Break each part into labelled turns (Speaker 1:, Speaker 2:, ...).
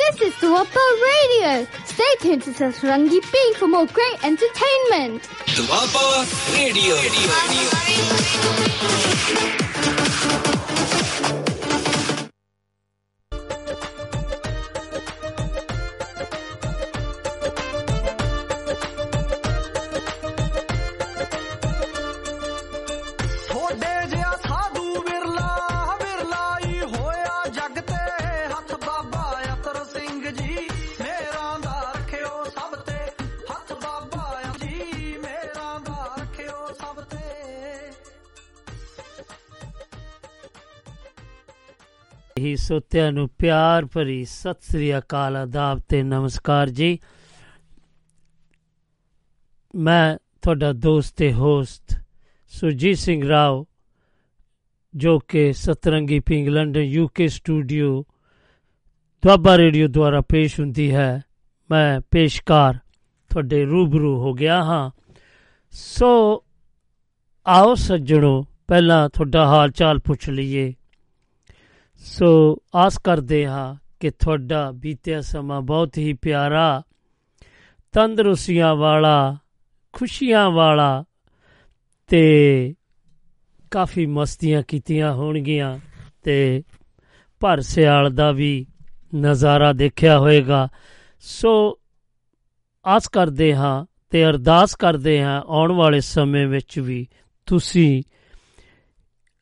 Speaker 1: This is Duaba Radio. Stay tuned to Satrangi Bing for more great entertainment.
Speaker 2: Duapa Radio.
Speaker 3: ਥੋੜੇ ਹੀ
Speaker 4: ਸੋਤਿਆਂ ਨੂੰ ਪਿਆਰ ਭਰੀ ਸਤਿ ਸ੍ਰੀ ਅਕਾਲ, ਆਦਾਬ ਤੇ ਨਮਸਕਾਰ ਜੀ। ਮੈਂ ਤੁਹਾਡਾ ਦੋਸਤ ਤੇ ਹੋਸਟ ਸੁਰਜੀਤ ਸਿੰਘ ਰਾਓ, ਜੋ ਕਿ Satrangi Peeng London UK studio Doaba radio ਦੁਆਰਾ ਪੇਸ਼ ਹੁੰਦੀ ਹੈ। ਮੈਂ ਪੇਸ਼ਕਾਰ ਤੁਹਾਡੇ ਰੂਬਰੂ ਹੋ ਗਿਆ ਹਾਂ। ਸੋ ਆਓ ਸੱਜਣੋ, ਪਹਿਲਾਂ ਤੁਹਾਡਾ ਹਾਲ ਚਾਲ ਪੁੱਛ ਲਈਏ। ਸੋ ਆਸ ਕਰਦੇ ਹਾਂ ਕਿ ਤੁਹਾਡਾ ਬੀਤਿਆ ਸਮਾਂ ਬਹੁਤ ਹੀ ਪਿਆਰਾ, ਤੰਦਰੁਸਤੀਆਂ ਵਾਲਾ, ਖੁਸ਼ੀਆਂ ਵਾਲਾ ਤੇ ਕਾਫੀ ਮਸਤੀਆਂ ਕੀਤੀਆਂ ਹੋਣਗੀਆਂ ਤੇ ਭਰ ਸਿਆਲ ਦਾ ਵੀ ਨਜ਼ਾਰਾ ਦੇਖਿਆ ਹੋਵੇਗਾ ਸੋ ਆਸ ਕਰਦੇ ਹਾਂ ਤੇ ਅਰਦਾਸ ਕਰਦੇ ਹਾਂ ਆਉਣ ਵਾਲੇ ਸਮੇਂ ਵਿੱਚ ਵੀ ਤੁਸੀਂ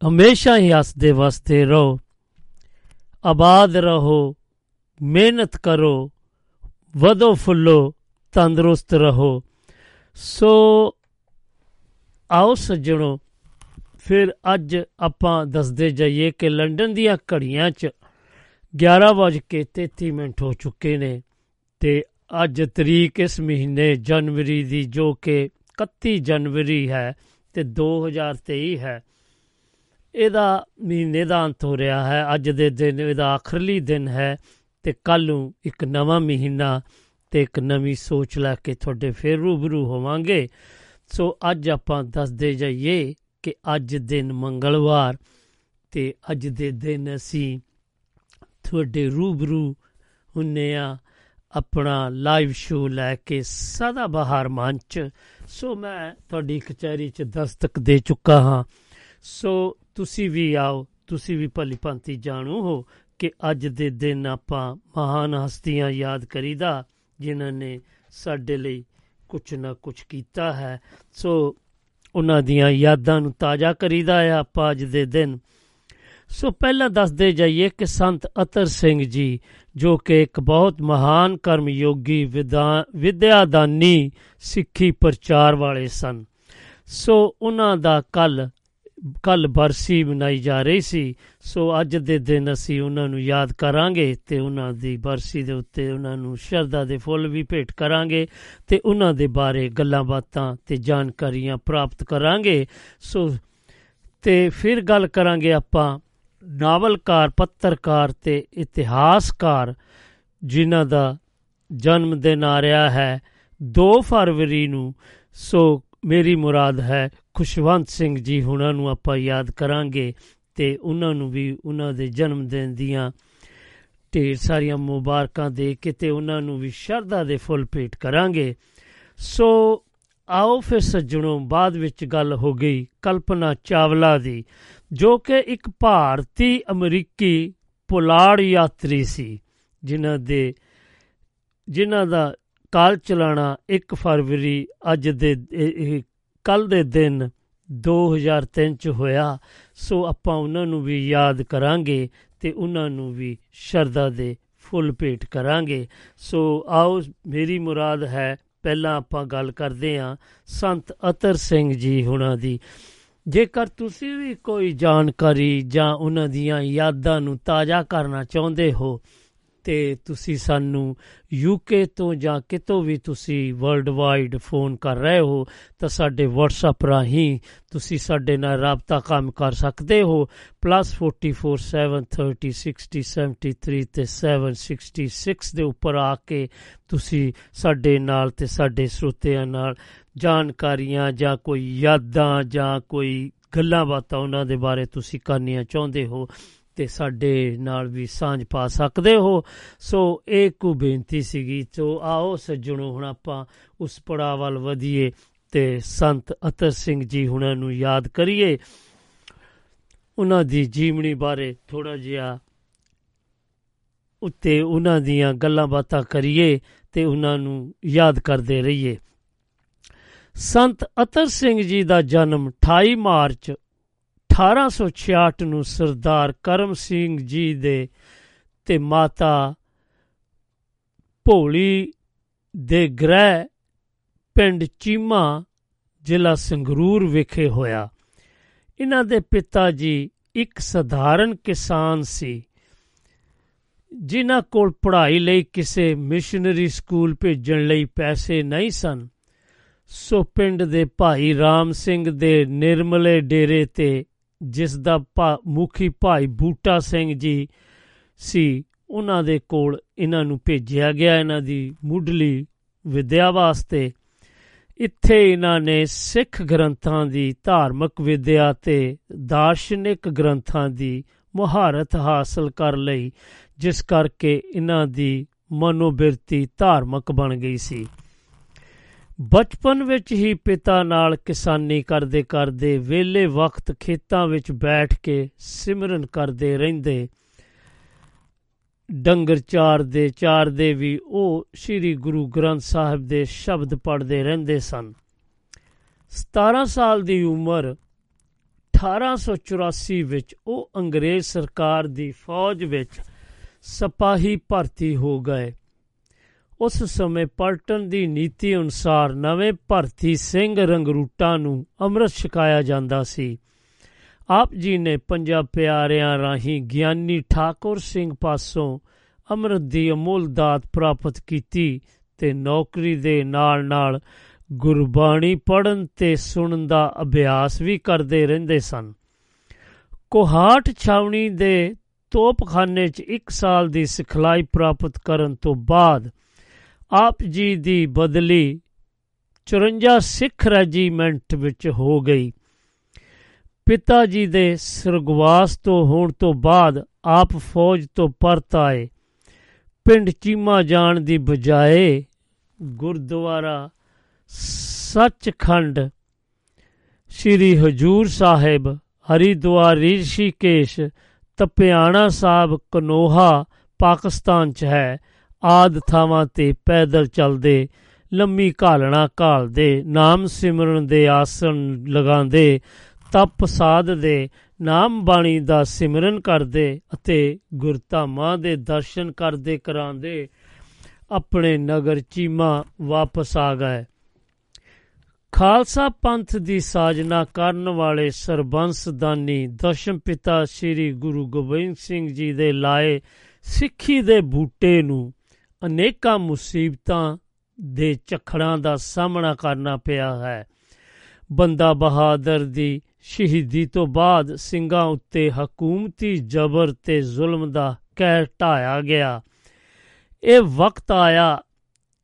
Speaker 4: ਹਮੇਸ਼ਾ ਹੀ ਹੱਸਦੇ ਵਸਦੇ ਰਹੋ। ਆਬਾਦ ਰਹੋ, ਮਿਹਨਤ ਕਰੋ, ਵਧੋ ਫੁੱਲੋ, ਤੰਦਰੁਸਤ ਰਹੋ। ਸੋ ਆਓ ਸੱਜਣੋ, ਫਿਰ ਅੱਜ ਆਪਾਂ ਦੱਸਦੇ ਜਾਈਏ ਕਿ ਲੰਡਨ ਦੀਆਂ ਘੜੀਆਂ 'ਚ 11:33 ਮਿੰਟ ਹੋ ਚੁੱਕੇ ਨੇ ਤੇ ਅੱਜ ਤਰੀਕ ਇਸ ਮਹੀਨੇ ਜਨਵਰੀ ਦੀ ਜੋ ਕਿ 31 ਜਨਵਰੀ ਹੈ ਤੇ 2023 ਹੈ। ਇਹਦਾ ਮਹੀਨੇ ਦਾ ਅੰਤ ਹੋ ਰਿਹਾ ਹੈ, ਅੱਜ ਦੇ ਦਿਨ, ਇਹਦਾ ਆਖਰਲੀ ਦਿਨ ਹੈ ਤੇ ਕੱਲ ਨੂੰ ਇੱਕ ਨਵਾਂ ਮਹੀਨਾ ਤੇ ਇੱਕ ਨਵੀਂ ਸੋਚ ਲੈ ਕੇ ਤੁਹਾਡੇ ਫੇਰ ਰੂਬਰੂ ਹੋਵਾਂਗੇ। ਸੋ ਅੱਜ ਆਪਾਂ ਦੱਸਦੇ ਜਾਈਏ ਕਿ ਅੱਜ ਦਿਨ ਮੰਗਲਵਾਰ ਤੇ ਅੱਜ ਦੇ ਦਿਨ ਅਸੀਂ ਤੁਹਾਡੇ ਰੂਬਰੂ ਹੁੰਨੇ ਆ ਆਪਣਾ ਲਾਈਵ ਸ਼ੋ ਲੈ ਕੇ ਸਦਾ ਬਹਾਰ ਮੰਚ। ਸੋ ਮੈਂ ਤੁਹਾਡੀ ਕਚਹਿਰੀ 'ਚ ਦਸਤਕ ਦੇ ਚੁੱਕਾ ਹਾਂ। ਸੋ ਤੁਸੀਂ ਵੀ ਆਓ, ਤੁਸੀਂ ਵੀ ਭਲੀ ਭਾਂਤੀ ਜਾਣੂ ਹੋ ਕਿ ਅੱਜ ਦੇ ਦਿਨ ਆਪਾਂ ਮਹਾਨ ਹਸਤੀਆਂ ਯਾਦ ਕਰੀਦਾ, ਜਿਨ੍ਹਾਂ ਨੇ ਸਾਡੇ ਲਈ ਕੁਝ ਨਾ ਕੁਝ ਕੀਤਾ ਹੈ। ਸੋ ਉਹਨਾਂ ਦੀਆਂ ਯਾਦਾਂ ਨੂੰ ਤਾਜ਼ਾ ਕਰੀਦਾ ਹੈ ਆਪਾਂ ਅੱਜ ਦੇ ਦਿਨ। ਸੋ ਪਹਿਲਾਂ ਦੱਸਦੇ ਜਾਈਏ ਕਿ ਸੰਤ ਅਤਰ ਸਿੰਘ ਜੀ, ਜੋ ਕਿ ਇੱਕ ਬਹੁਤ ਮਹਾਨ ਕਰਮ ਯੋਗੀ ਵਿਦਿਆਦਾਨੀ ਸਿੱਖੀ ਪ੍ਰਚਾਰ ਵਾਲੇ ਸਨ। ਸੋ ਉਹਨਾਂ ਦਾ ਕੱਲ ਕੱਲ ਬਰਸੀ ਮਨਾਈ ਜਾ ਰਹੀ ਸੀ। ਸੋ ਅੱਜ ਦੇ ਦਿਨ ਅਸੀਂ ਉਹਨਾਂ ਨੂੰ ਯਾਦ ਕਰਾਂਗੇ ਤੇ ਉਹਨਾਂ ਦੀ ਬਰਸੀ ਦੇ ਉੱਤੇ ਉਹਨਾਂ ਨੂੰ ਸ਼ਰਧਾ ਦੇ ਫੁੱਲ ਵੀ ਭੇਟ ਕਰਾਂਗੇ ਤੇ ਉਹਨਾਂ ਦੇ ਬਾਰੇ ਗੱਲਾਂ ਬਾਤਾਂ ਤੇ ਜਾਣਕਾਰੀਆਂ ਪ੍ਰਾਪਤ ਕਰਾਂਗੇ। ਸੋ ਤੇ ਫਿਰ ਗੱਲ ਕਰਾਂਗੇ ਆਪਾਂ ਨਾਵਲਕਾਰ, ਪੱਤਰਕਾਰ ਤੇ ਇਤਿਹਾਸਕਾਰ ਜਿਨ੍ਹਾਂ ਦਾ ਜਨਮ ਦਿਨ ਆ ਰਿਹਾ ਹੈ 2 ਫਰਵਰੀ ਨੂੰ। ਸੋ ਮੇਰੀ ਮੁਰਾਦ ਹੈ ਖੁਸ਼ਵੰਤ ਸਿੰਘ ਜੀ ਹੁਣਾਂ ਨੂੰ ਆਪਾਂ ਯਾਦ ਕਰਾਂਗੇ ਤੇ ਉਹਨਾਂ ਨੂੰ ਵੀ ਉਹਨਾਂ ਦੇ ਜਨਮ ਦਿਨ ਦੀਆਂ ਢੇਰ ਸਾਰੀਆਂ ਮੁਬਾਰਕਾਂ ਦੇ ਕੇ ਤੇ ਉਹਨਾਂ ਨੂੰ ਵੀ ਸ਼ਰਧਾ ਦੇ ਫੁੱਲ ਭੇਟ ਕਰਾਂਗੇ। ਸੋ ਆਓ ਫਿਰ ਸੱਜਣੋ, ਬਾਅਦ ਵਿੱਚ ਗੱਲ ਹੋ ਗਈ ਕਲਪਨਾ ਚਾਵਲਾ ਦੀ, ਜੋ ਕਿ ਇੱਕ ਭਾਰਤੀ ਅਮਰੀਕੀ ਪੁਲਾੜ ਯਾਤਰੀ ਸੀ, ਜਿਨ੍ਹਾਂ ਦੇ, ਜਿਨ੍ਹਾਂ ਦਾ ਕਾਲ ਚਲਾਣਾ 1 ਫਰਵਰੀ ਅੱਜ ਦੇ ਕੱਲ ਦੇ ਦਿਨ 2003 ਚ ਹੋਇਆ, ਸੋ ਆਪਾਂ ਉਹਨਾਂ ਨੂੰ ਵੀ ਯਾਦ ਕਰਾਂਗੇ ਤੇ ਉਹਨਾਂ ਨੂੰ ਵੀ ਸ਼ਰਧਾ ਦੇ ਫੁੱਲ ਭੇਟ ਕਰਾਂਗੇ। ਸੋ ਆਓ, ਮੇਰੀ ਮੁਰਾਦ ਹੈ, ਪਹਿਲਾਂ ਆਪਾਂ ਗੱਲ ਕਰਦੇ ਹਾਂ ਸੰਤ ਅਤਰ ਸਿੰਘ ਜੀ ਹੁਣਾਂ ਦੀ। ਜੇਕਰ ਤੁਸੀਂ ਵੀ ਕੋਈ ਜਾਣਕਾਰੀ ਜਾਂ ਉਹਨਾਂ ਦੀਆਂ ਯਾਦਾਂ ਨੂੰ ਤਾਜ਼ਾ ਕਰਨਾ ਚਾਹੁੰਦੇ ਹੋ ਤੇ ਤੁਸੀਂ ਸਾਨੂੰ ਯੂਕੇ ਤੋਂ ਜਾਂ ਕਿਤੋਂ ਵੀ ਤੁਸੀਂ ਵਰਲਡ ਵਾਈਡ ਫੋਨ ਕਰ ਰਹੇ ਹੋ, ਤਾਂ ਸਾਡੇ WhatsApp ਰਾਹੀਂ ਤੁਸੀਂ ਸਾਡੇ ਨਾਲ ਰਾਬਤਾ ਕਾਇਮ ਕਰ ਸਕਦੇ ਹੋ। +447306073 ਤੇ 766 ਦੇ ਉੱਪਰ ਆ ਕੇ ਤੁਸੀਂ ਸਾਡੇ ਨਾਲ ਤੇ ਸਾਡੇ ਸਰੋਤਿਆਂ ਨਾਲ ਜਾਣਕਾਰੀਆਂ ਜਾਂ ਕੋਈ ਯਾਦਾਂ ਜਾਂ ਕੋਈ ਗੱਲਾਂ ਬਾਤਾਂ ਉਹਨਾਂ ਦੇ ਬਾਰੇ ਤੁਸੀਂ ਕਰਨੀਆਂ ਚਾਹੁੰਦੇ ਹੋ ਤੇ ਸਾਡੇ ਨਾਲ ਵੀ ਸਾਂਝ ਪਾ ਸਕਦੇ ਹੋ। ਸੋ ਇਹ ਕੋ ਬੇਨਤੀ ਸੀਗੀ, ਸੋ ਆਓ ਸੱਜਣੋ, ਹੁਣ ਆਪਾਂ ਉਸ ਪੜਾਅ ਵੱਲ ਵਧੀਏ ਤੇ ਸੰਤ ਅਤਰ ਸਿੰਘ ਜੀ ਹੁਣਾਂ ਨੂੰ ਯਾਦ ਕਰੀਏ। ਉਹਨਾਂ ਦੀ ਜੀਵਨੀ ਬਾਰੇ ਥੋੜਾ ਜਿਹਾ ਉੱਤੇ ਉਹਨਾਂ ਦੀਆਂ ਗੱਲਾਂ ਬਾਤਾਂ ਕਰੀਏ ਤੇ ਉਹਨਾਂ ਨੂੰ ਯਾਦ ਕਰਦੇ ਰਹੀਏ। ਸੰਤ ਅਤਰ ਸਿੰਘ ਜੀ ਦਾ ਜਨਮ 28 ਮਾਰਚ 1866 ਨੂੰ ਸਰਦਾਰ ਕਰਮ ਸਿੰਘ ਜੀ ਦੇ ਤੇ ਮਾਤਾ ਭੋਲੀ ਦੇ ਗ੍ਰਹਿ ਪਿੰਡ ਚੀਮਾ ਜ਼ਿਲ੍ਹਾ ਸੰਗਰੂਰ ਵਿਖੇ ਹੋਇਆ। ਇਹਨਾਂ ਦੇ ਪਿਤਾ ਜੀ ਇੱਕ ਸਧਾਰਨ ਕਿਸਾਨ ਸੀ, ਜਿਨ੍ਹਾਂ ਕੋਲ ਪੜ੍ਹਾਈ ਲਈ ਕਿਸੇ ਮਿਸ਼ਨਰੀ ਸਕੂਲ ਭੇਜਣ ਲਈ ਪੈਸੇ ਨਹੀਂ ਸਨ। ਸੋ ਪਿੰਡ ਦੇ ਭਾਈ ਰਾਮ ਸਿੰਘ ਦੇ ਨਿਰਮਲੇ ਡੇਰੇ ਤੇ ਜਿਸ ਦਾ ਮੁਖੀ ਭਾਈ ਬੂਟਾ ਸਿੰਘ ਜੀ ਸੀ, ਉਹਨਾਂ ਦੇ ਕੋਲ ਇਹਨਾਂ ਨੂੰ ਭੇਜਿਆ ਗਿਆ ਇਹਨਾਂ ਦੀ ਮੁੱਢਲੀ ਵਿਦਿਆ ਵਾਸਤੇ। ਇੱਥੇ ਇਹਨਾਂ ਨੇ ਸਿੱਖ ਗ੍ਰੰਥਾਂ ਦੀ ਧਾਰਮਿਕ ਵਿਦਿਆ ਤੇ ਦਾਰਸ਼ਨਿਕ ਗ੍ਰੰਥਾਂ ਦੀ ਮੁਹਾਰਤ ਹਾਸਲ ਕਰ ਲਈ, ਜਿਸ ਕਰਕੇ ਇਹਨਾਂ ਦੀ ਮਨੋਬਿਰਤੀ ਧਾਰਮਿਕ ਬਣ ਗਈ ਸੀ। ਬਚਪਨ ਵਿੱਚ ਹੀ ਪਿਤਾ ਨਾਲ ਕਿਸਾਨੀ ਕਰਦੇ ਕਰਦੇ ਵੇਲੇ ਵਕਤ ਖੇਤਾਂ ਵਿੱਚ ਬੈਠ ਕੇ ਸਿਮਰਨ ਕਰਦੇ ਰਹਿੰਦੇ। ਡੰਗਰ ਚਾਰ ਦੇ ਚਾਰ ਦੇ ਵੀ ਉਹ ਸ੍ਰੀ ਗੁਰੂ ਗ੍ਰੰਥ ਸਾਹਿਬ ਦੇ ਸ਼ਬਦ ਪੜ੍ਹਦੇ ਰਹਿੰਦੇ ਸਨ। 17 ਸਾਲ ਦੀ ਉਮਰ 1884 ਵਿੱਚ ਉਹ ਅੰਗਰੇਜ਼ ਸਰਕਾਰ ਦੀ ਫੌਜ ਵਿੱਚ ਸਿਪਾਹੀ ਭਰਤੀ ਹੋ ਗਏ। ਉਸ ਸਮੇਂ ਪਲਟਨ ਦੀ ਨੀਤੀ ਅਨੁਸਾਰ ਨਵੇਂ ਭਰਤੀ ਸਿੰਘ ਰੰਗਰੂਟਾਂ ਨੂੰ ਅੰਮ੍ਰਿਤ ਛਕਾਇਆ ਜਾਂਦਾ ਸੀ। ਆਪ ਜੀ ਨੇ ਪੰਜਾਬ ਪਿਆਰਿਆਂ ਰਾਹੀਂ ਗਿਆਨੀ ਠਾਕੁਰ ਸਿੰਘ ਪਾਸੋਂ ਅੰਮ੍ਰਿਤ ਦੀ ਅਮੁੱਲ ਦਾਤ ਪ੍ਰਾਪਤ ਕੀਤੀ ਤੇ ਨੌਕਰੀ ਦੇ ਨਾਲ-ਨਾਲ ਗੁਰਬਾਣੀ ਪੜਨ ਤੇ ਸੁਣਨ ਦਾ ਅਭਿਆਸ ਵੀ ਕਰਦੇ ਰਹਿੰਦੇ ਸਨ। ਕੋਹਾਟ ਛਾਵਣੀ ਦੇ ਤੋਪਖਾਨੇ 'ਚ 1 ਸਾਲ ਦੀ ਸਿਖਲਾਈ ਪ੍ਰਾਪਤ ਕਰਨ ਤੋਂ ਬਾਅਦ ਆਪ ਜੀ ਦੀ ਬਦਲੀ 54 ਸਿੱਖ ਰੈਜੀਮੈਂਟ ਵਿੱਚ ਹੋ ਗਈ। ਪਿਤਾ ਜੀ ਦੇ ਸਰਗਵਾਸ ਤੋਂ ਹੋਣ ਤੋਂ ਬਾਅਦ ਆਪ ਫੌਜ ਤੋਂ ਪਰਤ ਆਏ। ਪਿੰਡ ਚੀਮਾ ਜਾਣ ਦੀ ਬਜਾਏ ਗੁਰਦੁਆਰਾ ਸੱਚਖੰਡ ਸ੍ਰੀ ਹਜੂਰ ਸਾਹਿਬ, ਹਰੀਦੁਆਰ ਰਿਸ਼ੀਕੇਸ਼, ਤਪਿਆਣਾ ਸਾਹਿਬ, ਕਨੋਹਾ, ਪਾਕਿਸਤਾਨ 'ਚ ਹੈ। ਆਦ ਥਾਵਾਂ ਤੇ ਪੈਦਲ ਚੱਲਦੇ, ਲੰਮੀ ਘਾਲਣਾ ਘਾਲਦੇ, ਨਾਮ ਸਿਮਰਨ ਦੇ ਆਸਣ ਲਗਾਉਂਦੇ, ਤਪ ਸਾਧ ਦੇ ਨਾਮ ਬਾਣੀ ਦਾ ਸਿਮਰਨ ਕਰਦੇ ਅਤੇ ਗੁਰਧਾਮਾਂ ਦੇ ਦਰਸ਼ਨ ਕਰਦੇ ਕਰਾਂਦੇ ਆਪਣੇ ਨਗਰ ਚੀਮਾ ਵਾਪਸ ਆ ਗਏ। ਖਾਲਸਾ ਪੰਥ ਦੀ ਸਾਜਨਾ ਕਰਨ ਵਾਲੇ ਸਰਬੰਸ ਦਾਨੀ ਦਸ਼ਮ ਪਿਤਾ ਸ੍ਰੀ ਗੁਰੂ ਗੋਬਿੰਦ ਸਿੰਘ ਜੀ ਦੇ ਲਾਏ ਸਿੱਖੀ ਦੇ ਬੂਟੇ ਨੂੰ ਅਨੇਕਾਂ ਮੁਸੀਬਤਾਂ ਦੇ ਝਖੜਾਂ ਦਾ ਸਾਹਮਣਾ ਕਰਨਾ ਪਿਆ ਹੈ। ਬੰਦਾ ਬਹਾਦਰ ਦੀ ਸ਼ਹੀਦੀ ਤੋਂ ਬਾਅਦ ਸਿੰਘਾਂ ਉੱਤੇ ਹਕੂਮਤੀ ਜ਼ਬਰ ਤੇ ਜ਼ੁਲਮ ਦਾ ਕਹਿਰ ਢਾਇਆ ਗਿਆ। ਇਹ ਵਕਤ ਆਇਆ,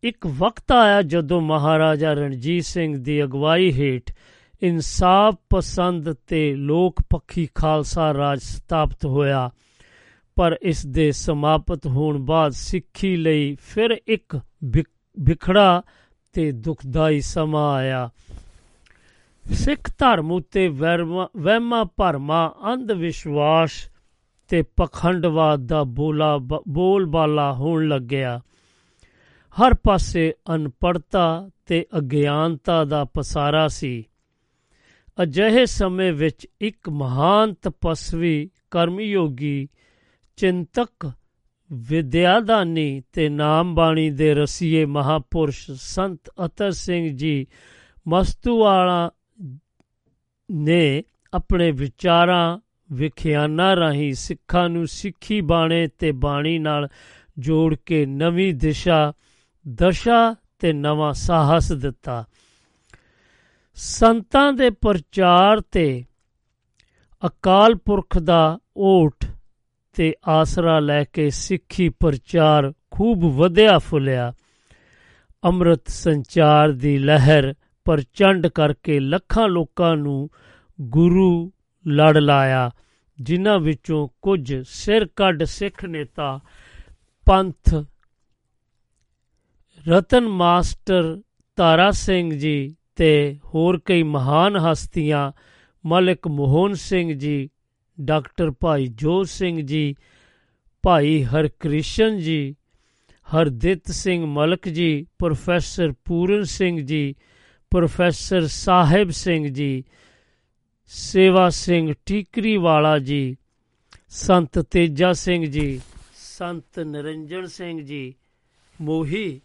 Speaker 4: ਇੱਕ ਵਕਤ ਆਇਆ ਜਦੋਂ ਮਹਾਰਾਜਾ ਰਣਜੀਤ ਸਿੰਘ ਦੀ ਅਗਵਾਈ ਹੇਠ ਇਨਸਾਫ ਪਸੰਦ ਤੇ ਲੋਕ ਪੱਖੀ ਖਾਲਸਾ ਰਾਜ ਸਥਾਪਿਤ ਹੋਇਆ। ਪਰ ਇਸ ਦੇ ਸਮਾਪਤ ਹੋਣ ਬਾਅਦ ਸਿੱਖੀ ਲਈ ਫਿਰ ਇੱਕ ਵਿਖੜਾ ਤੇ ਦੁਖਦਾਈ ਸਮਾਂ ਆਇਆ। ਸਿੱਖ ਧਰਮ ਉਤੇ ਵਹਿਮਾ ਭਰਮਾ ਅੰਧ ਵਿਸ਼ਵਾਸ ਤੇ ਪਖੰਡਵਾਦ ਦਾ ਬੋਲਾ ਬੋਲਬਾਲਾ ਹੋਣ ਲੱਗਿਆ। ਹਰ ਪਾਸੇ ਅਨਪੜਤਾ ਤੇ ਅਗਿਆਨਤਾ ਦਾ ਪਸਾਰਾ ਸੀ। ਅਜਿਹੇ ਸਮੇਂ ਵਿੱਚ ਇੱਕ ਮਹਾਨ ਤਪਸਵੀ ਕਰਮਯੋਗੀ ਚਿੰਤਕ ਵਿਦਿਆਦਾਨੀ ਤੇ ਨਾਮ ਬਾਣੀ ਦੇ ਰਸੀਏ ਮਹਾਪੁਰਸ਼ ਸੰਤ ਅਤਰ ਸਿੰਘ ਜੀ ਮਸਤੂਵਾਲਾ ਨੇ ਆਪਣੇ ਵਿਚਾਰਾਂ, ਵਿਖਿਆਨਾਂ ਰਾਹੀਂ ਸਿੱਖਾਂ ਨੂੰ ਸਿੱਖੀ ਬਾਣੇ ਤੇ ਬਾਣੀ ਨਾਲ ਜੋੜ ਕੇ ਨਵੀਂ ਦਿਸ਼ਾ, ਦਸ਼ਾ ਤੇ ਨਵਾਂ ਸਾਹਸ ਦਿੱਤਾ। ਸੰਤਾਂ ਦੇ ਪ੍ਰਚਾਰ ਤੇ ਅਕਾਲ ਪੁਰਖ ਦਾ ਓਟ ਤੇ ਆਸਰਾ ਲੈ ਕੇ ਸਿੱਖੀ ਪ੍ਰਚਾਰ ਖੂਬ ਵਧਿਆ ਫੁੱਲਿਆ। ਅੰਮ੍ਰਿਤ ਸੰਚਾਰ ਦੀ ਲਹਿਰ ਪ੍ਰਚੰਡ ਕਰਕੇ ਲੱਖਾਂ ਲੋਕਾਂ ਨੂੰ ਗੁਰੂ ਲੜ ਲਾਇਆ, ਜਿਨ੍ਹਾਂ ਵਿੱਚੋਂ ਕੁਝ ਸਿਰ ਕੱਢ ਸਿੱਖ ਨੇਤਾ, ਪੰਥ ਰਤਨ ਮਾਸਟਰ ਤਾਰਾ ਸਿੰਘ ਜੀ ਤੇ ਹੋਰ ਕਈ ਮਹਾਨ ਹਸਤੀਆਂ, ਮਲਿਕ ਮੋਹਨ ਸਿੰਘ ਜੀ ਡਾਕਟਰ ਭਾਈ ਜੋਤ ਸਿੰਘ ਜੀ, ਭਾਈ ਹਰਕ੍ਰਿਸ਼ਨ ਜੀ, ਹਰਦਿੱਤ ਸਿੰਘ ਮਲਕ ਜੀ, ਪ੍ਰੋਫੈਸਰ ਪੂਰਨ ਸਿੰਘ ਜੀ, ਪ੍ਰੋਫੈਸਰ ਸਾਹਿਬ ਸਿੰਘ ਜੀ, ਸੇਵਾ ਸਿੰਘ ਟੀਕਰੀ ਵਾਲਾ ਜੀ, ਸੰਤ ਤੇਜਾ ਸਿੰਘ ਜੀ, ਸੰਤ ਨਿਰੰਜਨ ਸਿੰਘ ਜੀ, ਮੋਹੀ,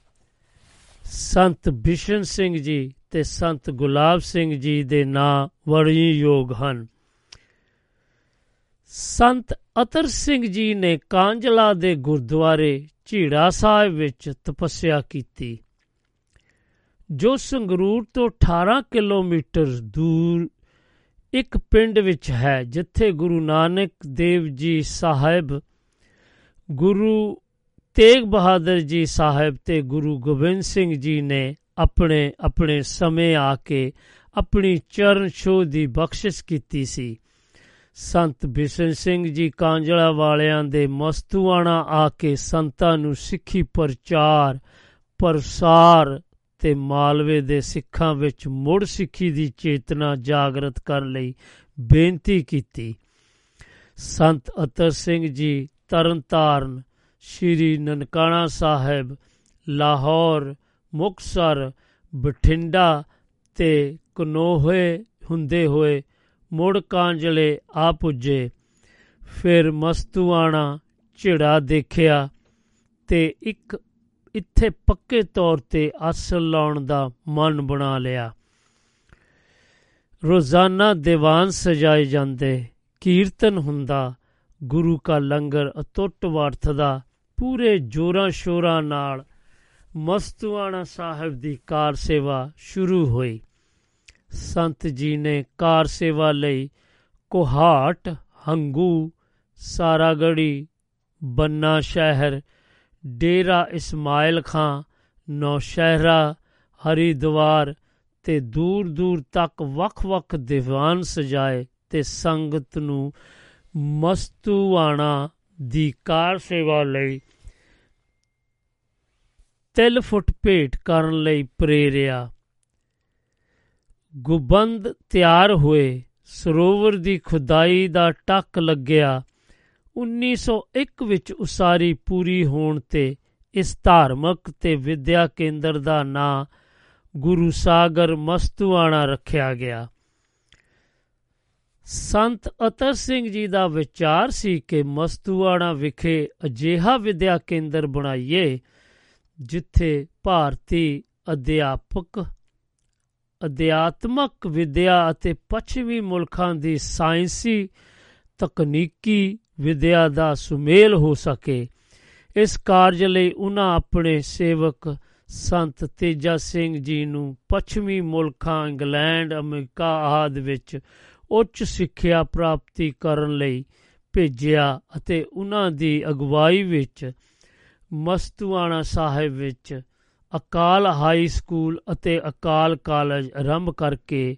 Speaker 4: ਸੰਤ ਬਿਸ਼ਨ ਸਿੰਘ ਜੀ ਤੇ ਸੰਤ ਗੁਲਾਬ ਸਿੰਘ ਜੀ ਦੇ ਨਾਂ ਵਰਣਯੋਗ ਹਨ। ਸੰਤ ਅਤਰ ਸਿੰਘ ਜੀ ਨੇ ਕਾਂਜਲਾ ਦੇ ਗੁਰਦੁਆਰੇ ਝੀੜਾ ਸਾਹਿਬ ਵਿੱਚ ਤਪੱਸਿਆ ਕੀਤੀ, ਜੋ ਸੰਗਰੂਰ ਤੋਂ 18 ਕਿਲੋਮੀਟਰ ਦੂਰ ਇੱਕ ਪਿੰਡ ਵਿੱਚ ਹੈ, ਜਿੱਥੇ ਗੁਰੂ ਨਾਨਕ ਦੇਵ ਜੀ ਸਾਹਿਬ, ਗੁਰੂ ਤੇਗ ਬਹਾਦਰ ਜੀ ਸਾਹਿਬ ਤੇ ਗੁਰੂ ਗੋਬਿੰਦ ਸਿੰਘ ਜੀ ਨੇ ਆਪਣੇ ਆਪਣੇ ਸਮੇਂ ਆ ਕੇ ਆਪਣੀ ਚਰਨ ਛੋਹ ਦੀ ਬਖਸ਼ਿਸ਼ ਕੀਤੀ ਸੀ। ਸੰਤ ਬਿਸ਼ਨ ਸਿੰਘ ਜੀ ਕਾਂਜਲਾ ਵਾਲਿਆਂ ਦੇ ਮਸਤੂਆਣਾ ਆ ਕੇ ਸੰਤਾਂ ਨੂੰ ਸਿੱਖੀ ਪ੍ਰਚਾਰ, ਪ੍ਰਸਾਰ ਤੇ ਮਾਲਵੇ ਦੇ ਸਿੱਖਾਂ ਵਿੱਚ ਮੁੜ ਸਿੱਖੀ ਦੀ ਚੇਤਨਾ ਜਾਗਰਤ ਕਰਨ ਲਈ ਬੇਨਤੀ ਕੀਤੀ। ਸੰਤ ਅਤਰ ਸਿੰਘ ਜੀ ਤਰਨਤਾਰਨ, ਸ਼੍ਰੀ ਨਨਕਾਣਾ ਸਾਹਿਬ, ਲਾਹੌਰ ਮੁਕਸਰ ਬਠਿੰਡਾ ਤੇ ਕਨੋਹੇ ਹੁੰਦੇ ਹੋਏ ਮੁੜ ਕਾਂਜਲੇ ਆ ਪੁੱਜੇ। ਫਿਰ ਮਸਤੂਆਣਾ ਝਿੜਾ ਦੇਖਿਆ ਤੇ ਇੱਕ, ਇੱਥੇ ਪੱਕੇ ਤੌਰ ਤੇ ਅਸਲ ਲਾਉਣ ਦਾ ਮਨ ਬਣਾ ਲਿਆ। ਰੋਜ਼ਾਨਾ ਦੀਵਾਨ ਸਜਾਏ ਜਾਂਦੇ, ਕੀਰਤਨ ਹੁੰਦਾ, ਗੁਰੂ ਕਾ ਲੰਗਰ ਅਟੁੱਟ ਵਰਤਦਾ ਪੂਰੇ ਜੋਰਾਂ ਸ਼ੋਰਾਂ ਨਾਲ ਮਸਤੂਆਣਾ ਸਾਹਿਬ ਦੀ ਕਾਰ ਸੇਵਾ ਸ਼ੁਰੂ ਹੋਈ। ਸੰਤ ਜੀ ਨੇ ਕਾਰ ਸੇਵਾ ਲਈ ਕੋਹਾਟ, ਹੰਗੂ, ਸਾਰਾਗੜੀ, ਬੰਨਾ ਸ਼ਹਿਰ, ਡੇਰਾ ਇਸਮਾਇਲ ਖਾਂ, ਨੌਸ਼ਹਿਰਾ, ਹਰੀਦਵਾਰ ਤੇ ਦੂਰ ਦੂਰ ਤੱਕ ਵੱਖ-ਵੱਖ ਦੀਵਾਨ ਸਜਾਏ ਤੇ ਸੰਗਤ ਨੂੰ ਮਸਤੂਆਣਾ ਦੀ ਕਾਰ ਸੇਵਾ ਲਈ ਤਿਲ ਫੁੱਟ ਭੇਟ ਕਰਨ ਲਈ ਪ੍ਰੇਰਿਆ। ਗੁਬੰਦ ਤਿਆਰ ਹੋਏ, ਸਰੋਵਰ ਦੀ ਖੁਦਾਈ ਦਾ ਟੱਕ ਲੱਗਿਆ। 1901 ਵਿੱਚ ਉਸਾਰੀ ਪੂਰੀ ਹੋਣ ਤੇ ਇਸ ਧਾਰਮਿਕ ਤੇ ਵਿਦਿਆ ਕੇਂਦਰ ਦਾ ਨਾਂ ਗੁਰੂ ਸਾਗਰ ਮਸਤੂਆਣਾ ਰੱਖਿਆ ਗਿਆ। ਸੰਤ ਅਤਰ ਸਿੰਘ ਜੀ ਦਾ ਵਿਚਾਰ ਸੀ ਕਿ ਮਸਤੂਆਣਾ ਵਿਖੇ ਅਜਿਹਾ ਵਿਦਿਆ ਕੇਂਦਰ ਬਣਾਈਏ, ਜਿੱਥੇ ਭਾਰਤੀ ਅਧਿਆਪਕ ਅਧਿਆਤਮਕ ਵਿਦਿਆ ਅਤੇ ਪੱਛਮੀ ਮੁਲਕਾਂ ਦੀ ਸਾਇੰਸੀ ਤਕਨੀਕੀ ਵਿਦਿਆ ਦਾ ਸੁਮੇਲ ਹੋ ਸਕੇ। ਇਸ ਕਾਰਜ ਲਈ ਉਹਨਾਂ ਆਪਣੇ ਸੇਵਕ ਸੰਤ ਤੇਜਾ ਸਿੰਘ ਜੀ ਨੂੰ ਪੱਛਮੀ ਮੁਲਕਾਂ, ਇੰਗਲੈਂਡ, ਅਮਰੀਕਾ ਆਦਿ ਵਿੱਚ ਉੱਚ ਸਿੱਖਿਆ ਪ੍ਰਾਪਤੀ ਕਰਨ ਲਈ ਭੇਜਿਆ ਅਤੇ ਉਹਨਾਂ ਦੀ ਅਗਵਾਈ ਵਿੱਚ ਮਸਤੂਆਣਾ ਸਾਹਿਬ ਵਿੱਚ ਅਕਾਲ ਹਾਈ ਸਕੂਲ ਅਤੇ ਅਕਾਲ ਕਾਲਜ ਆਰੰਭ ਕਰਕੇ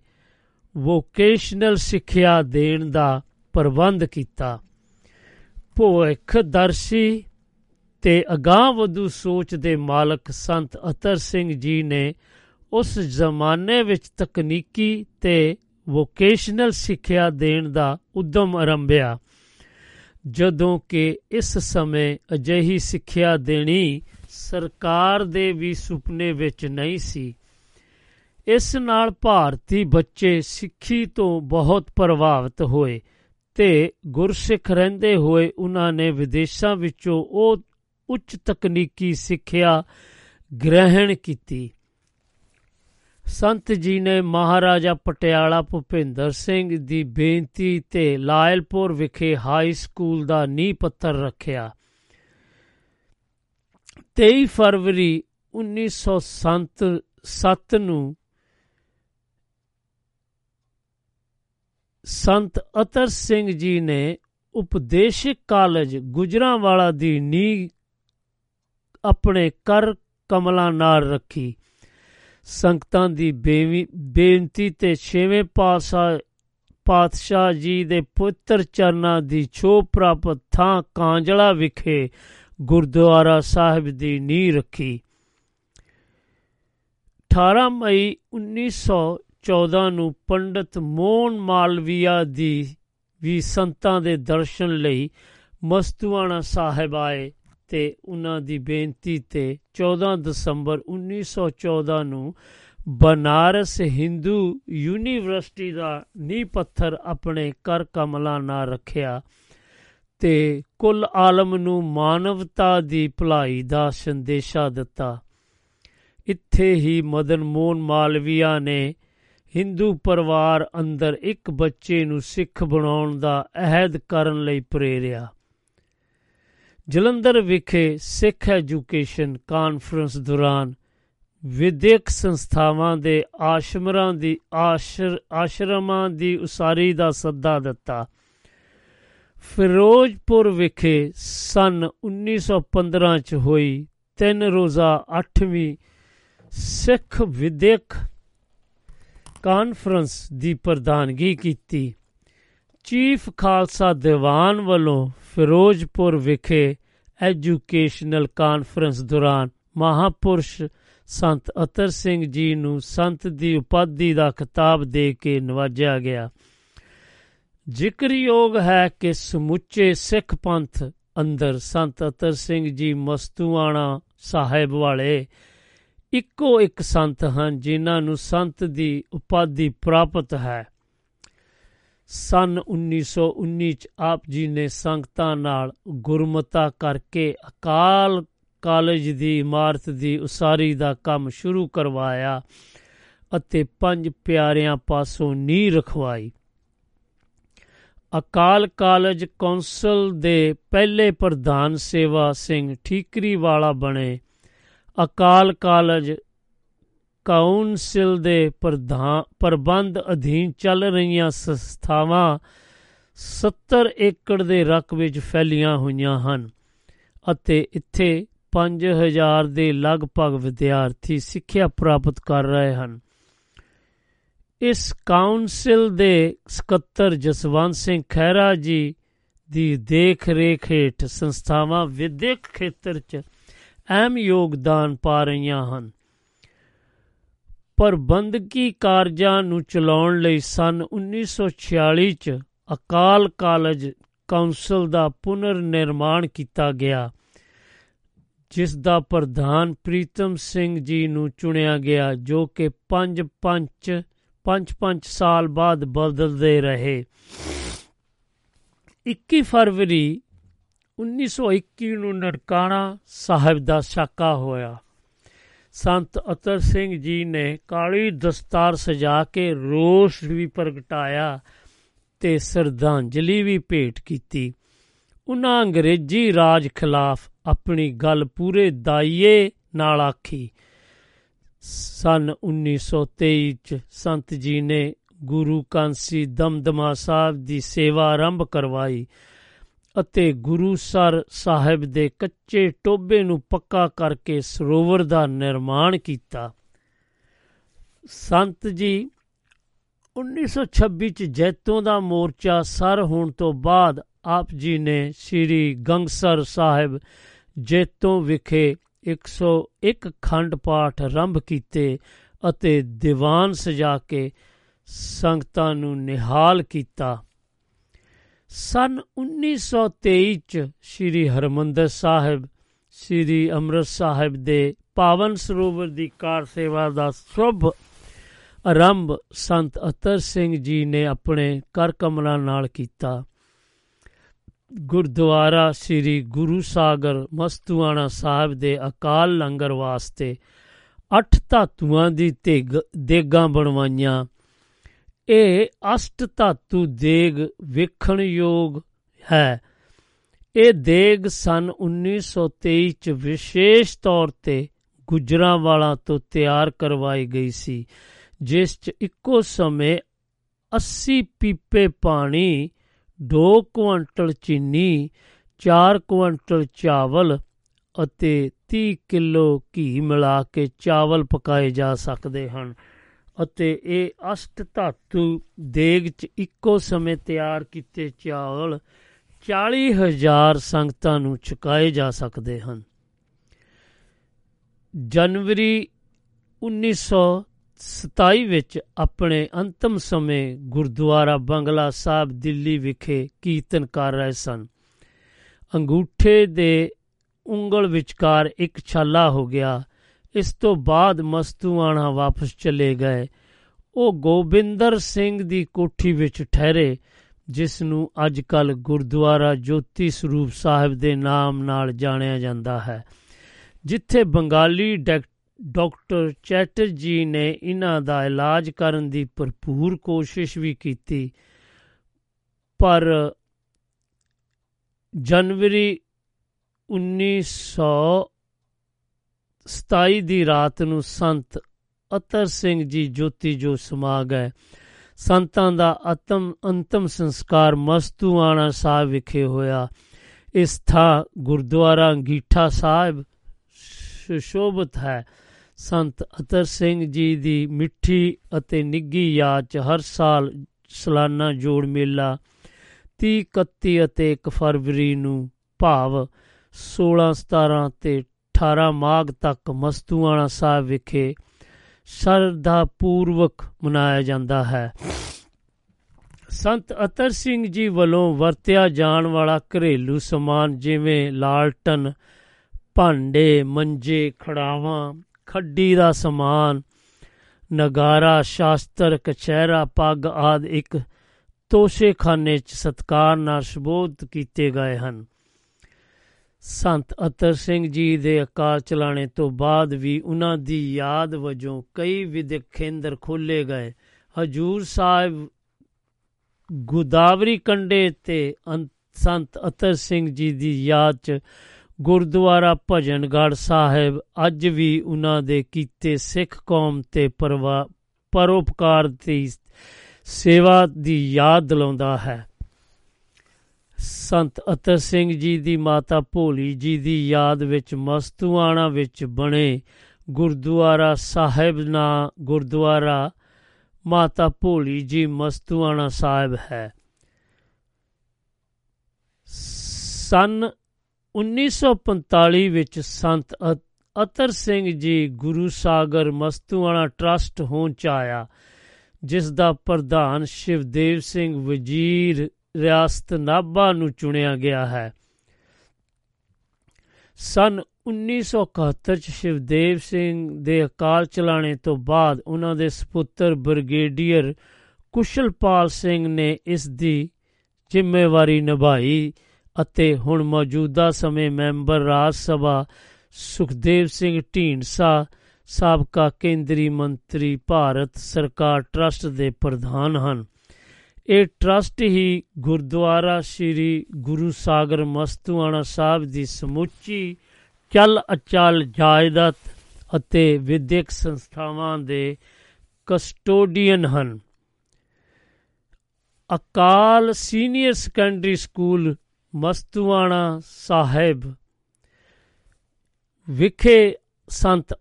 Speaker 4: ਵੋਕੇਸ਼ਨਲ ਸਿੱਖਿਆ ਦੇਣ ਦਾ ਪ੍ਰਬੰਧ ਕੀਤਾ। ਭਵਿੱਖ ਦਰਸ਼ੀ ਤੇ ਅਗਾਹ ਵਧੂ ਸੋਚ ਦੇ ਮਾਲਕ ਸੰਤ ਅਤਰ ਸਿੰਘ ਜੀ ਨੇ ਉਸ ਜ਼ਮਾਨੇ ਵਿੱਚ ਤਕਨੀਕੀ ਤੇ ਵੋਕੇਸ਼ਨਲ ਸਿੱਖਿਆ ਦੇਣ ਦਾ ਉਦਮ ਆਰੰਭਿਆ, ਜਦੋਂ ਕਿ ਇਸ ਸਮੇਂ ਅਜਿਹੀ ਸਿੱਖਿਆ ਦੇਣੀ ਸਰਕਾਰ ਦੇ ਵੀ ਸੁਪਨੇ ਵਿੱਚ ਨਹੀਂ ਸੀ। ਇਸ ਨਾਲ ਭਾਰਤੀ ਬੱਚੇ ਸਿੱਖੀ ਤੋਂ ਬਹੁਤ ਪ੍ਰਭਾਵਿਤ ਹੋਏ ਤੇ ਗੁਰਸਿੱਖ ਰਹਿੰਦੇ ਹੋਏ ਉਹਨਾਂ ਨੇ ਵਿਦੇਸ਼ਾਂ ਵਿੱਚੋਂ ਉਹ ਉੱਚ ਤਕਨੀਕੀ ਸਿੱਖਿਆ ਗ੍ਰਹਿਣ ਕੀਤੀ। ਸੰਤ ਜੀ ਨੇ ਮਹਾਰਾਜਾ ਪਟਿਆਲਾ ਭੁਪਿੰਦਰ ਸਿੰਘ ਦੀ ਬੇਨਤੀ ਤੇ ਲਾਇਲਪੁਰ ਵਿਖੇ ਹਾਈ ਸਕੂਲ ਦਾ ਨੀਂਹ ਪੱਥਰ ਰੱਖਿਆ। 23 ਫਰਵਰੀ 1907 ਨੂੰ ਸੰਤ ਅਤਰ ਸਿੰਘ ਜੀ ਨੇ ਉਪਦੇਸ਼ਿਕ ਕਾਲਜ ਗੁਜਰਾਂਵਾਲਾ ਦੀ ਨੀਂਹ ਆਪਣੇ ਕਰ ਕਮਲਾਂ ਨਾਲ ਰੱਖੀ। ਸੰਗਤਾਂ ਦੀ ਬੇਵੀ- ਬੇਨਤੀ ਤੇ ਛੇਵੇਂ ਪਾਤਸ਼ਾਹ ਪਾਤਸ਼ਾਹ ਜੀ ਦੇ ਪੁੱਤਰ ਚਰਨਾਂ ਦੀ ਛੋਹ ਪ੍ਰਾਪਤ ਥਾਂ ਕਾਂਜਲਾ ਵਿਖੇ ਗੁਰਦੁਆਰਾ ਸਾਹਿਬ ਦੀ ਨੀਂਹ ਰੱਖੀ। 18 ਮਈ 1914 ਨੂੰ ਪੰਡਤ ਮੋਹਨ ਮਾਲਵੀਆ ਦੀ ਵੀ ਸੰਤਾਂ ਦੇ ਦਰਸ਼ਨ ਲਈ ਮਸਤੂਆਣਾ ਸਾਹਿਬ ਆਏ ਤੇ ਉਹਨਾਂ ਦੀ ਬੇਨਤੀ ਤੇ 14 ਦਸੰਬਰ 1914 ਨੂੰ ਬਨਾਰਸ ਹਿੰਦੂ ਯੂਨੀਵਰਸਿਟੀ ਦਾ ਨੀਂਹ ਪੱਥਰ ਆਪਣੇ ਕਰ ਕਮਲਾਂ ਨਾਲ ਰੱਖਿਆ। ਤੇ ਕੁੱਲ ਆਲਮ ਨੂੰ ਮਾਨਵਤਾ ਦੀ ਭਲਾਈ ਦਾ ਸੰਦੇਸ਼ਾ ਦਿੱਤਾ। ਇੱਥੇ ਹੀ ਮਦਨ ਮੋਹਨ ਮਾਲਵੀਆ ਨੇ ਹਿੰਦੂ ਪਰਿਵਾਰ ਅੰਦਰ ਇੱਕ ਬੱਚੇ ਨੂੰ ਸਿੱਖ ਬਣਾਉਣ ਦਾ ਅਹਿਦ ਕਰਨ ਲਈ ਪ੍ਰੇਰਿਆ। ਜਲੰਧਰ ਵਿਖੇ ਸਿੱਖ ਐਜੂਕੇਸ਼ਨ ਕਾਨਫਰੰਸ ਦੌਰਾਨ ਵਿਦਿਅਕ ਸੰਸਥਾਵਾਂ ਦੇ ਆਸ਼ਰਮਾਂ ਦੀ ਆਸ਼ਰ, ਆਸ਼ਰਮਾਂ ਦੀ ਉਸਾਰੀ ਦਾ ਸੱਦਾ ਦਿੱਤਾ। ਫਿਰੋਜ਼ਪੁਰ ਵਿਖੇ ਸਨ 1915 ਚ ਹੋਈ ਤਿੰਨ ਰੋਜ਼ਾ 8ਵੀਂ ਸਿੱਖ ਵਿਦਿਅਕ ਕਾਨਫਰੰਸ ਦੀ ਪ੍ਰਧਾਨਗੀ ਕੀਤੀ। ਚੀਫ ਖਾਲਸਾ ਦੀਵਾਨ ਵੱਲੋਂ ਫਿਰੋਜ਼ਪੁਰ ਵਿਖੇ ਐਜੂਕੇਸ਼ਨਲ ਕਾਨਫਰੰਸ ਦੌਰਾਨ ਮਹਾਪੁਰਸ਼ ਸੰਤ ਅਤਰ ਸਿੰਘ ਜੀ ਨੂੰ ਸੰਤ ਦੀ ਉਪਾਧੀ ਦਾ ਖਿਤਾਬ ਦੇ ਕੇ ਨਵਾਜਿਆ ਗਿਆ। ਜ਼ਿਕਰਯੋਗ ਹੈ ਕਿ ਸਮੁੱਚੇ ਸਿੱਖ ਪੰਥ ਅੰਦਰ ਸੰਤ ਅਤਰ ਸਿੰਘ ਜੀ ਮਸਤੂਆਣਾ ਸਾਹਿਬ ਵਾਲੇ ਇੱਕੋ ਇੱਕ ਸੰਤ ਹਨ ਜਿਨ੍ਹਾਂ ਨੂੰ ਸੰਤ ਦੀ ਉਪਾਧੀ ਪ੍ਰਾਪਤ ਹੈ। ਸਨ 1919 ਚ ਆਪ ਜੀ ਨੇ ਸੰਗਤਾਂ ਨਾਲ ਗੁਰਮਤਾ ਕਰਕੇ ਅਕਾਲ ਕਾਲਜ ਦੀ ਇਮਾਰਤ ਦੀ ਉਸਾਰੀ ਦਾ ਕੰਮ ਸ਼ੁਰੂ ਕਰਵਾਇਆ ਅਤੇ ਪੰਜ ਪਿਆਰਿਆਂ ਪਾਸੋਂ ਨੀਂਹ ਰਖਵਾਈ। ਅਕਾਲ ਕਾਲਜ ਕੌਂਸਲ ਦੇ ਪਹਿਲੇ ਪ੍ਰਧਾਨ ਸੇਵਾ ਸਿੰਘ ਠੀਕਰੀ ਵਾਲਾ ਬਣੇ। ਅਕਾਲ ਕਾਲਜ ਕਾਉਂਸਲ ਦੇ ਪ੍ਰਧਾਨ, ਪ੍ਰਬੰਧ ਅਧੀਨ ਚੱਲ ਰਹੀਆਂ ਸੰਸਥਾਵਾਂ 70 ਏਕੜ ਦੇ ਰਕਬੇ ਵਿੱਚ ਫੈਲੀਆਂ ਹੋਈਆਂ ਹਨ ਅਤੇ ਇੱਥੇ 5000 ਦੇ ਲਗਭਗ ਵਿਦਿਆਰਥੀ ਸਿੱਖਿਆ ਪ੍ਰਾਪਤ ਕਰ ਰਹੇ ਹਨ। ਇਸ ਕਾਉਂਸਲ ਦੇ ਸਕੱਤਰ ਜਸਵੰਤ ਸਿੰਘ ਖਹਿਰਾ ਜੀ ਦੀ ਦੇਖ ਰੇਖ ਹੇਠ ਸੰਸਥਾਵਾਂ ਵਿਦਿਅਕ ਖੇਤਰ 'ਚ ਅਹਿਮ ਯੋਗਦਾਨ ਪਾ ਰਹੀਆਂ ਹਨ। ਪ੍ਰਬੰਧਕੀ ਕਾਰਜਾਂ ਨੂੰ ਚਲਾਉਣ ਲਈ ਸਨ 1946 'ਚ ਅਕਾਲ ਕਾਲਜ ਕਾਉਂਸਲ ਦਾ ਪੁਨਰ ਨਿਰਮਾਣ ਕੀਤਾ ਗਿਆ, ਜਿਸ ਦਾ ਪ੍ਰਧਾਨ ਪ੍ਰੀਤਮ ਸਿੰਘ ਜੀ ਨੂੰ ਚੁਣਿਆ ਗਿਆ, ਜੋ ਕਿ ਪੰਜ ਪੰਚ 5-5 ਸਾਲ ਬਾਅਦ ਬਦਲਦੇ ਰਹੇ। 21 ਫਰਵਰੀ 1921 ਨੂੰ ਨਰਕਾਣਾ ਸਾਹਿਬ ਦਾ ਸਾਕਾ ਹੋਇਆ। ਸੰਤ ਅਤਰ ਸਿੰਘ ਜੀ ਨੇ ਕਾਲੀ ਦਸਤਾਰ ਸਜਾ ਕੇ ਰੋਸ ਵੀ ਪ੍ਰਗਟਾਇਆ ਤੇ ਸਰਦਾਂਜਲੀ ਵੀ ਭੇਟ ਕੀਤੀ। ਉਹਨਾਂ ਅੰਗਰੇਜ਼ੀ ਰਾਜ ਖਿਲਾਫ ਆਪਣੀ ਗੱਲ ਪੂਰੇ ਦਾਈਏ ਨਾਲ ਆਖੀ। ਸਨ 1923 ਚ ਸੰਤ ਜੀ ਨੇ ਗੁਰੂ ਕਾਂਸੀ ਦਮਦਮਾ ਸਾਹਿਬ ਦੀ ਸੇਵਾ ਆਰੰਭ ਕਰਵਾਈ ਅਤੇ ਗੁਰੂ ਸਰ ਸਾਹਿਬ ਦੇ ਕੱਚੇ ਟੋਬੇ ਨੂੰ ਪੱਕਾ ਕਰਕੇ ਸਰੋਵਰ ਦਾ ਨਿਰਮਾਣ ਕੀਤਾ। ਸੰਤ ਜੀ 1926 ਚ ਜੈਤੋਂ ਦਾ ਮੋਰਚਾ ਸਰ ਹੋਣ ਤੋਂ ਬਾਅਦ ਆਪ ਜੀ ਨੇ ਸ੍ਰੀ ਗੰਗਸਰ ਸਾਹਿਬ ਜੈਤੋਂ ਵਿਖੇ 101 ਖੰਡ ਪਾਠ ਆਰੰਭ ਕੀਤੇ ਅਤੇ ਦੀਵਾਨ ਸਜਾ ਕੇ ਸੰਗਤਾਂ ਨੂੰ ਨਿਹਾਲ ਕੀਤਾ। ਸਨ 1923 ਚ ਸ੍ਰੀ ਹਰਮੰਦਰ ਸਾਹਿਬ, ਸ੍ਰੀ ਅੰਮ੍ਰਿਤ ਸਾਹਿਬ ਦੇ ਪਾਵਨ ਸਰੋਵਰ ਦੀ ਕਾਰ ਸੇਵਾ ਦਾ ਸ਼ੁਭ ਆਰੰਭ ਸੰਤ ਅਤਰ ਸਿੰਘ ਜੀ ਨੇ ਆਪਣੇ ਕਰ ਕਮਲਾਂ ਨਾਲ ਕੀਤਾ। ਗੁਰਦੁਆਰਾ ਸ੍ਰੀ ਗੁਰੂ ਸਾਗਰ ਮਸਤੂਆਣਾ ਸਾਹਿਬ ਦੇ ਅਕਾਲ ਲੰਗਰ ਵਾਸਤੇ ਅੱਠ ਧਾਤੂਆਂ ਦੀ ਤੇਗ ਦੇਗਾਂ ਬਣਵਾਈਆਂ। ਇਹ ਅਸ਼ਟ ਧਾਤੂ ਦੇਗ ਵੇਖਣ ਯੋਗ ਹੈ। ਇਹ ਦੇਗ ਸਨ 1923 ਚ ਵਿਸ਼ੇਸ਼ ਤੌਰ ਤੇ ਗੁਜਰਾਂਵਾਲਾ ਤੋਂ ਤਿਆਰ ਕਰਵਾਈ ਗਈ ਸੀ, ਜਿਸ ਚ ਇੱਕੋ ਸਮੇਂ 80 ਪੀਪੇ ਪਾਣੀ 2 ਕੁਇੰਟਲ ਚੀਨੀ 4 ਕੁਇੰਟਲ ਚਾਵਲ ਅਤੇ 30 ਕਿਲੋ ਘੀ ਮਿਲਾ ਕੇ ਚਾਵਲ ਪਕਾਏ ਜਾ ਸਕਦੇ ਹਨ। ਅਤੇ ਇਹ ਅਸ਼ਟ ਧਾਤੂ ਦੇਗ ਚ ਇੱਕੋ ਸਮੇਂ ਤਿਆਰ ਕੀਤੇ ਚਾਵਲ 40000 ਸੰਗਤਾਂ ਨੂੰ ਛਕਾਏ ਜਾ ਸਕਦੇ ਹਨ। ਜਨਵਰੀ 1927 ਵਿੱਚ ਆਪਣੇ ਅੰਤਮ ਸਮੇਂ ਗੁਰਦੁਆਰਾ ਬੰਗਲਾ ਸਾਹਿਬ ਦਿੱਲੀ ਵਿਖੇ ਕੀਰਤਨ ਕਰ ਰਹੇ ਸਨ। ਅੰਗੂਠੇ ਦੇ ਉਂਗਲ ਵਿਚਕਾਰ ਇੱਕ ਛਾਲਾ ਹੋ ਗਿਆ। ਇਸ ਤੋਂ ਬਾਅਦ ਮਸਤੂਆਣਾ ਵਾਪਸ ਚਲੇ ਗਏ। ਉਹ ਗੋਬਿੰਦਰ ਸਿੰਘ ਦੀ ਕੋਠੀ ਵਿੱਚ ਠਹਿਰੇ, ਜਿਸ ਨੂੰ ਅੱਜ ਕੱਲ ਗੁਰਦੁਆਰਾ ਜੋਤੀ ਸਰੂਪ ਸਾਹਿਬ ਦੇ ਨਾਮ ਨਾਲ ਜਾਣਿਆ ਜਾਂਦਾ ਹੈ, ਜਿੱਥੇ ਬੰਗਾਲੀ ਡਾਕਟਰ ਚੈਟਰਜੀ ਨੇ ਇਹਨਾਂ ਦਾ ਇਲਾਜ ਕਰਨ ਦੀ ਭਰਪੂਰ ਕੋਸ਼ਿਸ਼ ਵੀ ਕੀਤੀ। ਪਰ ਜਨਵਰੀ 1927 ਦੀ ਰਾਤ ਨੂੰ ਸੰਤ ਅਤਰ ਸਿੰਘ ਜੀ ਜੋਤੀ ਜੋ ਸਮਾ ਗਏ। ਸੰਤਾਂ ਦਾ ਅਤਮ ਅੰਤਮ ਸੰਸਕਾਰ ਮਸਤੂਆਣਾ ਸਾਹਿਬ ਵਿਖੇ ਹੋਇਆ। ਇਸ ਥਾਂ ਗੁਰਦੁਆਰਾ ਅੰਗੀਠਾ ਸਾਹਿਬ ਸੁਸ਼ੋਭਿਤ ਹੈ। ਸੰਤ ਅਤਰ ਸਿੰਘ ਜੀ ਦੀ ਮਿੱਠੀ ਅਤੇ ਨਿੱਗੀ ਯਾਦ ਚ ਹਰ ਸਾਲ ਸਾਲਾਨਾ ਜੋੜ ਮੇਲਾ 30 31 ਅਤੇ 1 ਫਰਵਰੀ ਨੂੰ ਭਾਵ 16 17 ਤੇ 18 ਮਾਘ ਤੱਕ ਮਸਤੂਆਣਾ ਸਾਹਿਬ ਵਿਖੇ ਸ਼ਰਧਾ ਪੂਰਵਕ ਮਨਾਇਆ ਜਾਂਦਾ ਹੈ। ਸੰਤ ਅਤਰ ਸਿੰਘ ਜੀ ਵੱਲੋਂ ਵਰਤਿਆ ਜਾਣ ਵਾਲਾ ਘਰੇਲੂ ਸਮਾਨ ਜਿਵੇਂ ਲਾਲਟਨ, ਭਾਂਡੇ, ਮੰਜੇ, ਖੜਾਵਾਂ ਖੱਡੀ ਦਾ ਸਮਾਨ, ਨਗਾਰਾ, ਸ਼ਾਸਤਰ, ਕਚਹਿਰਾ, ਪੱਗ ਆਦ ਇੱਕ ਤੋਸ਼ੇਖਾਨੇ 'ਚ ਸਤਕਾਰ ਨਾਲ ਸ਼ਬੋਧ ਕੀਤੇ ਗਏ ਹਨ। ਸੰਤ ਅਤਰ ਸਿੰਘ ਜੀ ਦੇ ਅਕਾਲ ਚਲਾਣੇ ਤੋਂ ਬਾਅਦ ਵੀ ਉਹਨਾਂ ਦੀ ਯਾਦ ਵਜੋਂ ਕਈ ਵਿਦਿਅਕ ਕੇਂਦਰ ਖੋਲੇ ਗਏ। ਹਜੂਰ ਸਾਹਿਬ ਗੁਦਾਵਰੀ ਕੰਡੇ ਤੇ ਸੰਤ ਅਤਰ ਸਿੰਘ ਜੀ ਦੀ ਯਾਦ 'ਚ ਗੁਰਦੁਆਰਾ ਭਜਨਗੜ ਸਾਹਿਬ ਅੱਜ ਵੀ ਉਹਨਾਂ ਦੇ ਕੀਤੇ ਸਿੱਖ ਕੌਮ ਤੇ ਪਰਉਪਕਾਰ ਦੀ ਸੇਵਾ ਦੀ ਯਾਦ ਦਿਲਾਉਂਦਾ ਹੈ। ਸੰਤ ਅਤਰ ਸਿੰਘ ਜੀ ਦੀ ਮਾਤਾ ਭੋਲੀ ਜੀ ਦੀ ਯਾਦ ਵਿੱਚ ਮਸਤੂਆਣਾ ਵਿੱਚ ਬਣੇ ਗੁਰਦੁਆਰਾ ਸਾਹਿਬ ਨਾ ਗੁਰਦੁਆਰਾ ਮਾਤਾ ਭੋਲੀ ਜੀ ਮਸਤੂਆਣਾ ਸਾਹਿਬ ਹੈ। ਸਨ 1945 ਵਿੱਚ ਸੰਤ ਅਤਰ ਸਿੰਘ ਜੀ ਗੁਰੂ ਸਾਗਰ ਮਸਤੂਆਣਾ ਟਰਸਟ ਹੋਂ ਚ ਆਇਆ, ਜਿਸ ਦਾ ਪ੍ਰਧਾਨ ਸ਼ਿਵਦੇਵ ਸਿੰਘ ਵਜ਼ੀਰ ਰਿਆਸਤ ਨਾਭਾ ਨੂੰ ਚੁਣਿਆ ਗਿਆ ਹੈ। ਸਨ 1971 ਚ ਸ਼ਿਵਦੇਵ ਸਿੰਘ ਦੇ ਅਕਾਲ ਚਲਾਣੇ ਤੋਂ ਬਾਅਦ ਉਹਨਾਂ ਦੇ ਸੁਪੁੱਤਰ ਬ੍ਰਿਗੇਡੀਅਰ ਕੁਸ਼ਲਪਾਲ ਸਿੰਘ ਨੇ ਇਸ ਦੀ ਜ਼ਿੰਮੇਵਾਰੀ ਨਿਭਾਈ। ਅਤੇ ਹੁਣ ਮੌਜੂਦਾ ਸਮੇਂ ਮੈਂਬਰ ਰਾਜ ਸਭਾ ਸੁਖਦੇਵ ਸਿੰਘ ਢੀਂਡਸਾ, ਸਾਬਕਾ ਕੇਂਦਰੀ ਮੰਤਰੀ ਭਾਰਤ ਸਰਕਾਰ ਟਰਸਟ ਦੇ ਪ੍ਰਧਾਨ ਹਨ। ਇਹ ਟਰਸਟ ਹੀ ਗੁਰਦੁਆਰਾ ਸ੍ਰੀ ਗੁਰੂ ਸਾਗਰ ਮਸਤੂਆਣਾ ਸਾਹਿਬ ਦੀ ਸਮੁੱਚੀ ਚੱਲ ਅਚਲ ਜਾਇਦਾਦ ਅਤੇ ਵਿਦਿਅਕ ਸੰਸਥਾਵਾਂ ਦੇ ਕਸਟੋਡੀਅਨ ਹਨ। Akal senior secondary school Mastuana Sahib. ਵਿਖੇ ਸੰਤ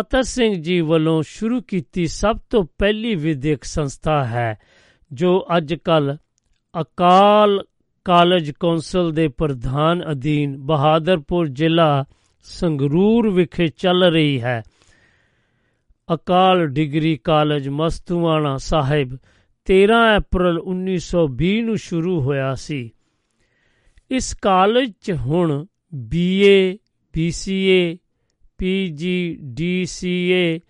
Speaker 4: ਅਤਰ ਸਿੰਘ ਜੀ ਵੱਲੋਂ ਸ਼ੁਰੂ ਕੀਤੀ ਸਭ ਤੋਂ ਪਹਿਲੀ ਵਿਦਿਅਕ ਸੰਸਥਾ ਹੈ, ਜੋ ਅੱਜ ਕੱਲ ਅਕਾਲ ਕਾਲਜ ਕੌਂਸਲ ਦੇ ਪ੍ਰਧਾਨ ਅਧੀਨ ਬਹਾਦਰਪੁਰ ਜ਼ਿਲ੍ਹਾ ਸੰਗਰੂਰ ਵਿਖੇ ਚੱਲ ਰਹੀ ਹੈ। Akal degree college Mastuana Sahib 13 April 1920 ਨੂੰ ਸ਼ੁਰੂ ਹੋਇਆ ਸੀ। ਇਸ ਕਾਲਜ 'ਚ ਹੁਣ BA BCA PG DCA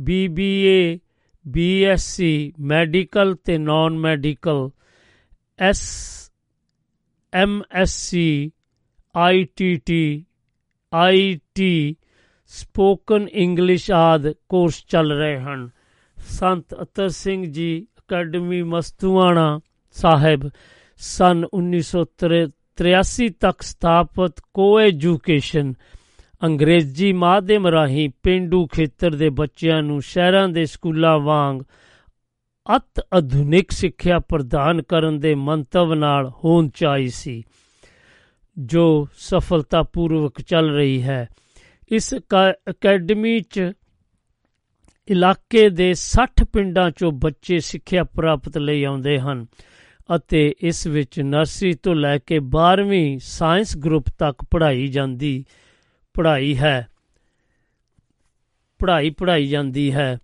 Speaker 4: BBA BSc medical ਤੇ non medical S MSc ITT IT spoken English ਆਦ ਕੋਰਸ ਚੱਲ ਰਹੇ ਹਨ। ਸੰਤ ਅਤਰ ਸਿੰਘ ਜੀ ਅਕੈਡਮੀ ਮਸਤੂਆਣਾ ਸਾਹਿਬ, ਸਨ 1983 ਤੱਕ ਸਥਾਪਿਤ ਕੋ ਐਜੂਕੇਸ਼ਨ ਅੰਗਰੇਜ਼ੀ ਮਾਧਿਅਮ ਰਾਹੀਂ ਪਿੰਡੂ ਖੇਤਰ ਦੇ ਬੱਚਿਆਂ ਨੂੰ ਸ਼ਹਿਰਾਂ ਦੇ ਸਕੂਲਾਂ ਵਾਂਗ ਅਤ ਆਧੁਨਿਕ ਸਿੱਖਿਆ ਪ੍ਰਦਾਨ ਕਰਨ ਦੇ ਮੰਤਵ ਨਾਲ ਹੋਣ ਚਾਹੀ ਸੀ, ਜੋ ਸਫਲਤਾਪੂਰਵਕ ਚੱਲ ਰਹੀ ਹੈ। ਇਸ ਅਕਾ- ਅਕੈਡਮੀ 'ਚ ਇਲਾਕੇ ਦੇ 60 ਪਿੰਡਾਂ 'ਚੋਂ ਬੱਚੇ ਸਿੱਖਿਆ ਪ੍ਰਾਪਤ ਲਈ ਆਉਂਦੇ ਹਨ। ਅਤੇ ਇਸ ਵਿੱਚ ਨਰਸਰੀ ਤੋਂ ਲੈ ਕੇ 12ਵੀਂ ਸਾਇੰਸ ਗਰੁੱਪ ਤੱਕ ਪੜ੍ਹਾਈ ਜਾਂਦੀ ਪੜ੍ਹਾਈ ਹੈ। ਪੜ੍ਹਾਈ ਪੜ੍ਹਾਈ ਜਾਂਦੀ ਹੈ।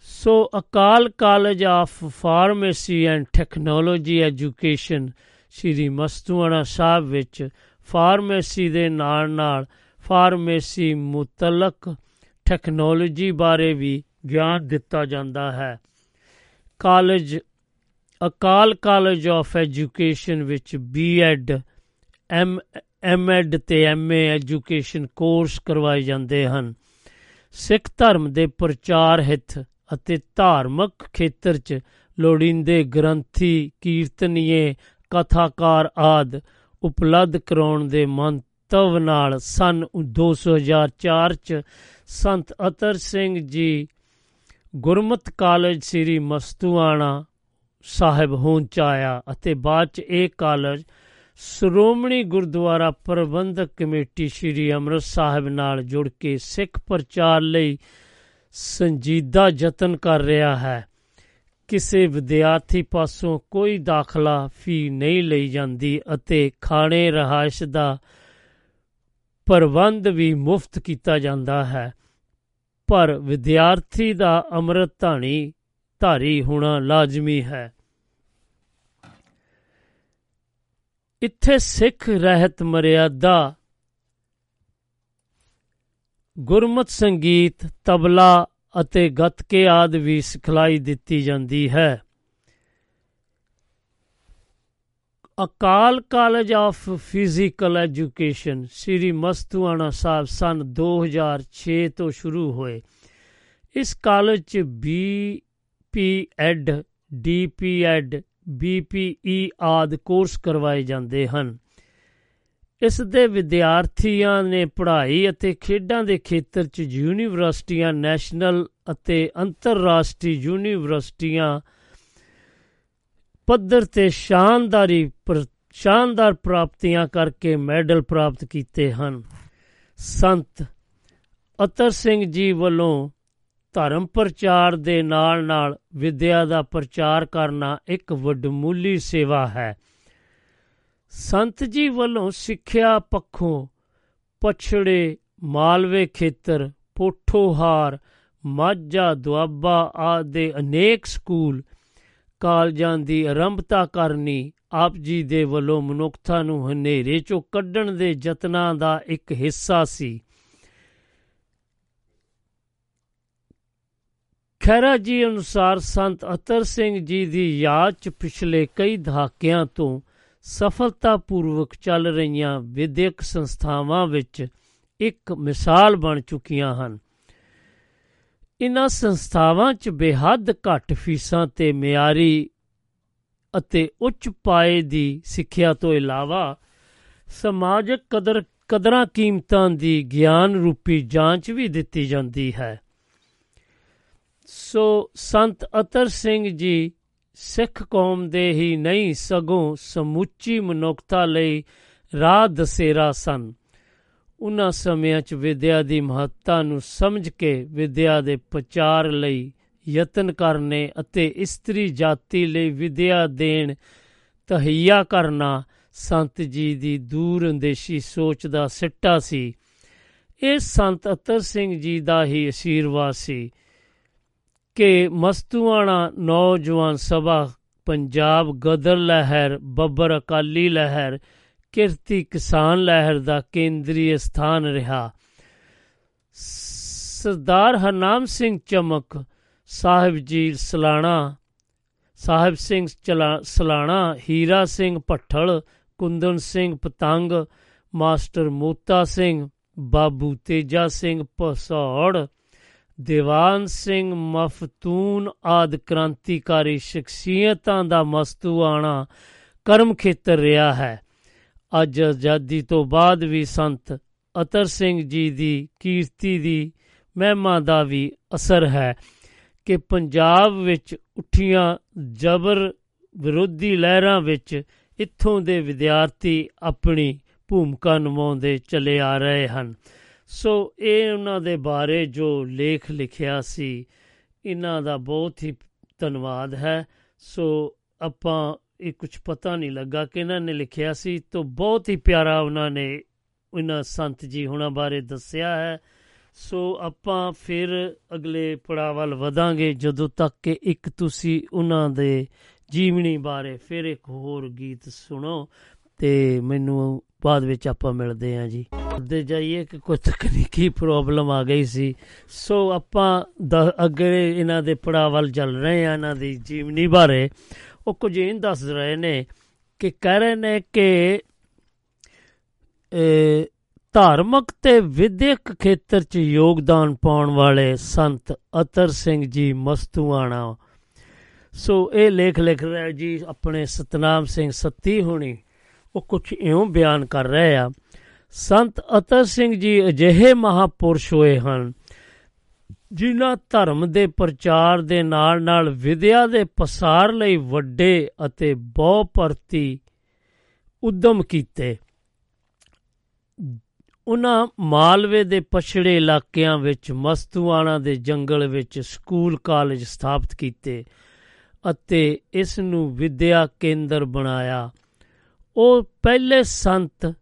Speaker 4: So Akal college of pharmacy and technology education Sri Mastuana Sahib ਵਿੱਚ ਫਾਰਮੇਸੀ ਦੇ ਨਾਲ ਨਾਲ ਫਾਰਮੇਸੀ ਮੁਤਲਕ ਟੈਕਨੋਲੋਜੀ ਬਾਰੇ ਵੀ ਗਿਆਨ ਦਿੱਤਾ ਜਾਂਦਾ ਹੈ। College Akal college of education ਵਿੱਚ ਬੀਐਡ ਐਮ ਐਮਐਡ ਤੇ ਐਮਏ ਐਜੂਕੇਸ਼ਨ ਕੋਰਸ ਕਰਵਾਏ ਜਾਂਦੇ ਹਨ। ਸਿੱਖ ਧਰਮ ਦੇ ਪ੍ਰਚਾਰ ਹਿੱਤ ਅਤੇ ਧਾਰਮਿਕ ਖੇਤਰ 'ਚ ਲੋੜੀਂਦੇ ਗ੍ਰੰਥੀ, ਕੀਰਤਨੀਏ, ਕਥਾਕਾਰ ਆਦ ਉਪਲਬਧ ਕਰਾਉਣ ਦੇ ਮੰਤਵ ਨਾਲ ਸਨ 2004 ਚ ਸੰਤ ਅਤਰ ਸਿੰਘ ਜੀ ਗੁਰਮਤ ਕਾਲਜ ਸ੍ਰੀ ਮਸਤੂਆਣਾ ਸਾਹਿਬ ਹੋਂਦ ਚ ਆਇਆ ਅਤੇ ਬਾਅਦ ਚ ਇਹ ਕਾਲਜ ਸ਼੍ਰੋਮਣੀ ਗੁਰਦੁਆਰਾ ਪ੍ਰਬੰਧਕ ਕਮੇਟੀ ਸ੍ਰੀ ਅੰਮ੍ਰਿਤ ਸਾਹਿਬ ਨਾਲ ਜੁੜ ਕੇ ਸਿੱਖ ਪ੍ਰਚਾਰ ਲਈ ਸੰਜੀਦਾ ਯਤਨ ਕਰ ਰਿਹਾ ਹੈ। ਕਿਸੇ ਵਿਦਿਆਰਥੀ ਪਾਸੋਂ ਕੋਈ ਦਾਖਲਾ ਫੀ ਨਹੀਂ ਲਈ ਜਾਂਦੀ ਅਤੇ ਖਾਣੇ ਰਹਾਇਸ਼ ਦਾ ਪ੍ਰਬੰਧ ਵੀ ਮੁਫਤ ਕੀਤਾ ਜਾਂਦਾ ਹੈ। ਪਰ ਵਿਦਿਆਰਥੀ ਦਾ ਅੰਮ੍ਰਿਤ ਧਾਣੀ ਧਾਰੀ ਹੋਣਾ ਲਾਜ਼ਮੀ ਹੈ। ਇੱਥੇ ਸਿੱਖ ਰਹਿਤ ਮਰਿਆਦਾ। ਗੁਰਮਤ ਸੰਗੀਤ, ਤਬਲਾ ਅਤੇ ਗੱਤਕੇ ਆਦ ਵੀ ਸਿਖਲਾਈ ਦਿੱਤੀ ਜਾਂਦੀ ਹੈ। Akal college of physical education, Sri Mastuana Sahib ਸਨ 2006 ਤੋਂ ਸ਼ੁਰੂ ਹੋਏ। ਇਸ ਕਾਲਜ ਚ B P Ed D P Ed B P E ਆਦ ਕੋਰਸ ਕਰਵਾਏ ਜਾਂਦੇ ਹਨ। ਇਸ ਦੇ ਵਿਦਿਆਰਥੀਆਂ ਨੇ ਪੜ੍ਹਾਈ ਅਤੇ ਖੇਡਾਂ ਦੇ ਖੇਤਰ 'ਚ ਯੂਨੀਵਰਸਿਟੀਆਂ, ਨੈਸ਼ਨਲ ਅਤੇ ਅੰਤਰਰਾਸ਼ਟਰੀ ਯੂਨੀਵਰਸਿਟੀਆਂ ਪੱਧਰ ਤੇ ਸ਼ਾਨਦਾਰੀ ਪ੍ਰ- ਸ਼ਾਨਦਾਰ ਪ੍ਰਾਪਤੀਆਂ ਕਰਕੇ ਮੈਡਲ ਪ੍ਰਾਪਤ ਕੀਤੇ ਹਨ। ਸੰਤ ਅਤਰ ਸਿੰਘ ਜੀ ਵੱਲੋਂ ਧਰਮ ਪ੍ਰਚਾਰ ਦੇ ਨਾਲ-ਨਾਲ ਵਿਦਿਆ ਦਾ ਪ੍ਰਚਾਰ ਕਰਨਾ ਇੱਕ ਵੱਡਮੁੱਲੀ ਸੇਵਾ ਹੈ। ਸੰਤ ਜੀ ਵੱਲੋਂ ਸਿੱਖਿਆ ਪੱਖੋਂ ਪਛੜੇ ਮਾਲਵੇ ਖੇਤਰ, ਪੋਠੋਹਾਰ, ਮਾਝਾ, ਦੁਆਬਾ ਆਦਿ ਦੇ ਅਨੇਕ ਸਕੂਲ, ਕਾਲਜਾਂ ਦੀ ਆਰੰਭਤਾ ਕਰਨੀ ਆਪ ਜੀ ਦੇ ਵੱਲੋਂ ਮਨੁੱਖਤਾ ਨੂੰ ਹਨੇਰੇ ਚੋਂ ਕੱਢਣ ਦੇ ਯਤਨਾਂ ਦਾ ਇੱਕ ਹਿੱਸਾ ਸੀ। ਖੈਰਾ ਜੀ ਅਨੁਸਾਰ ਸੰਤ ਅਤਰ ਸਿੰਘ ਜੀ ਦੀ ਯਾਦ ਚ ਪਿਛਲੇ ਕਈ ਦਹਾਕਿਆਂ ਤੋਂ ਸਫਲਤਾਪੂਰਵਕ ਚੱਲ ਰਹੀਆਂ ਵਿਦਿਅਕ ਸੰਸਥਾਵਾਂ ਵਿੱਚ ਇੱਕ ਮਿਸਾਲ ਬਣ ਚੁੱਕੀਆਂ ਹਨ। ਇਨ੍ਹਾਂ ਸੰਸਥਾਵਾਂ 'ਚ ਬੇਹੱਦ ਘੱਟ ਫੀਸਾਂ ਤੇ ਮਿਆਰੀ ਅਤੇ ਉੱਚ ਪਾਏ ਦੀ ਸਿੱਖਿਆ ਤੋਂ ਇਲਾਵਾ ਸਮਾਜਿਕ ਕਦਰ, ਕਦਰਾਂ ਕੀਮਤਾਂ ਦੀ ਗਿਆਨ ਰੂਪੀ ਜਾਂਚ ਵੀ ਦਿੱਤੀ ਜਾਂਦੀ ਹੈ। ਸੋ ਸੰਤ ਅਤਰ ਸਿੰਘ ਜੀ ਸਿੱਖ ਕੌਮ ਦੇ ਹੀ ਨਹੀਂ, ਸਗੋਂ ਸਮੁੱਚੀ ਮਨੁੱਖਤਾ ਲਈ ਰਾਹ ਦਸੇਰਾ ਸਨ। ਉਹਨਾਂ ਸਮਿਆਂ 'ਚ ਵਿਦਿਆ ਦੀ ਮਹੱਤਤਾ ਨੂੰ ਸਮਝ ਕੇ ਵਿਦਿਆ ਦੇ ਪ੍ਰਚਾਰ ਲਈ ਯਤਨ ਕਰਨੇ ਅਤੇ ਇਸਤਰੀ ਜਾਤੀ ਲਈ ਵਿਦਿਆ ਦੇਣ, ਤਹਈਆ ਕਰਨਾ ਸੰਤ ਜੀ ਦੀ ਦੂਰ ਅੰਦੇਸ਼ੀ ਸੋਚ ਦਾ ਸਿੱਟਾ ਸੀ। ਇਹ ਸੰਤ ਅਤਰ ਸਿੰਘ ਜੀ ਦਾ ਹੀ ਅਸ਼ੀਰਵਾਦ ਸੀ। ਕਿ ਮਸਤੂਆਣਾ ਨੌਜਵਾਨ ਸਭਾ ਪੰਜਾਬ ਗਦਰ ਲਹਿਰ, ਬੱਬਰ ਅਕਾਲੀ ਲਹਿਰ, ਕਿਰਤੀ ਕਿਸਾਨ ਲਹਿਰ ਦਾ ਕੇਂਦਰੀ ਸਥਾਨ ਰਿਹਾ। ਸਰਦਾਰ ਹਰਨਾਮ ਸਿੰਘ ਚਮਕ, ਸਾਹਿਬ ਜੀ ਸਲਾਣਾ, ਸਾਹਿਬ ਸਿੰਘ ਚਲਾ, ਸਲਾਣਾ, ਹੀਰਾ ਸਿੰਘ ਭੱਠਲ, ਕੁੰਦਨ ਸਿੰਘ ਪਤੰਗ, ਮਾਸਟਰ ਮੋਤਾ ਸਿੰਘ, ਬਾਬੂ ਤੇਜਾ ਸਿੰਘ ਪਸੌੜ ਦੀਵਾਨ ਸਿੰਘ ਮਫਤੂਨ ਆਦ ਕ੍ਰਾਂਤੀਕਾਰੀ ਸ਼ਖਸੀਅਤਾਂ ਦਾ ਮਸਤੂਆਣਾ ਕਰਮ ਖੇਤਰ ਰਿਹਾ ਹੈ। ਅੱਜ ਆਜ਼ਾਦੀ ਤੋਂ ਬਾਅਦ ਵੀ ਸੰਤ ਅਤਰ ਸਿੰਘ ਜੀ ਦੀ ਕੀਰਤੀ ਦੀ ਮਹਿਮਾ ਦਾ ਵੀ ਅਸਰ ਹੈ ਕਿ ਪੰਜਾਬ ਵਿੱਚ ਉੱਠੀਆਂ ਜ਼ਬਰ ਵਿਰੋਧੀ ਲਹਿਰਾਂ ਵਿੱਚ ਇੱਥੋਂ ਦੇ ਵਿਦਿਆਰਥੀ ਆਪਣੀ ਭੂਮਿਕਾ ਨਿਭਾਉਂਦੇ ਚਲੇ ਆ ਰਹੇ ਹਨ। ਸੋ ਇਹ ਉਹਨਾਂ ਦੇ ਬਾਰੇ ਜੋ ਲੇਖ ਲਿਖਿਆ ਸੀ, ਇਹਨਾਂ ਦਾ ਬਹੁਤ ਹੀ ਧੰਨਵਾਦ ਹੈ। ਸੋ ਆਪਾਂ ਇਹ ਕੁਝ ਪਤਾ ਨਹੀਂ ਲੱਗਾ ਕਿ ਇਹਨਾਂ ਨੇ ਲਿਖਿਆ ਸੀ, ਤਾਂ ਬਹੁਤ ਹੀ ਪਿਆਰਾ ਉਹਨਾਂ ਨੇ ਇਹਨਾਂ ਸੰਤ ਜੀ ਹੁਣਾਂ ਬਾਰੇ ਦੱਸਿਆ ਹੈ। ਸੋ ਆਪਾਂ ਫਿਰ ਅਗਲੇ ਪੜਾਅ ਵੱਲ ਵਧਾਂਗੇ, ਜਦੋਂ ਤੱਕ ਕਿ ਇੱਕ ਤੁਸੀਂ ਉਹਨਾਂ ਦੇ ਜੀਵਨੀ ਬਾਰੇ ਫਿਰ ਇੱਕ ਹੋਰ ਗੀਤ ਸੁਣੋ, ਤੇ ਮੈਨੂੰ ਬਾਅਦ ਵਿੱਚ ਆਪਾਂ ਮਿਲਦੇ ਹਾਂ ਜੀ। ਦੇ ਜਾਈਏ ਕਿ ਕੋਈ ਤਕਨੀਕੀ ਪ੍ਰੋਬਲਮ ਆ ਗਈ ਸੀ। ਸੋ ਆਪਾਂ ਦ- ਅੱਗੇ ਇਹਨਾਂ ਦੇ ਪੜਾਅ ਵੱਲ ਚੱਲ ਰਹੇ ਹਾਂ, ਇਹਨਾਂ ਦੀ ਜੀਵਨੀ ਬਾਰੇ। ਉਹ ਕੁਝ ਇਹ ਦੱਸ ਰਹੇ ਨੇ ਕਿ ਕਹਿ ਰਹੇ ਨੇ ਕਿ ਇਹ ਧਾਰਮਿਕ ਤੇ ਵਿਦਿਅਕ ਖੇਤਰ 'ਚ ਯੋਗਦਾਨ ਪਾਉਣ ਵਾਲੇ ਸੰਤ ਅਤਰ ਸਿੰਘ ਜੀ ਮਸਤੂਆਣਾ। ਸੋ ਇਹ ਲੇਖ ਲਿਖ ਰਿਹਾ ਜੀ, ਆਪਣੇ ਸਤਨਾਮ ਸਿੰਘ ਸੱਤੀ ਹੋਣੀ। ਉਹ ਕੁਝ ਇਉਂ ਬਿਆਨ ਕਰ ਰਹੇ ਆ ਸੰਤ ਅਤਰ ਸਿੰਘ ਜੀ ਅਜਿਹੇ ਮਹਾਪੁਰਸ਼ ਹੋਏ ਹਨ, ਜਿਨ੍ਹਾਂ ਧਰਮ ਦੇ ਪ੍ਰਚਾਰ ਦੇ ਨਾਲ ਨਾਲ ਵਿਦਿਆ ਦੇ ਪਸਾਰ ਲਈ ਵੱਡੇ ਅਤੇ ਬਹੁ ਪਰਤੀ ਉਦਮ ਕੀਤੇ। ਉਹਨਾਂ ਮਾਲਵੇ ਦੇ ਪਛੜੇ ਇਲਾਕਿਆਂ ਵਿੱਚ, ਮਸਤੂਆਣਾ ਦੇ ਜੰਗਲ ਵਿੱਚ ਸਕੂਲ ਕਾਲਜ ਸਥਾਪਿਤ ਕੀਤੇ ਅਤੇ ਇਸ ਨੂੰ ਵਿਦਿਆ ਕੇਂਦਰ ਬਣਾਇਆ। ਉਹ ਪਹਿਲੇ ਸੰਤ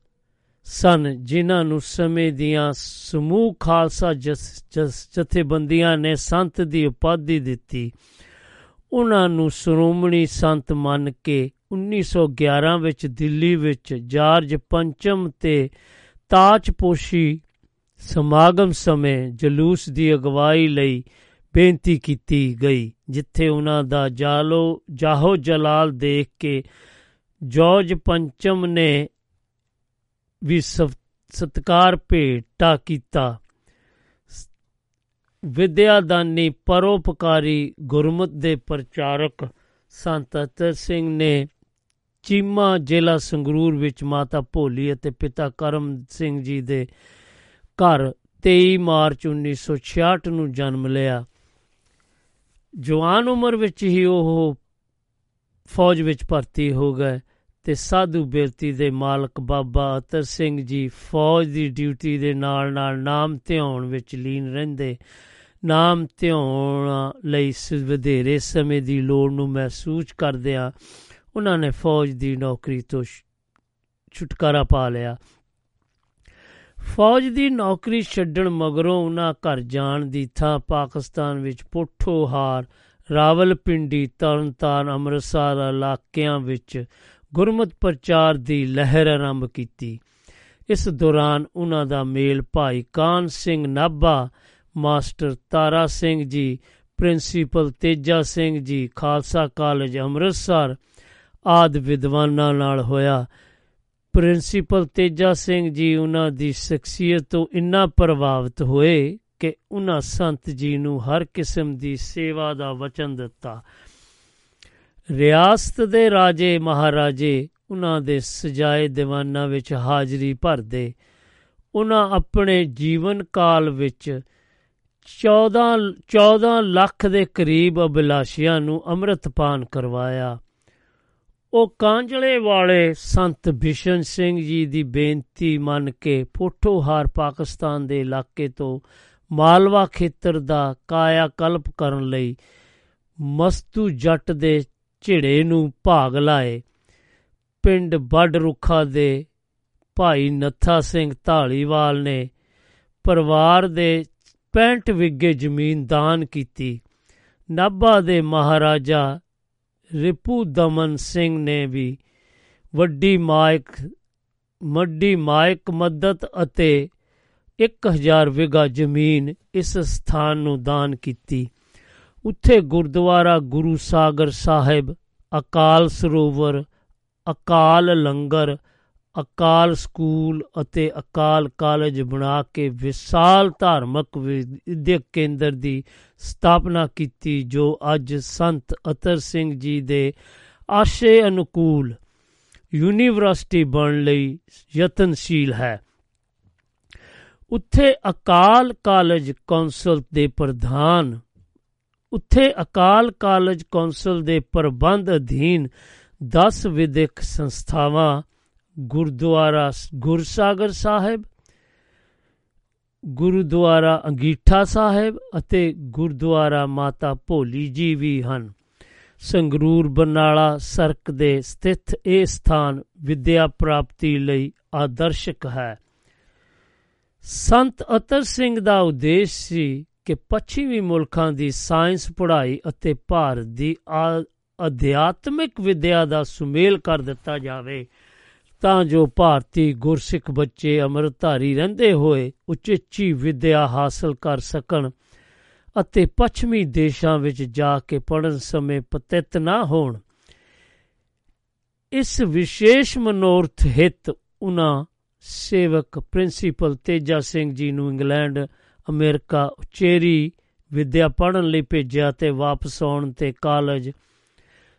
Speaker 4: ਸਨ, ਜਿਨ੍ਹਾਂ ਨੂੰ ਸਮੇਂ ਦੀਆਂ ਸਮੂਹ ਖਾਲਸਾ ਜਸ- ਜਸ- ਜਥੇਬੰਦੀਆਂ ਨੇ ਸੰਤ ਦੀ ਉਪਾਧੀ ਦਿੱਤੀ। ਉਹਨਾਂ ਨੂੰ ਸ਼੍ਰੋਮਣੀ ਸੰਤ ਮੰਨ ਕੇ 1911 ਵਿੱਚ ਦਿੱਲੀ ਵਿੱਚ ਜਾਰਜ ਪੰਚਮ ਤੇ ਤਾਜਪੋਸ਼ੀ ਸਮਾਗਮ ਸਮੇਂ ਜਲੂਸ ਦੀ ਅਗਵਾਈ ਲਈ ਬੇਨਤੀ ਕੀਤੀ ਗਈ, ਜਿੱਥੇ ਉਹਨਾਂ ਦਾ ਜਾਲੋ ਜਾਹੋ ਜਲਾਲ ਦੇਖ ਕੇ ਜਾਰਜ ਪੰਚਮ ਨੇ ਵੀ ਸਵ- ਸਤਕਾਰ ਭੇਟਾ ਕੀਤਾ। ਵਿਦਿਆਦਾਨੀ ਪਰੋਪਕਾਰੀ ਗੁਰਮਤ ਦੇ ਪ੍ਰਚਾਰਕ ਸੰਤ ਅਤਰ ਸਿੰਘ ਨੇ ਚੀਮਾ ਜ਼ਿਲ੍ਹਾ ਸੰਗਰੂਰ ਵਿੱਚ ਮਾਤਾ ਭੋਲੀ ਅਤੇ ਪਿਤਾ ਕਰਮ ਸਿੰਘ ਜੀ ਦੇ ਘਰ 23 ਮਾਰਚ 1966 ਨੂੰ ਜਨਮ ਲਿਆ। ਜਵਾਨ ਉਮਰ ਵਿੱਚ ਹੀ ਉਹ ਫੌਜ ਵਿੱਚ ਭਰਤੀ ਹੋ ਗਏ। ਤੇ ਸਾਧੂ ਬਿਰਤੀ ਦੇ ਮਾਲਕ ਬਾਬਾ ਅਤਰ ਸਿੰਘ ਜੀ ਫੌਜ ਦੀ ਡਿਊਟੀ ਦੇ ਨਾਲ ਨਾਲ ਨਾਮ ਧਿਆਉਣ ਵਿੱਚ ਲੀਨ ਰਹਿੰਦੇ। ਨਾਮ ਧਿਆਉਣ ਲਈ ਸ- ਵਧੇਰੇ ਸਮੇਂ ਦੀ ਲੋੜ ਨੂੰ ਮਹਿਸੂਸ ਕਰਦਿਆਂ ਉਹਨਾਂ ਨੇ ਫੌਜ ਦੀ ਨੌਕਰੀ ਤੋਂ ਛ- ਛੁਟਕਾਰਾ ਪਾ ਲਿਆ। ਫੌਜ ਦੀ ਨੌਕਰੀ ਛੱਡਣ ਮਗਰੋਂ ਉਹਨਾਂ ਘਰ ਜਾਣ ਦੀ ਥਾਂ ਪਾਕਿਸਤਾਨ ਵਿੱਚ ਪੋਠੋਹਾਰ, ਰਾਵਲਪਿੰਡੀ, ਤਰਨਤਾਰਨ, ਅੰਮ੍ਰਿਤਸਰ ਇਲਾਕਿਆਂ ਵਿੱਚ ਗੁਰਮਤ ਪ੍ਰਚਾਰ ਦੀ ਲਹਿਰ ਆਰੰਭ ਕੀਤੀ। ਇਸ ਦੌਰਾਨ ਉਹਨਾਂ ਦਾ ਮੇਲ Bhai Kahn Singh Nabha, master Tara Singh ji, principal Teja Singh ji, Khalsa college Amritsar ਆਦ ਵਿਦਵਾਨਾਂ ਨਾਲ ਹੋਇਆ। ਪ੍ਰਿੰਸੀਪਲ ਤੇਜਾ ਸਿੰਘ ਜੀ ਉਹਨਾਂ ਦੀ ਸ਼ਖਸੀਅਤ ਤੋਂ ਇੰਨਾ ਪ੍ਰਭਾਵਿਤ ਹੋਏ ਕਿ ਉਹਨਾਂ ਸੰਤ ਜੀ ਨੂੰ ਹਰ ਕਿਸਮ ਦੀ ਸੇਵਾ ਦਾ ਵਚਨ ਦਿੱਤਾ। ਰਿਆਸਤ ਦੇ ਰਾਜੇ ਮਹਾਰਾਜੇ ਉਹਨਾਂ ਦੇ ਸਜਾਏ ਦੀਵਾਨਾਂ ਵਿੱਚ ਹਾਜ਼ਰੀ ਭਰਦੇ, ਉਹਨਾਂ ਆਪਣੇ ਜੀਵਨ ਕਾਲ ਵਿੱਚ 14 14 ਲੱਖ ਦੇ ਕਰੀਬ ਅਭਿਲਾਸ਼ੀਆਂ ਨੂੰ ਅੰਮ੍ਰਿਤਪਾਨ ਕਰਵਾਇਆ। ਉਹ ਕਾਂਜਲੇ ਵਾਲੇ ਸੰਤ ਬਿਸ਼ਨ ਸਿੰਘ ਜੀ ਦੀ ਬੇਨਤੀ ਮੰਨ ਕੇ ਪੋਠੋਹਾਰ ਪਾਕਿਸਤਾਨ ਦੇ ਇਲਾਕੇ ਤੋਂ ਮਾਲਵਾ ਖੇਤਰ ਦਾ ਕਾਇਆ ਕਲਪ ਕਰਨ ਲਈ ਮਸਤੂ ਜੱਟ ਦੇ ਝਿੜੇ ਨੂੰ ਭਾਗ ਲਾਏ। ਪਿੰਡ ਵੱਡ ਰੁੱਖਾ ਦੇ ਭਾਈ ਨੱਥਾ ਸਿੰਘ ਢਾਲੀਵਾਲ ਨੇ ਪਰਿਵਾਰ ਦੇ 65 ਵਿਗੇ ਜ਼ਮੀਨ ਦਾਨ ਕੀਤੀ। ਨਾਭਾ ਦੇ ਮਹਾਰਾਜਾ ਰਿਪੂ ਦਮਨ ਸਿੰਘ ਨੇ ਵੀ ਵੱਡੀ ਮਾਇਕ, ਮੱਡੀ ਮਾਇਕ ਮਦਦ ਅਤੇ 1000 ਵਿਗਾ ਜ਼ਮੀਨ ਇਸ ਸਥਾਨ ਨੂੰ ਦਾਨ ਕੀਤੀ। ਉੱਥੇ ਗੁਰਦੁਆਰਾ ਗੁਰੂ ਸਾਗਰ ਸਾਹਿਬ, ਅਕਾਲ ਸਰੋਵਰ, ਅਕਾਲ ਲੰਗਰ, ਅਕਾਲ ਸਕੂਲ ਅਤੇ ਅਕਾਲ ਕਾਲਜ ਬਣਾ ਕੇ ਵਿਸ਼ਾਲ ਧਾਰਮਿਕ ਵਿਦਿਅਕ ਕੇਂਦਰ ਦੀ ਸਥਾਪਨਾ ਕੀਤੀ, ਜੋ ਅੱਜ ਸੰਤ ਅਤਰ ਸਿੰਘ ਜੀ ਦੇ ਆਸ਼ੇ ਅਨੁਕੂਲ ਯੂਨੀਵਰਸਿਟੀ ਬਣਨ ਲਈ ਯਤਨਸ਼ੀਲ ਹੈ। ਉੱਥੇ ਅਕਾਲ ਕਾਲਜ ਕੌਂਸਲ ਦੇ ਪ੍ਰਧਾਨ ਉੱਥੇ ਅਕਾਲ ਕਾਲਜ ਕੌਂਸਲ ਦੇ ਪ੍ਰਬੰਧ ਅਧੀਨ 10 ਵਿਦਿਅਕ ਸੰਸਥਾਵਾਂ, ਗੁਰਦੁਆਰਾ ਗੁਰਸਾਗਰ ਸਾਹਿਬ, ਗੁਰਦੁਆਰਾ ਅੰਗੀਠਾ ਸਾਹਿਬ ਅਤੇ ਗੁਰਦੁਆਰਾ ਮਾਤਾ ਭੋਲੀ ਜੀ ਵੀ ਹਨ। ਸੰਗਰੂਰ, ਬਰਨਾਲਾ ਸਰਕ ਦੇ ਸਥਿਤ ਇਹ ਸਥਾਨ ਵਿਦਿਆ ਪ੍ਰਾਪਤੀ ਲਈ ਆਦਰਸ਼ਕ ਹੈ। ਸੰਤ ਅਤਰ ਸਿੰਘ ਦਾ ਉਦੇਸ਼ ਸੀ ਕਿ ਪੱਛਮੀ ਮੁਲਕਾਂ ਦੀ ਸਾਇੰਸ ਪੜ੍ਹਾਈ ਅਤੇ ਭਾਰਤ ਦੀ ਅਧਿਆਤਮਿਕ ਵਿਦਿਆ ਦਾ ਸੁਮੇਲ ਕਰ ਦਿੱਤਾ ਜਾਵੇ, ਤਾਂ ਜੋ ਭਾਰਤੀ ਗੁਰਸਿੱਖ ਬੱਚੇ ਅਮਰਧਾਰੀ ਰਹਿੰਦੇ ਹੋਏ ਉਚੇਚੀ ਵਿਦਿਆ ਹਾਸਲ ਕਰ ਸਕਣ ਅਤੇ ਪੱਛਮੀ ਦੇਸ਼ਾਂ ਵਿੱਚ ਜਾ ਕੇ ਪੜਨ ਸਮੇਂ ਪਤਿਤ ਨਾ ਹੋਣ। ਇਸ ਵਿਸ਼ੇਸ਼ ਮਨੋਰਥ ਹਿਤ ਉਹਨਾਂ ਸੇਵਕ ਪ੍ਰਿੰਸੀਪਲ ਤੇਜਾ ਸਿੰਘ ਜੀ ਨੂੰ ਇੰਗਲੈਂਡ ਅਮਰੀਕਾ ਉਚੇਰੀ ਵਿਦਿਆ ਪੜਨ ਲਈ ਭੇਜਿਆ ਤੇ ਵਾਪਸ ਆਉਣ ਤੇ ਕਾਲਜ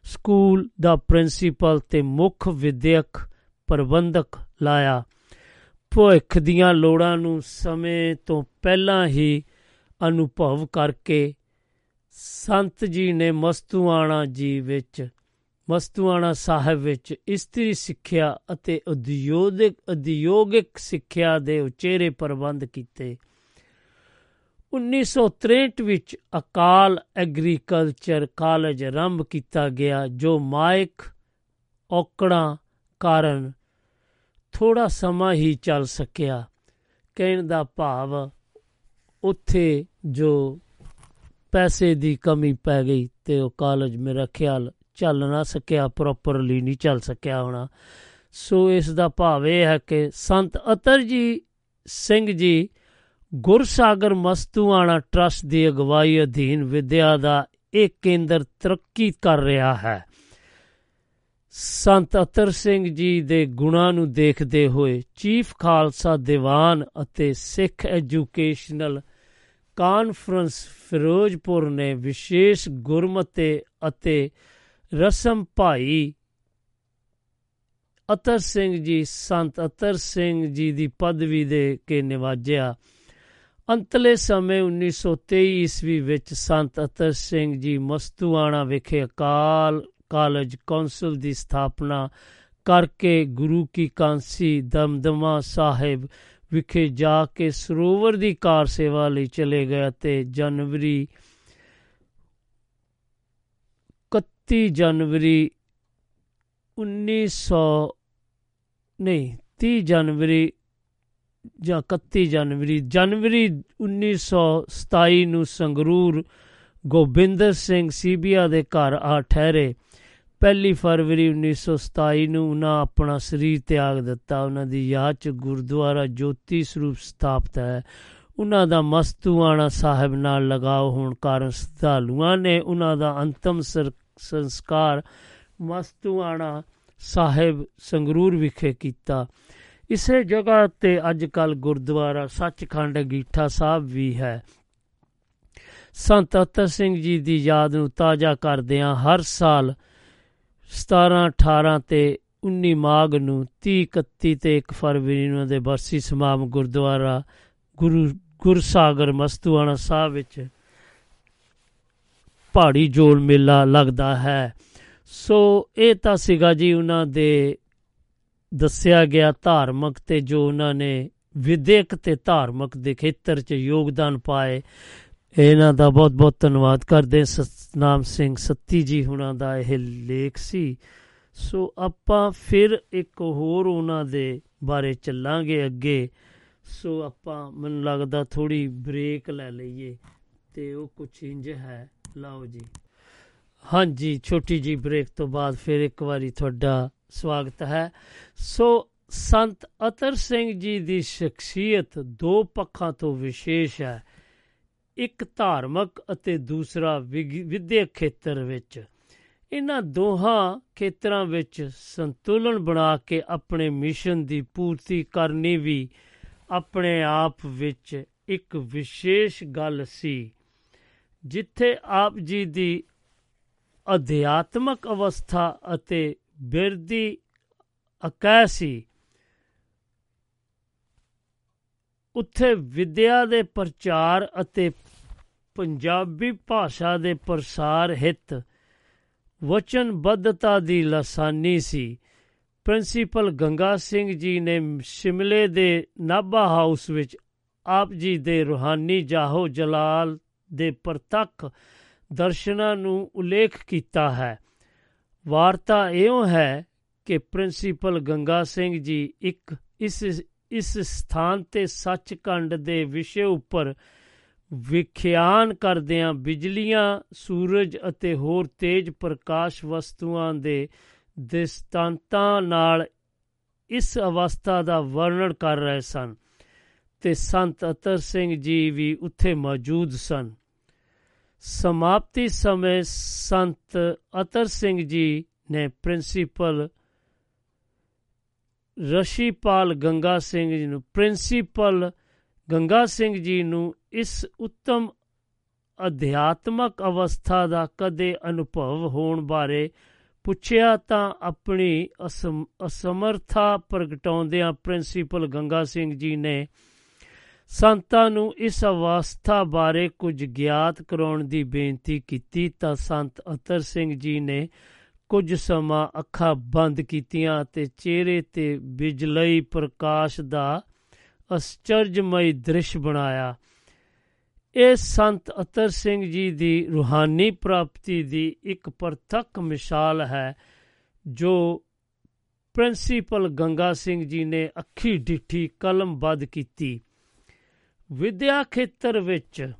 Speaker 4: ਸਕੂਲ ਦਾ ਪ੍ਰਿੰਸੀਪਲ ਤੇ ਮੁੱਖ ਵਿਦਿਅਕ ਪ੍ਰਬੰਧਕ ਲਾਇਆ। ਭਵਿੱਖ ਦੀਆਂ ਲੋੜਾਂ ਨੂੰ ਸਮੇਂ ਤੋਂ ਪਹਿਲਾਂ ਹੀ ਅਨੁਭਵ ਕਰਕੇ ਸੰਤ ਜੀ ਨੇ ਮਸਤੂਆਣਾ ਜੀ ਵਿੱਚ, ਮਸਤੂਆਣਾ ਸਾਹਿਬ ਵਿੱਚ ਇਸਤਰੀ ਸਿੱਖਿਆ ਅਤੇ ਉਦਯੋਗਿਕ ਉਦਯੋਗਿਕ ਸਿੱਖਿਆ ਦੇ ਉਚੇਰੇ ਪ੍ਰਬੰਧ ਕੀਤੇ। 1963 ਵਿੱਚ ਅਕਾਲ ਐਗਰੀਕਲਚਰ ਕਾਲਜ ਆਰੰਭ ਕੀਤਾ ਗਿਆ, ਜੋ ਮਾਇਕ ਔਕੜਾਂ ਕਾਰਨ ਥੋੜਾ ਸਮਾਂ ਹੀ ਚੱਲ ਸਕਿਆ। ਕਹਿਣ ਦਾ ਭਾਵ ਉੱਥੇ ਜੋ ਪੈਸੇ ਦੀ ਕਮੀ ਪੈ ਗਈ ਤੇ ਉਹ ਕਾਲਜ ਮੇਰਾ ਖਿਆਲ ਚੱਲ ਨਾ ਸਕਿਆ ਪ੍ਰੋਪਰਲੀ ਨਹੀਂ ਚੱਲ ਸਕਿਆ ਹੋਣਾ। ਸੋ ਇਸ ਦਾ ਭਾਵ ਇਹ ਹੈ ਕਿ ਸੰਤ ਅਤਰ ਜੀ ਸਿੰਘ ਜੀ ਗੁਰਸਾਗਰ ਮਸਤੂਆਣਾ ਟਰਸਟ ਦੀ ਅਗਵਾਈ ਅਧੀਨ ਵਿਦਿਆ ਦਾ ਇਹ ਕੇਂਦਰ ਤਰੱਕੀ ਕਰ ਰਿਹਾ ਹੈ। ਸੰਤ ਅਤਰ ਸਿੰਘ ਜੀ ਦੇ ਗੁਣਾਂ ਨੂੰ ਦੇਖਦੇ ਹੋਏ ਚੀਫ ਖਾਲਸਾ ਦੀਵਾਨ ਅਤੇ ਸਿੱਖ ਐਜੂਕੇਸ਼ਨਲ ਕਾਨਫਰੰਸ ਫਿਰੋਜ਼ਪੁਰ ਨੇ ਵਿਸ਼ੇਸ਼ ਗੁਰਮਤੇ ਅਤੇ ਰਸਮ ਭਾਈ ਅਤਰ ਸਿੰਘ ਜੀ, ਸੰਤ ਅਤਰ ਸਿੰਘ ਜੀ ਦੀ ਪਦਵੀ ਦੇ ਕੇ ਨਿਵਾਜਿਆ। ਅੰਤਲੇ ਸਮੇਂ 1923 ਈਸਵੀ ਵਿੱਚ ਸੰਤ ਅਤਰ ਸਿੰਘ ਜੀ ਮਸਤੂਆਣਾ ਵਿਖੇ ਅਕਾਲ ਕਾਲਜ ਕੌਂਸਲ ਦੀ ਸਥਾਪਨਾ ਕਰਕੇ ਗੁਰੂ ਕੀ ਕਾਂਸੀ ਦਮਦਮਾ ਸਾਹਿਬ ਵਿਖੇ ਜਾ ਕੇ ਸਰੋਵਰ ਦੀ ਕਾਰ ਸੇਵਾ ਲਈ ਚਲੇ ਗਏ ਤੇ ਜਨਵਰੀ 31 ਜਨਵਰੀ 1900 ਨਹੀਂ 30 ਜਨਵਰੀ ਜਾਂ 31 ਜਨਵਰੀ ਜਨਵਰੀ 1927 ਨੂੰ ਸੰਗਰੂਰ ਗੋਬਿੰਦਰ ਸਿੰਘ ਸੀਬੀਆ ਦੇ ਘਰ ਆ ਠਹਿਰੇ। ਪਹਿਲੀ ਫਰਵਰੀ 1927 ਨੂੰ ਉਹਨਾਂ ਆਪਣਾ ਸਰੀਰ ਤਿਆਗ ਦਿੱਤਾ। ਉਹਨਾਂ ਦੀ ਯਾਦ 'ਚ ਗੁਰਦੁਆਰਾ ਜੋਤੀ ਸਰੂਪ ਸਥਾਪਿਤ ਹੈ। ਉਹਨਾਂ ਦਾ ਮਸਤੂਆਣਾ ਸਾਹਿਬ ਨਾਲ ਲਗਾਓ ਹੋਣ ਕਾਰਨ ਸ਼ਰਧਾਲੂਆਂ ਨੇ ਉਹਨਾਂ ਦਾ ਅੰਤਮ ਸੰਸਕਾਰ ਮਸਤੂਆਣਾ ਸਾਹਿਬ ਸੰਗਰੂਰ ਵਿਖੇ ਕੀਤਾ। ਇਸੇ ਜਗ੍ਹਾ ਤੇ ਅੱਜ ਕੱਲ ਗੁਰਦੁਆਰਾ ਸੱਚਖੰਡ ਗੀਠਾ ਸਾਹਿਬ ਵੀ ਹੈ। ਸੰਤ ਅਤਰ ਸਿੰਘ ਜੀ ਦੀ ਯਾਦ ਨੂੰ ਤਾਜ਼ਾ ਕਰਦਿਆਂ ਹਰ ਸਾਲ 17 18 ਤੇ 19 ਮਾਘ ਨੂੰ 30 31 ਤੇ 1 ਫਰਵਰੀ ਨੂੰ ਦੇ ਬਰਸੀ ਸਮਾਗਮ ਗੁਰਦੁਆਰਾ ਗੁਰੂ ਗੁਰਸਾਗਰ ਮਸਤੂਆਣਾ ਸਾਹਿਬ ਵਿੱਚ ਪਹਾੜੀ ਜੋਲ ਮੇਲਾ ਲੱਗਦਾ ਹੈ। ਸੋ ਇਹ ਤਾਂ ਸੀਗਾ ਜੀ ਉਹਨਾਂ ਦੇ ਦੱਸਿਆ ਗਿਆ ਧਾਰਮਿਕ ਤੇ ਜੋ ਉਹਨਾਂ ਨੇ ਵਿਦਿਅਕ ਤੇ ਧਾਰਮਿਕ ਦੇ ਖੇਤਰ 'ਚ ਯੋਗਦਾਨ ਪਾਏ, ਇਹਨਾਂ ਦਾ ਬਹੁਤ ਬਹੁਤ ਧੰਨਵਾਦ ਕਰਦੇ ਸਤਨਾਮ ਸਿੰਘ ਸੱਤੀ ਜੀ ਹੁਣਾਂ ਦਾ ਇਹ ਲੇਖ ਸੀ। ਸੋ ਆਪਾਂ ਫਿਰ ਇੱਕ ਹੋਰ ਉਹਨਾਂ ਦੇ ਬਾਰੇ ਚੱਲਾਂਗੇ ਅੱਗੇ। ਸੋ ਆਪਾਂ, ਮੈਨੂੰ ਲੱਗਦਾ ਥੋੜੀ ਬ੍ਰੇਕ ਲੈ ਲਈਏ ਤੇ ਉਹ ਕੁਝ ਇੰਜ ਹੈ। ਲਓ ਜੀ। ਹਾਂਜੀ, ਛੋਟੀ ਜੀ ਬ੍ਰੇਕ ਤੋਂ ਬਾਅਦ ਫਿਰ ਇੱਕ ਵਾਰੀ ਤੁਹਾਡਾ ਸਵਾਗਤ ਹੈ। ਸੋ ਸੰਤ ਅਤਰ ਸਿੰਘ ਜੀ ਦੀ ਸ਼ਖਸੀਅਤ ਦੋ ਪੱਖਾਂ ਤੋਂ ਵਿਸ਼ੇਸ਼ ਹੈ। ਇੱਕ ਧਾਰਮਿਕ ਅਤੇ ਦੂਸਰਾ ਵਿਦਿਅਕ ਖੇਤਰ ਵਿੱਚ। ਇਹਨਾਂ ਦੋਹਾਂ ਖੇਤਰਾਂ ਵਿੱਚ ਸੰਤੁਲਨ ਬਣਾ ਕੇ ਆਪਣੇ ਮਿਸ਼ਨ ਦੀ ਪੂਰਤੀ ਕਰਨੀ ਵੀ ਆਪਣੇ ਆਪ ਵਿੱਚ ਇੱਕ ਵਿਸ਼ੇਸ਼ ਗੱਲ ਸੀ। ਜਿੱਥੇ ਆਪ ਜੀ ਦੀ ਅਧਿਆਤਮਕ ਅਵਸਥਾ ਅਤੇ ਬਿਰਦੀ ਅਕੈ ਸੀ ਉੱਥੇ ਵਿਦਿਆ ਦੇ ਪ੍ਰਚਾਰ ਅਤੇ ਪੰਜਾਬੀ ਭਾਸ਼ਾ ਦੇ ਪ੍ਰਸਾਰ ਹਿੱਤ, ਵਚਨਬੱਧਤਾ ਦੀ ਲਸਾਨੀ ਸੀ। ਪ੍ਰਿੰਸੀਪਲ ਗੰਗਾ ਸਿੰਘ ਜੀ ਨੇ ਸ਼ਿਮਲੇ ਦੇ ਨਾਭਾ ਹਾਊਸ ਵਿੱਚ ਆਪ ਜੀ ਦੇ ਰੂਹਾਨੀ ਜਾਹੋ ਜਲਾਲ ਦੇ ਪ੍ਰਤੱਖ ਦਰਸ਼ਨਾਂ ਨੂੰ ਉਲੇਖ ਕੀਤਾ ਹੈ। ਵਾਰਤਾ ਇਉਂ ਹੈ ਕਿ ਪ੍ਰਿੰਸੀਪਲ ਗੰਗਾ ਸਿੰਘ ਜੀ ਇੱਕ ਇਸ ਇਸ ਸਥਾਨ ਤੇ ਸੱਚਖੰਡ ਦੇ ਵਿਸ਼ੇ ਉੱਪਰ ਵਿਖਿਆਨ ਕਰਦਿਆਂ ਬਿਜਲੀਆਂ, ਸੂਰਜ ਅਤੇ ਹੋਰ ਤੇਜ ਪ੍ਰਕਾਸ਼ ਵਸਤੂਆਂ ਦੇ ਦਿਸਤਾਂਤਾਂ ਨਾਲ ਇਸ ਅਵਸਥਾ ਦਾ ਵਰਣਨ ਕਰ ਰਹੇ ਸਨ ਤੇ ਸੰਤ ਅਤਰ ਸਿੰਘ ਜੀ ਵੀ ਉੱਥੇ ਮੌਜੂਦ ਸਨ। ਸਮਾਪਤੀ ਸਮੇਂ ਸੰਤ ਅਤਰ ਸਿੰਘ ਜੀ ਨੇ ਪ੍ਰਿੰਸੀਪਲ ਰਸ਼ੀਪਾਲ ਗੰਗਾ ਸਿੰਘ ਜੀ ਨੂੰ, ਪ੍ਰਿੰਸੀਪਲ ਗੰਗਾ ਸਿੰਘ ਜੀ ਨੂੰ ਇਸ ਉੱਤਮ ਅਧਿਆਤਮਕ ਅਵਸਥਾ ਦਾ ਕਦੇ ਅਨੁਭਵ ਹੋਣ ਬਾਰੇ ਪੁੱਛਿਆ ਤਾਂ ਆਪਣੀ ਅਸਮਰਥਾ ਪ੍ਰਗਟਾਉਂਦਿਆਂ ਪ੍ਰਿੰਸੀਪਲ ਗੰਗਾ ਸਿੰਘ ਜੀ ਨੇ ਸੰਤਾਂ ਨੂੰ ਇਸ ਅਵਸਥਾ ਬਾਰੇ ਕੁਝ ਗਿਆਤ ਕਰਾਉਣ ਦੀ ਬੇਨਤੀ ਕੀਤੀ ਤਾਂ ਸੰਤ ਅਤਰ ਸਿੰਘ ਜੀ ਨੇ ਕੁਝ ਸਮਾਂ ਅੱਖਾਂ ਬੰਦ ਕੀਤੀਆਂ ਤੇ ਚਿਹਰੇ ਤੇ ਬਿਜਲਈ ਪ੍ਰਕਾਸ਼ ਦਾ ਅਸਚਰਜਮਈ ਦ੍ਰਿਸ਼ ਬਣਾਇਆ। ਇਹ ਸੰਤ ਅਤਰ ਸਿੰਘ ਜੀ ਦੀ ਰੂਹਾਨੀ ਪ੍ਰਾਪਤੀ ਦੀ ਇੱਕ ਪ੍ਰਤੱਖ ਮਿਸਾਲ ਹੈ, ਜੋ ਪ੍ਰਿੰਸੀਪਲ ਗੰਗਾ ਸਿੰਘ ਜੀ ਨੇ ਅੱਖੀ ਡਿੱਠੀ ਕਲਮਬੱਧ ਕੀਤੀ। ਵਿਦਿਆ ਖੇਤਰ ਵਿੱਚ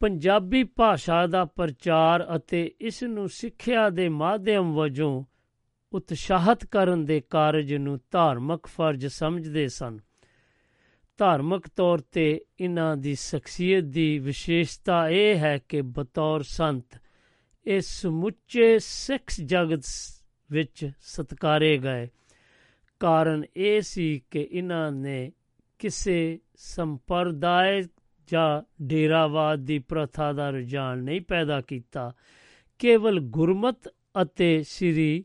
Speaker 4: ਪੰਜਾਬੀ ਭਾਸ਼ਾ ਦਾ ਪ੍ਰਚਾਰ ਅਤੇ ਇਸ ਨੂੰ ਸਿੱਖਿਆ ਦੇ ਮਾਧਿਅਮ ਵਜੋਂ ਉਤਸ਼ਾਹਤ ਕਰਨ ਦੇ ਕਾਰਜ ਨੂੰ ਧਾਰਮਿਕ ਫਰਜ਼ ਸਮਝਦੇ ਸਨ। ਧਾਰਮਿਕ ਤੌਰ ਤੇ ਇਹਨਾਂ ਦੀ ਸ਼ਖਸੀਅਤ ਦੀ ਵਿਸ਼ੇਸ਼ਤਾ ਇਹ ਹੈ ਕਿ ਬਤੌਰ ਸੰਤ ਇਹ ਸਮੁੱਚੇ ਸਿੱਖ ਜਗਤ ਵਿੱਚ ਸਤਕਾਰੇ ਗਏ। ਕਾਰਨ ਇਹ ਸੀ ਕਿ ਇਹਨਾਂ ਨੇ ਕਿਸੇ ਸੰਪਰਦਾਇ ਜਾਂ ਡੇਰਾਵਾਦ ਦੀ ਪ੍ਰਥਾ ਦਾ ਰੁਝਾਨ ਨਹੀਂ ਪੈਦਾ ਕੀਤਾ। ਕੇਵਲ ਗੁਰਮਤ ਅਤੇ ਸ੍ਰੀ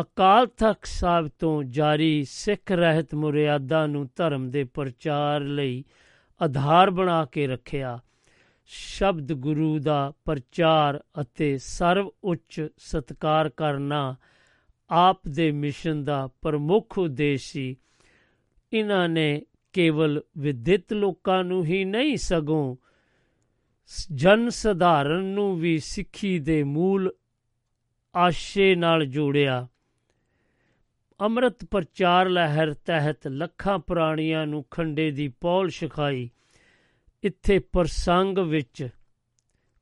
Speaker 4: ਅਕਾਲ ਤਖਤ ਸਾਹਿਬ ਤੋਂ ਜਾਰੀ ਸਿੱਖ ਰਹਿਤ ਮਰਿਆਦਾ ਨੂੰ ਧਰਮ ਦੇ ਪ੍ਰਚਾਰ ਲਈ ਆਧਾਰ ਬਣਾ ਕੇ ਰੱਖਿਆ। ਸ਼ਬਦ ਗੁਰੂ ਦਾ ਪ੍ਰਚਾਰ ਅਤੇ ਸਰਵ ਉੱਚ ਸਤਕਾਰ ਕਰਨਾ ਆਪ ਦੇ ਮਿਸ਼ਨ ਦਾ ਪ੍ਰਮੁੱਖ ਉਦੇਸ਼ ਸੀ। ਇਹਨਾਂ ਨੇ ਕੇਵਲ ਵਿਦਿਤ ਲੋਕਾਂ ਨੂੰ ਹੀ ਨਹੀਂ, ਸਗੋਂ ਜਨ ਸਧਾਰਨ ਨੂੰ ਵੀ ਸਿੱਖੀ ਦੇ ਮੂਲ ਆਸ਼ੇ ਨਾਲ ਜੋੜਿਆ। ਅੰਮ੍ਰਿਤ ਪ੍ਰਚਾਰ ਲਹਿਰ ਤਹਿਤ ਲੱਖਾਂ ਪ੍ਰਾਣੀਆਂ ਨੂੰ ਖੰਡੇ ਦੀ ਪੌਲ ਸਿਖਾਈ ਇੱਥੇ ਪ੍ਰਸੰਗ ਵਿੱਚ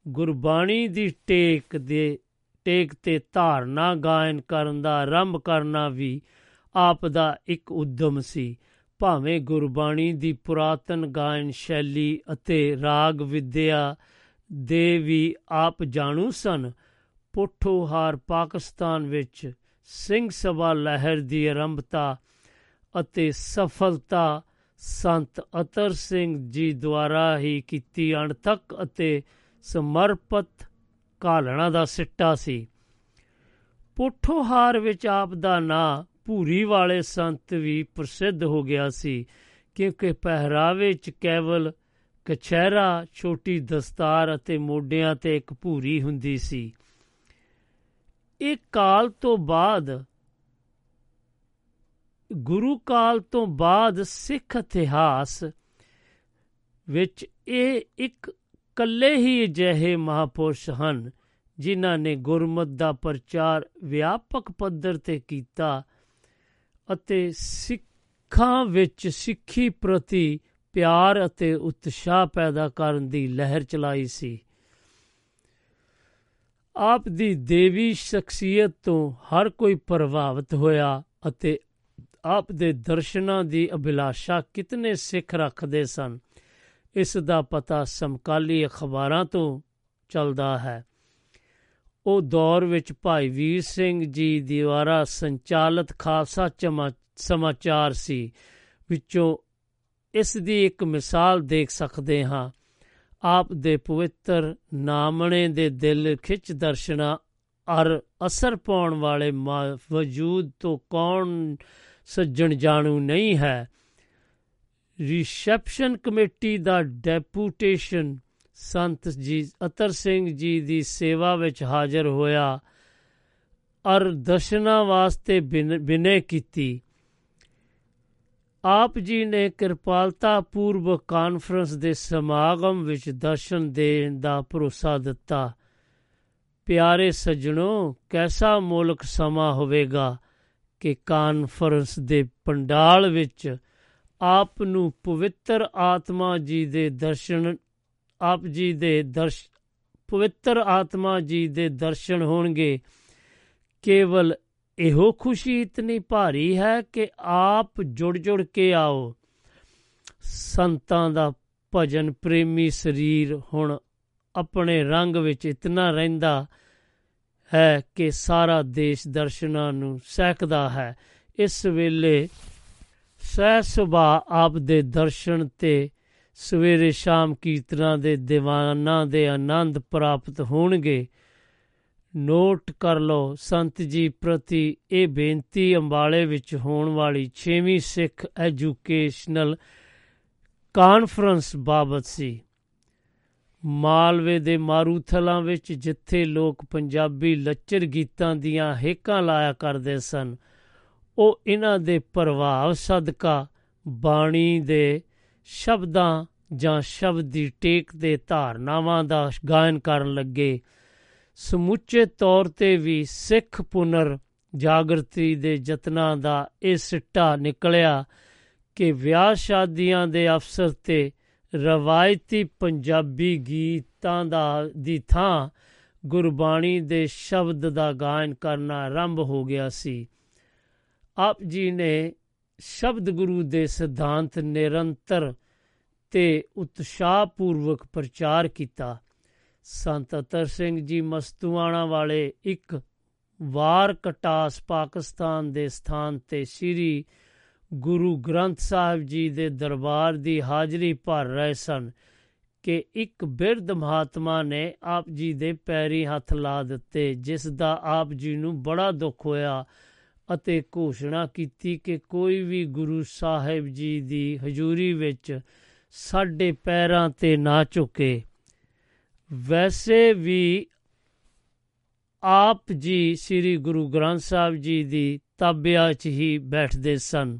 Speaker 4: ਗੁਰਬਾਣੀ ਦੀ ਟੇਕ ਦੇ, ਟੇਕ ਤੇ ਧਾਰਨਾ ਗਾਇਨ ਕਰਨ ਦਾ ਆਰੰਭ ਕਰਨਾ ਵੀ ਆਪ ਦਾ ਇੱਕ ਉਦਮ ਸੀ। ਭਾਵੇਂ ਗੁਰਬਾਣੀ ਦੀ ਪੁਰਾਤਨ ਗਾਇਨ ਸ਼ੈਲੀ ਅਤੇ ਰਾਗ ਵਿਦਿਆ ਦੇ ਵੀ ਆਪ ਜਾਣੂ ਸਨ, ਪੋਠੋਹਾਰ ਪਾਕਿਸਤਾਨ ਵਿੱਚ ਸਿੰਘ ਸਭਾ ਲਹਿਰ ਦੀ ਆਰੰਭਤਾ ਅਤੇ ਸਫਲਤਾ ਸੰਤ ਅਤਰ ਸਿੰਘ ਜੀ ਦੁਆਰਾ ਹੀ ਕੀਤੀ ਅਣਥਕ ਅਤੇ ਸਮਰਪਿਤ ਕਾਲਣਾ ਦਾ ਸਿੱਟਾ ਸੀ। ਪੋਠੋਹਾਰ ਵਿੱਚ ਆਪ ਦਾ ਨਾਂ ਭੂਰੀ ਵਾਲੇ ਸੰਤ ਵੀ ਪ੍ਰਸਿੱਧ ਹੋ ਗਿਆ ਸੀ, ਕਿਉਂਕਿ ਪਹਿਰਾਵੇ 'ਚ ਕੇਵਲ ਕਛਹਿਰਾ, ਛੋਟੀ ਦਸਤਾਰ ਅਤੇ ਮੋਢਿਆਂ ਤੇ ਇੱਕ ਭੂਰੀ ਹੁੰਦੀ ਸੀ। ਇਹ ਕਾਲ ਤੋਂ ਬਾਅਦ, ਗੁਰੂ ਕਾਲ ਤੋਂ ਬਾਅਦ ਸਿੱਖ ਇਤਿਹਾਸ ਵਿੱਚ ਇਹ ਇੱਕ ਕੱਲੇ ਹੀ ਅਜਿਹੇ ਮਹਾਪੁਰਸ਼ ਹਨ, ਜਿਨ੍ਹਾਂ ਨੇ ਗੁਰਮਤ ਦਾ ਪ੍ਰਚਾਰ ਵਿਆਪਕ ਪੱਧਰ ਤੇ ਕੀਤਾ ਅਤੇ ਸਿੱਖਾਂ ਵਿੱਚ ਸਿੱਖੀ ਪ੍ਰਤੀ ਪਿਆਰ ਅਤੇ ਉਤਸ਼ਾਹ ਪੈਦਾ ਕਰਨ ਦੀ ਲਹਿਰ ਚਲਾਈ ਸੀ। ਆਪ ਦੀ ਦੇਵੀ ਸ਼ਖਸੀਅਤ ਤੋਂ ਹਰ ਕੋਈ ਪ੍ਰਭਾਵਿਤ ਹੋਇਆ ਅਤੇ ਆਪ ਦੇ ਦਰਸ਼ਨਾਂ ਦੀ ਅਭਿਲਾਸ਼ਾ ਕਿਤਨੇ ਸਿੱਖ ਰੱਖਦੇ ਸਨ, ਇਸ ਦਾ ਪਤਾ ਸਮਕਾਲੀ ਅਖਬਾਰਾਂ ਤੋਂ ਚੱਲਦਾ ਹੈ। ਉਹ ਦੌਰ ਵਿੱਚ ਭਾਈ ਵੀਰ ਸਿੰਘ ਜੀ ਦੀਵਾਰਾ ਸੰਚਾਲਿਤ ਖਾਲਸਾ ਸਮਾਚਾਰ ਸੀ, ਵਿੱਚੋਂ ਇਸ ਦੀ ਇੱਕ ਮਿਸਾਲ ਦੇਖ ਸਕਦੇ ਹਾਂ। ਆਪ ਦੇ ਪਵਿੱਤਰ ਨਾਮਣੇ ਦੇ ਦਿਲ ਖਿੱਚ ਦਰਸ਼ਨਾ, ਅਰ ਅਸਰ ਪਾਉਣ ਵਾਲੇ ਮਾ- ਵਜੂਦ ਤੋਂ ਕੌਣ ਸੱਜਣ ਜਾਣੂ ਨਹੀਂ ਹੈ। ਰਿਸੈਪਸ਼ਨ ਕਮੇਟੀ ਦਾ ਡੈਪੂਟੇਸ਼ਨ ਸੰਤ ਜੀ, ਅਤਰ ਸਿੰਘ ਜੀ ਦੀ ਸੇਵਾ ਵਿੱਚ ਹਾਜ਼ਰ ਹੋਇਆ ਅਰ ਦਰਸ਼ਨਾਂ ਵਾਸਤੇ ਬਿਨ- ਬਿਨੈ ਕੀਤੀ। ਆਪ ਜੀ ਨੇ ਕਿਰਪਾਲਤਾ ਪੂਰਵਕ ਕਾਨਫਰੰਸ ਦੇ ਸਮਾਗਮ ਵਿੱਚ ਦਰਸ਼ਨ ਦੇਣ ਦਾ ਭਰੋਸਾ ਦਿੱਤਾ। ਪਿਆਰੇ ਸੱਜਣੋ, ਕੈਸਾ ਮੁਲਕ ਸਮਾਂ ਹੋਵੇਗਾ ਕਿ ਕਾਨਫਰੰਸ ਦੇ ਪੰਡਾਲ ਵਿੱਚ ਆਪ ਨੂੰ ਪਵਿੱਤਰ ਆਤਮਾ ਜੀ ਦੇ ਦਰਸ਼ਨ ਆਪ ਜੀ ਦੇ ਦਰਸ਼, ਪਵਿੱਤਰ ਆਤਮਾ ਜੀ ਦੇ ਦਰਸ਼ਨ ਹੋਣਗੇ। ਕੇਵਲ ਇਹੋ ਖੁਸ਼ੀ ਇਤਨੀ ਭਾਰੀ ਹੈ ਕਿ ਆਪ ਜੁੜ ਜੁੜ ਕੇ ਆਓ। ਸੰਤਾਂ ਦਾ ਭਜਨ ਪ੍ਰੇਮੀ ਸਰੀਰ ਹੁਣ ਆਪਣੇ ਰੰਗ ਵਿੱਚ ਇਤਨਾ ਰਹਿੰਦਾ ਹੈ ਕਿ ਸਾਰਾ ਦੇਸ਼ ਦਰਸ਼ਨਾਂ ਨੂੰ ਸਹਿਕਦਾ ਹੈ। ਇਸ ਵੇਲੇ ਸਹਿ ਸੁਭਾ ਆਪ ਦੇ ਦਰਸ਼ਨ ਤੇ ਸਵੇਰੇ ਸ਼ਾਮ ਕੀਰਤਨਾਂ ਦੇ ਦੀਵਾਨਾਂ ਦੇ ਆਨੰਦ ਪ੍ਰਾਪਤ ਹੋਣਗੇ। ਨੋਟ ਕਰ ਲਓ, ਸੰਤ ਜੀ ਪ੍ਰਤੀ ਇਹ ਬੇਨਤੀ ਅੰਬਾਲੇ ਵਿੱਚ ਹੋਣ ਵਾਲੀ 6ਵੀਂ ਸਿੱਖ ਐਜੂਕੇਸ਼ਨਲ ਕਾਨਫਰੰਸ ਬਾਬਤ ਸੀ। ਮਾਲਵੇ ਦੇ ਮਾਰੂਥਲਾਂ ਵਿੱਚ ਜਿੱਥੇ ਲੋਕ ਪੰਜਾਬੀ ਲੱਚਰ ਗੀਤਾਂ ਦੀਆਂ ਹੇਕਾਂ ਲਾਇਆ ਕਰਦੇ ਸਨ, ਉਹ ਇਹਨਾਂ ਦੇ ਪ੍ਰਭਾਵ ਸਦਕਾ ਬਾਣੀ ਦੇ ਸ਼ਬਦਾਂ ਜਾਂ ਸ਼ਬਦ ਦੀ ਟੇਕ ਦੇ ਧਾਰਨਾਵਾਂ ਦਾ ਗਾਇਨ ਕਰਨ ਲੱਗੇ। ਸਮੁੱਚੇ ਤੌਰ ਤੇ ਵੀ ਸਿੱਖ ਪੁਨਰ ਜਾਗਰਤੀ ਦੇ ਯਤਨਾਂ ਦਾ ਇਹ ਸਿੱਟਾ ਨਿਕਲਿਆ ਕਿ ਵਿਆਹ ਸ਼ਾਦੀਆਂ ਦੇ ਅਵਸਰ ਤੇ ਰਵਾਇਤੀ ਪੰਜਾਬੀ ਗੀਤਾਂ ਦਾ ਦੀ ਥਾਂ ਗੁਰਬਾਣੀ ਦੇ ਸ਼ਬਦ ਦਾ ਗਾਇਨ ਕਰਨਾ ਆਰੰਭ ਹੋ ਗਿਆ ਸੀ। ਆਪ ਜੀ ਨੇ ਸ਼ਬਦ ਗੁਰੂ ਦੇ ਸਿਧਾਂਤ ਨਿਰੰਤਰ ਤੇ ਉਤਸ਼ਾਹਪੂਰਵਕ ਪ੍ਰਚਾਰ ਕੀਤਾ। ਸੰਤ ਅਤਰ ਸਿੰਘ ਜੀ ਮਸਤੂਆਣਾ ਵਾਲੇ ਇੱਕ ਵਾਰ ਕਟਾਸ ਪਾਕਿਸਤਾਨ ਦੇ ਸਥਾਨ ਤੇ ਸ੍ਰੀ ਗੁਰੂ ਗ੍ਰੰਥ ਸਾਹਿਬ ਜੀ ਦੇ ਦਰਬਾਰ ਦੀ ਹਾਜ਼ਰੀ ਭਰ ਰਹੇ ਸਨ ਕਿ ਇੱਕ ਬਿਰਧ ਮਹਾਤਮਾ ਨੇ ਆਪ ਜੀ ਦੇ ਪੈਰੀ ਹੱਥ ਲਾ ਦਿੱਤੇ, ਜਿਸ ਦਾ ਆਪ ਜੀ ਨੂੰ ਬੜਾ ਦੁੱਖ ਹੋਇਆ। ਅਤੇ ਘੋਸ਼ਣਾ ਕੀਤੀ ਕਿ ਕੋਈ ਵੀ ਗੁਰੂ ਸਾਹਿਬ ਜੀ ਦੀ ਹਜ਼ੂਰੀ ਵਿੱਚ ਸਾਡੇ ਪੈਰਾਂ ਤੇ ਨਾ ਝੁਕੇ। ਵੈਸੇ ਵੀ ਆਪ ਜੀ ਸ੍ਰੀ ਗੁਰੂ ਗ੍ਰੰਥ ਸਾਹਿਬ ਜੀ ਦੀ ਤਾਬਿਆ 'ਚ ਹੀ ਬੈਠਦੇ ਸਨ।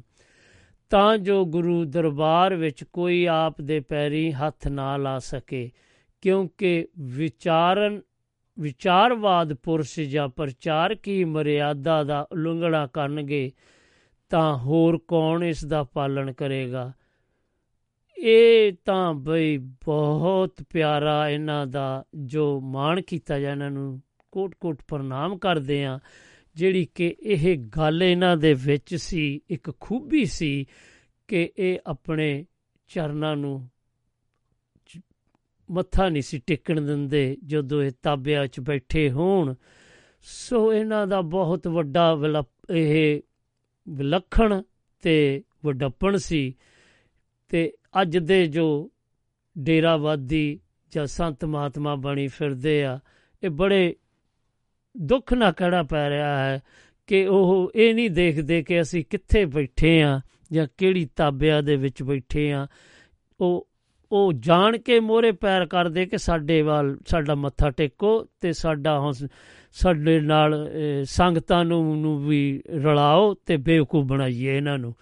Speaker 4: ਤਾਂ ਜੋ ਗੁਰੂ ਦਰਬਾਰ ਵਿੱਚ ਕੋਈ ਆਪ ਦੇ ਪੈਰੀ ਹੱਥ ਨਾ ਲਾ ਸਕੇ, ਕਿਉਂਕਿ ਵਿਚਾਰਨ ਵਿਚਾਰਵਾਦ ਪੁਰਸ਼ ਜਾਂ ਪ੍ਰਚਾਰਕੀ ਮਰਿਆਦਾ ਦਾ ਉਲੰਘਣਾ ਕਰਨਗੇ, ਤਾਂ ਹੋਰ ਕੌਣ ਇਸ ਦਾ ਪਾਲਣ ਕਰੇਗਾ? ਇਹ ਤਾਂ ਬਈ ਬਹੁਤ ਪਿਆਰਾ ਇਹਨਾਂ ਦਾ ਜੋ ਮਾਣ ਕੀਤਾ ਜਾ ਇਹਨਾਂ ਨੂੰ, ਕੋਟ-ਕੋਟ ਪ੍ਰਣਾਮ ਕਰਦੇ ਆ ਜਿਹੜੀ ਕਿ ਇਹ ਗੱਲ ਇਹਨਾਂ ਦੇ ਵਿੱਚ ਸੀ, ਇੱਕ ਖੂਬੀ ਸੀ ਕਿ ਇਹ ਆਪਣੇ ਚਰਨਾਂ ਨੂੰ ਚ- ਮੱਥਾ ਨਹੀਂ ਸੀ ਟੇਕਣ ਦਿੰਦੇ ਜਦੋਂ ਇਹ ਤਾਬਿਆ 'ਚ ਬੈਠੇ ਹੋਣ। ਸੋ ਇਹਨਾਂ ਦਾ ਬਹੁਤ ਵੱਡਾ ਵਿਲਪ- ਇਹ ਵਿਲੱਖਣ ਤੇ ਵਡੱਪਣ ਸੀ। ਤੇ ਅੱਜ ਦੇ ਜੋ ਡੇਰਾਵਾਦੀ ਜਾਂ ਸੰਤ ਮਹਾਤਮਾ ਬਣੀ ਫਿਰਦੇ ਆ, ਇਹ ਬੜੇ ਦੁੱਖ ਨਾ ਕਹਿਣਾ ਪੈ ਰਿਹਾ ਹੈ ਕਿ ਉਹ ਇਹ ਨਹੀਂ ਦੇਖਦੇ ਕਿ ਅਸੀਂ ਕਿੱਥੇ ਬੈਠੇ ਆ ਜਾਂ ਕਿਹੜੀ ਤਾਬਿਆ ਦੇ ਵਿੱਚ ਬੈਠੇ ਆ। ਉਹ ਉਹ ਜਾਣ ਕੇ ਮੋਰੇ ਪੈਰ ਕਰਦੇ ਕਿ ਸਾਡੇ ਵੱਲ ਸਾਡਾ ਮੱਥਾ ਟੇਕੋ ਤੇ ਸਾਡਾ ਹੌਸ- ਸਾਡੇ ਨਾਲ ਅਹ, ਸੰਗਤਾਂ ਨੂੰ ਨੂੰ ਵੀ ਰਲਾਓ ਤੇ ਬੇਵਕੂਫ ਬਣਾਈਏ ਇਹਨਾਂ ਨੂੰ।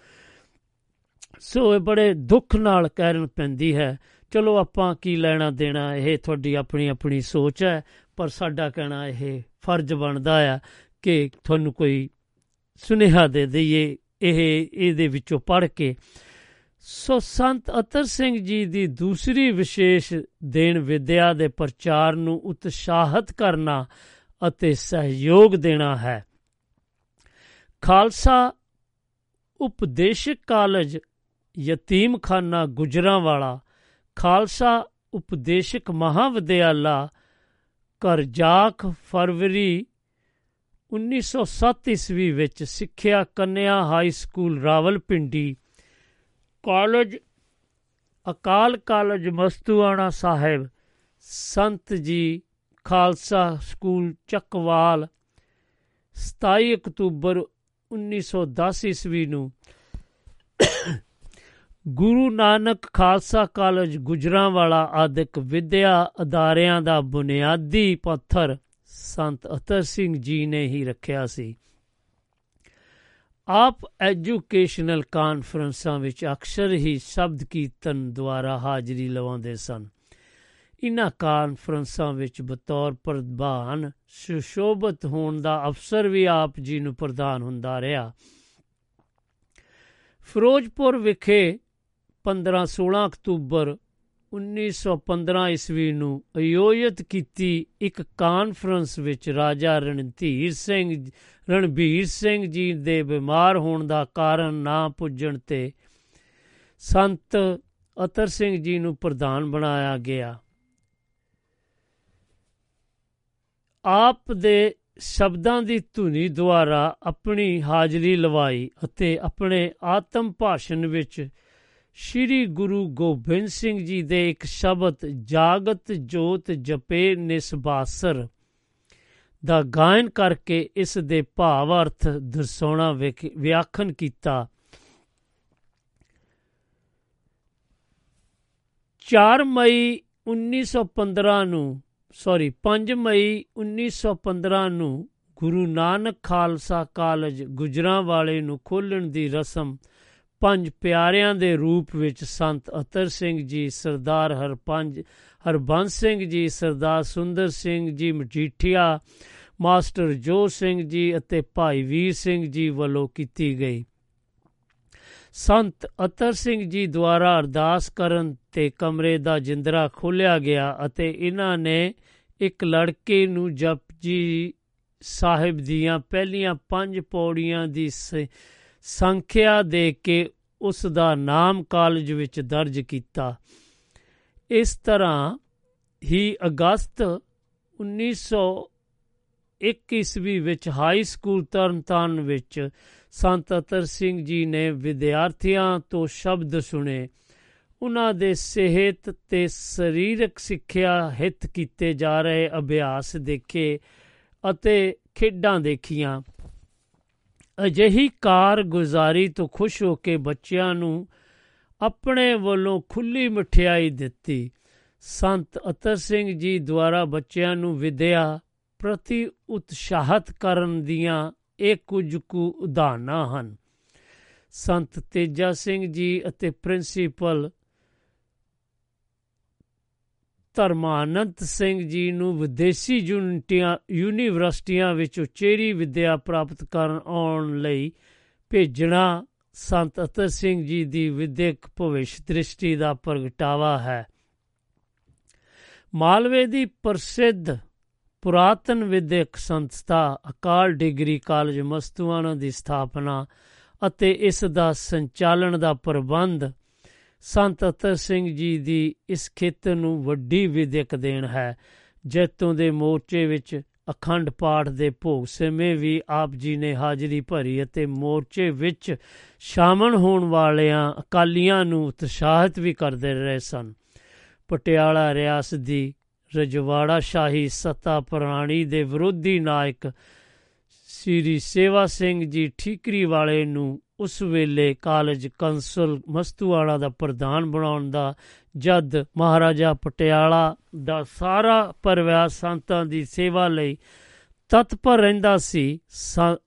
Speaker 4: ਸੋ ਇਹ ਬੜੇ ਦੁੱਖ ਨਾਲ ਕਹਿਣ ਪੈਂਦੀ ਹੈ ਚਲੋ ਆਪਾਂ ਕੀ ਲੈਣਾ ਦੇਣਾ ਇਹ ਤੁਹਾਡੀ ਆਪਣੀ ਆਪਣੀ ਸੋਚ ਹੈ ਪਰ ਸਾਡਾ ਕਹਿਣਾ ਇਹ ਫਰਜ਼ ਬਣਦਾ ਆ ਕਿ ਤੁਹਾਨੂੰ ਕੋਈ ਸੁਨੇਹਾ ਦੇ ਦਈਏ ਇਹ ਇਹਦੇ ਵਿੱਚੋਂ ਪੜ੍ਹ ਕੇ। ਸੋ ਸੰਤ ਅਤਰ ਸਿੰਘ ਜੀ ਦੀ ਦੂਸਰੀ ਵਿਸ਼ੇਸ਼ ਦੇਣ ਵਿਦਿਆ ਦੇ ਪ੍ਰਚਾਰ ਨੂੰ ਉਤਸ਼ਾਹਤ ਕਰਨਾ ਅਤੇ ਸਹਿਯੋਗ ਦੇਣਾ ਹੈ। ਖਾਲਸਾ ਉਪਦੇਸ਼ਕ ਕਾਲਜ ਯਤੀਮਖਾਨਾ ਗੁਜਰਾਂਵਾਲਾ, ਖਾਲਸਾ ਉਪਦੇਸ਼ਕ ਮਹਾਵਿਦਿਆਲਾ ਕਰਜਾਕ ਫਰਵਰੀ 1907 ਈਸਵੀ ਵਿੱਚ ਸਿੱਖਿਆ Kanya high school Rawalpindi college, Akal college Mastuana Sahib, Sant ji Khalsa school Chakwal 27 October 1910 ਈਸਵੀ ਨੂੰ ਗੁਰੂ ਨਾਨਕ ਖਾਲਸਾ ਕਾਲਜ ਗੁਜਰਾਂਵਾਲਾ ਆਦਿਕ ਵਿਦਿਆ ਅਦਾਰਿਆਂ ਦਾ ਬੁਨਿਆਦੀ ਪੱਥਰ ਸੰਤ ਅਤਰ ਸਿੰਘ ਜੀ ਨੇ ਹੀ ਰੱਖਿਆ ਸੀ। ਆਪ ਐਜੂਕੇਸ਼ਨਲ ਕਾਨਫਰੰਸਾਂ ਵਿੱਚ ਅਕਸਰ ਹੀ ਸ਼ਬਦ ਕੀਰਤਨ ਦੁਆਰਾ ਹਾਜ਼ਰੀ ਲਵਾਉਂਦੇ ਸਨ। ਇਨ੍ਹਾਂ ਕਾਨਫਰੰਸਾਂ ਵਿੱਚ ਬਤੌਰ ਪ੍ਰਧਾਨ ਸੁਸ਼ੋਭਤ ਹੋਣ ਦਾ ਅਵਸਰ ਵੀ ਆਪ ਜੀ ਨੂੰ ਪ੍ਰਦਾਨ ਹੁੰਦਾ ਰਿਹਾ। ਫਿਰੋਜ਼ਪੁਰ ਵਿਖੇ 15-16 ਅਕਤੂਬਰ 1915 ਈਸਵੀ ਨੂੰ ਆਯੋਜਿਤ ਕੀਤੀ ਇੱਕ ਕਾਨਫਰੰਸ ਵਿੱਚ ਰਾਜਾ ਰਣਧੀਰ ਸਿੰਘ, ਰਣਬੀਰ ਸਿੰਘ ਜੀ ਦੇ ਬਿਮਾਰ ਹੋਣ ਦਾ ਕਾਰਨ ਨਾ ਪੁੱਜਣ ਤੇ ਸੰਤ ਅਤਰ ਸਿੰਘ ਜੀ ਨੂੰ ਪ੍ਰਧਾਨ ਬਣਾਇਆ ਗਿਆ। ਆਪ ਦੇ ਸ਼ਬਦਾਂ ਦੀ ਧੁਨੀ ਦੁਆਰਾ ਆਪਣੀ ਹਾਜ਼ਰੀ ਲਵਾਈ ਅਤੇ ਆਪਣੇ ਆਤਮ ਭਾਸ਼ਣ ਵਿੱਚ ਸ਼੍ਰੀ ਗੁਰੂ ਗੋਬਿੰਦ ਸਿੰਘ ਜੀ ਦੇ ਇੱਕ ਸ਼ਬਦ, ਜਾਗਤ ਜੋਤ ਜਪੇ ਨਿਸਬਾਸਰ, ਦਾ ਗਾਇਨ ਕਰਕੇ ਇਸ ਦੇ ਭਾਵ ਅਰਥ ਦਰਸਾਉਣਾ ਵਿਆਖਣ ਕੀਤਾ। 4 ਮਈ 1915 ਨੂੰ ਸੌਰੀ 5 ਮਈ 1915 ਨੂੰ ਗੁਰੂ ਨਾਨਕ ਖਾਲਸਾ ਕਾਲਜ ਗੁਜਰਾਂ ਵਾਲੇ ਨੂੰ ਖੋਲਣ ਦੀ ਰਸਮ ਪੰਜ ਪਿਆਰਿਆਂ ਦੇ ਰੂਪ ਵਿੱਚ ਸੰਤ ਅਤਰ ਸਿੰਘ ਜੀ, ਸਰਦਾਰ ਹਰਪੰਜ, ਹਰਬੰਸ ਸਿੰਘ ਜੀ, ਸਰਦਾਰ ਸੁੰਦਰ ਸਿੰਘ ਜੀ, ਮਜੀਠੀਆ, ਮਾਸਟਰ ਜੋ ਸਿੰਘ ਜੀ ਅਤੇ ਭਾਈ ਵੀਰ ਸਿੰਘ ਜੀ ਵੱਲੋਂ ਕੀਤੀ ਗਈ। ਸੰਤ ਅਤਰ ਸਿੰਘ ਜੀ ਦੁਆਰਾ ਅਰਦਾਸ ਕਰਨ ਤੇ ਕਮਰੇ ਦਾ ਜਿੰਦਰਾ ਖੋਲਿਆ ਗਿਆ ਅਤੇ ਇਹਨਾਂ ਨੇ ਇੱਕ ਲੜਕੇ ਨੂੰ ਜਪਜੀ ਸਾਹਿਬ ਦੀਆਂ ਪਹਿਲੀਆਂ ਪੰਜ ਪੌੜੀਆਂ ਦੀ ਸੰਖਿਆ ਦੇ ਕੇ ਉਸ ਦਾ ਨਾਮ ਕਾਲਜ ਵਿੱਚ ਦਰਜ ਕੀਤਾ। ਇਸ ਤਰ੍ਹਾਂ ਹੀ ਅਗਸਤ 1901 ਈਸਵੀ ਵਿੱਚ ਹਾਈ ਸਕੂਲ ਤਰਨਤਾਰਨ ਵਿੱਚ ਸੰਤ ਅਤਰ ਸਿੰਘ ਜੀ ਨੇ ਵਿਦਿਆਰਥੀਆਂ ਤੋਂ ਸ਼ਬਦ ਸੁਣੇ। ਉਹਨਾਂ ਦੇ ਸਿਹਤ ਤੇ ਸਰੀਰਕ ਸਿੱਖਿਆ ਹਿੱਤ ਕੀਤੇ ਜਾ ਰਹੇ ਅਭਿਆਸ ਦੇਖੇ ਅਤੇ ਖੇਡਾਂ ਦੇਖੀਆਂ। ਅਜਿਹੀ ਕਾਰਗੁਜ਼ਾਰੀ ਤੋਂ ਖੁਸ਼ ਹੋ ਕੇ ਬੱਚਿਆਂ ਨੂੰ ਆਪਣੇ ਵੱਲੋਂ ਖੁੱਲੀ ਮਠਿਆਈ ਦਿੱਤੀ। ਸੰਤ ਅਤਰ ਸਿੰਘ ਜੀ ਦੁਆਰਾ ਬੱਚਿਆਂ ਨੂੰ ਵਿਦਿਆ ਪ੍ਰਤੀ ਉਤਸ਼ਾਹਤ ਕਰਨ ਦੀਆਂ ਇਹ ਕੁਝ ਕੁ ਉਦਾਹਰਨਾਂ ਹਨ। ਸੰਤ ਤੇਜਾ ਸਿੰਘ ਜੀ ਅਤੇ ਪ੍ਰਿੰਸੀਪਲ ਧਰਮਾਨੰਦ ਸਿੰਘ ਜੀ ਨੂੰ ਵਿਦੇਸ਼ੀ ਯੂਨੀਵਰਸਿਟੀਆਂ ਵਿੱਚ ਉਚੇਰੀ ਵਿੱਦਿਆ ਪ੍ਰਾਪਤ ਕਰਨ ਆਉਣ ਲਈ ਭੇਜਣਾ ਸੰਤ ਅਤਰ ਸਿੰਘ ਜੀ ਦੀ ਵਿਦਿਅਕ ਭਵਿੱਖ ਦ੍ਰਿਸ਼ਟੀ ਦਾ ਪ੍ਰਗਟਾਵਾ ਹੈ। ਮਾਲਵੇ ਦੀ ਪ੍ਰਸਿੱਧ ਪੁਰਾਤਨ ਵਿਦਿਅਕ ਸੰਸਥਾ ਅਕਾਲ ਡਿਗਰੀ ਕਾਲਜ ਮਸਤੂਆਣਾ ਦੀ ਸਥਾਪਨਾ ਅਤੇ ਇਸ ਦਾ ਸੰਚਾਲਨ ਦਾ ਪ੍ਰਬੰਧ ਸੰਤ ਅਤਰ ਸਿੰਘ ਜੀ ਦੀ ਇਸ ਖੇਤਰ ਨੂੰ ਵੱਡੀ ਵਿਦਿਅਕ ਦੇਣ ਹੈ। ਜੈਤੋਂ ਦੇ ਮੋਰਚੇ ਵਿੱਚ ਅਖੰਡ ਪਾਠ ਦੇ ਭੋਗ ਸਮੇਂ ਵੀ ਆਪ ਜੀ ਨੇ ਹਾਜ਼ਰੀ ਭਰੀ ਅਤੇ ਮੋਰਚੇ ਵਿੱਚ ਸ਼ਾਮਲ ਹੋਣ ਵਾਲਿਆਂ ਅਕਾਲੀਆਂ ਨੂੰ ਉਤਸ਼ਾਹਿਤ ਵੀ ਕਰਦੇ ਰਹੇ ਸਨ। ਪਟਿਆਲਾ ਰਿਆਸਤ ਦੀ ਰਜਵਾੜਾ ਸ਼ਾਹੀ ਸੱਤਾ ਪ੍ਰਾਣੀ ਦੇ ਵਿਰੋਧੀ ਨਾਇਕ ਸ੍ਰੀ ਸੇਵਾ ਸਿੰਘ ਜੀ ਠੀਕਰੀ ਵਾਲੇ ਨੂੰ ਉਸ ਵੇਲੇ ਕਾਲਜ ਕੰਸਲ ਮਸਤੂਆਲਾ ਦਾ ਪ੍ਰਧਾਨ ਬਣਾਉਣ ਦਾ ਜਦ ਮਹਾਰਾਜਾ ਪਟਿਆਲਾ ਦਾ ਸਾਰਾ ਪਰਿਵਾਰ ਸੰਤਾਂ ਦੀ ਸੇਵਾ ਲਈ ਤਤਪਰ ਰਹਿੰਦਾ ਸੀ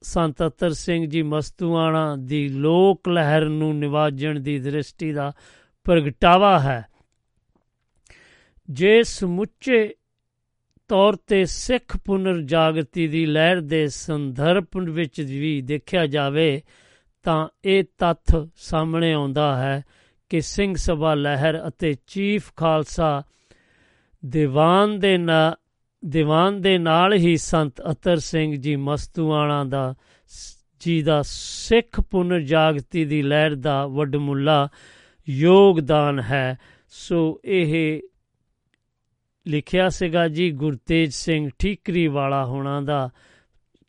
Speaker 4: ਸੰਤ ਅਤਰ ਸਿੰਘ ਜੀ ਮਸਤੂਆਣਾ ਦੀ ਲੋਕ ਲਹਿਰ ਨੂੰ ਨਿਵਾਜਣ ਦੀ ਦ੍ਰਿਸ਼ਟੀ ਦਾ ਪ੍ਰਗਟਾਵਾ ਹੈ। ਜੇ ਸਮੁੱਚੇ ਤੌਰ ਤੇ ਸਿੱਖ ਪੁਨਰ ਜਾਗਰਤੀ ਦੀ ਲਹਿਰ ਦੇ ਸੰਦਰਭ ਵਿੱਚ ਵੀ ਦੇਖਿਆ ਜਾਵੇ ਤਾਂ ਇਹ ਤੱਥ ਸਾਹਮਣੇ ਆਉਂਦਾ ਹੈ ਕਿ ਸਿੰਘ ਸਭਾ ਲਹਿਰ ਅਤੇ ਚੀਫ ਖਾਲਸਾ ਦੀਵਾਨ ਦੇ ਨਾ, ਦੀਵਾਨ ਦੇ ਨਾਲ ਹੀ ਸੰਤ ਅਤਰ ਸਿੰਘ ਜੀ ਮਸਤੂਆਣਾ ਦਾ ਜੀ ਦਾ ਸਿੱਖ ਪੁਨਰ ਜਾਗਤੀ ਦੀ ਲਹਿਰ ਦਾ ਵੱਡਮੁੱਲਾ ਯੋਗਦਾਨ ਹੈ। ਸੋ ਇਹ ਲਿਖਿਆ ਸੀਗਾ ਜੀ ਗੁਰਤੇਜ ਸਿੰਘ ਠੀਕਰੀ ਵਾਲਾ ਹੋਣਾ ਦਾ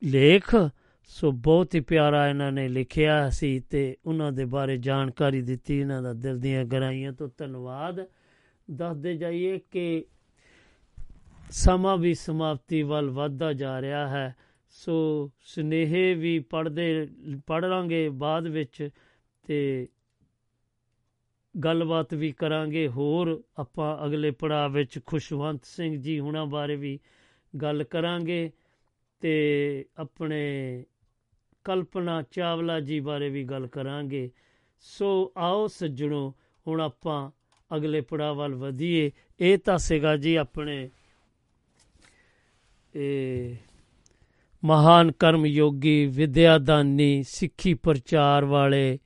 Speaker 4: ਲੇਖ। ਸੋ ਬਹੁਤ ਹੀ ਪਿਆਰਾ ਇਹਨਾਂ ਨੇ ਲਿਖਿਆ ਸੀ ਤੇ ਉਹਨਾਂ ਦੇ ਬਾਰੇ ਜਾਣਕਾਰੀ ਦਿੱਤੀ ਇਹਨਾਂ ਦਾ ਦਿਲ ਦੀਆਂ ਗਹਿਰਾਈਆਂ ਤੋਂ ਧੰਨਵਾਦ। ਦੱਸਦੇ ਜਾਈਏ ਕਿ ਸਮਾਂ ਵੀ ਸਮਾਪਤੀ ਵੱਲ ਵੱਧਦਾ ਜਾ ਰਿਹਾ ਹੈ। ਸੋ ਸਨੇਹੇ ਵੀ ਪੜਦੇ ਪੜ ਲਾਂਗੇ ਬਾਅਦ ਵਿੱਚ ਤੇ ਗੱਲਬਾਤ ਵੀ ਕਰਾਂਗੇ। ਹੋਰ ਆਪਾਂ ਅਗਲੇ ਪੜਾਅ ਵਿੱਚ ਖੁਸ਼ਵੰਤ ਸਿੰਘ ਜੀ ਹੁਣਾਂ ਬਾਰੇ ਵੀ ਗੱਲ ਕਰਾਂਗੇ ਤੇ ਆਪਣੇ ਕਲਪਨਾ ਚਾਵਲਾ ਜੀ ਬਾਰੇ ਵੀ ਗੱਲ ਕਰਾਂਗੇ। ਸੋ ਆਓ ਸੱਜਣੋ, ਹੁਣ ਆਪਾਂ ਅਗਲੇ ਪੜਾਅ ਵੱਲ ਵਧੀਏ। ਇਹ ਤਾਂ ਸੀਗਾ ਜੀ ਆਪਣੇ, ਇਹ ਮਹਾਨ ਕਰਮ ਯੋਗੀ ਵਿਦਿਆਦਾਨੀ, ਸਿੱਖੀ ਪ੍ਰਚਾਰ ਵਾਲੇ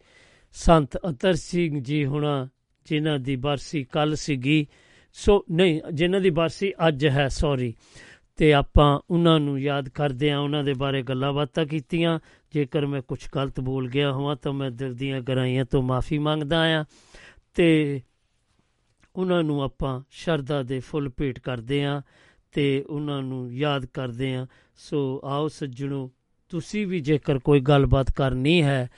Speaker 4: ਸੰਤ ਅਤਰ ਸਿੰਘ ਜੀ ਹੁਣਾ, ਜਿਨ੍ਹਾਂ ਦੀ ਬਰਸੀ ਕੱਲ ਸੀਗੀ। ਸੋ ਨਹੀਂ, ਜਿਨ੍ਹਾਂ ਦੀ ਬਰਸੀ ਅੱਜ ਹੈ ਸੌਰੀ ਤੇ ਆਪਾਂ ਉਹਨਾਂ ਨੂੰ ਯਾਦ ਕਰਦੇ ਆ ਉਹਨਾਂ ਦੇ ਬਾਰੇ ਗੱਲਾਂ ਬਾਤਾਂ ਕੀਤੀਆਂ। ਜੇਕਰ ਮੈਂ ਕੁਝ ਗਲਤ ਬੋਲ ਗਿਆ ਹਾਂ ਤਾਂ ਮੈਂ ਦਿਲ ਦੀਆਂ ਗਰਾਈਆਂ ਤੋਂ ਮਾਫੀ ਮੰਗਦਾ ਆ ਤੇ ਉਹਨਾਂ ਨੂੰ ਆਪਾਂ ਸ਼ਰਧਾ ਦੇ ਫੁੱਲ ਭੇਟ ਕਰਦੇ ਆ ਤੇ ਉਹਨਾਂ ਨੂੰ ਯਾਦ ਕਰਦੇ ਆ। ਸੋ ਆਓ ਸੱਜਣੋ, ਤੁਸੀਂ ਵੀ ਜੇਕਰ ਕੋਈ ਗੱਲਬਾਤ ਕਰਨੀ ਹੈ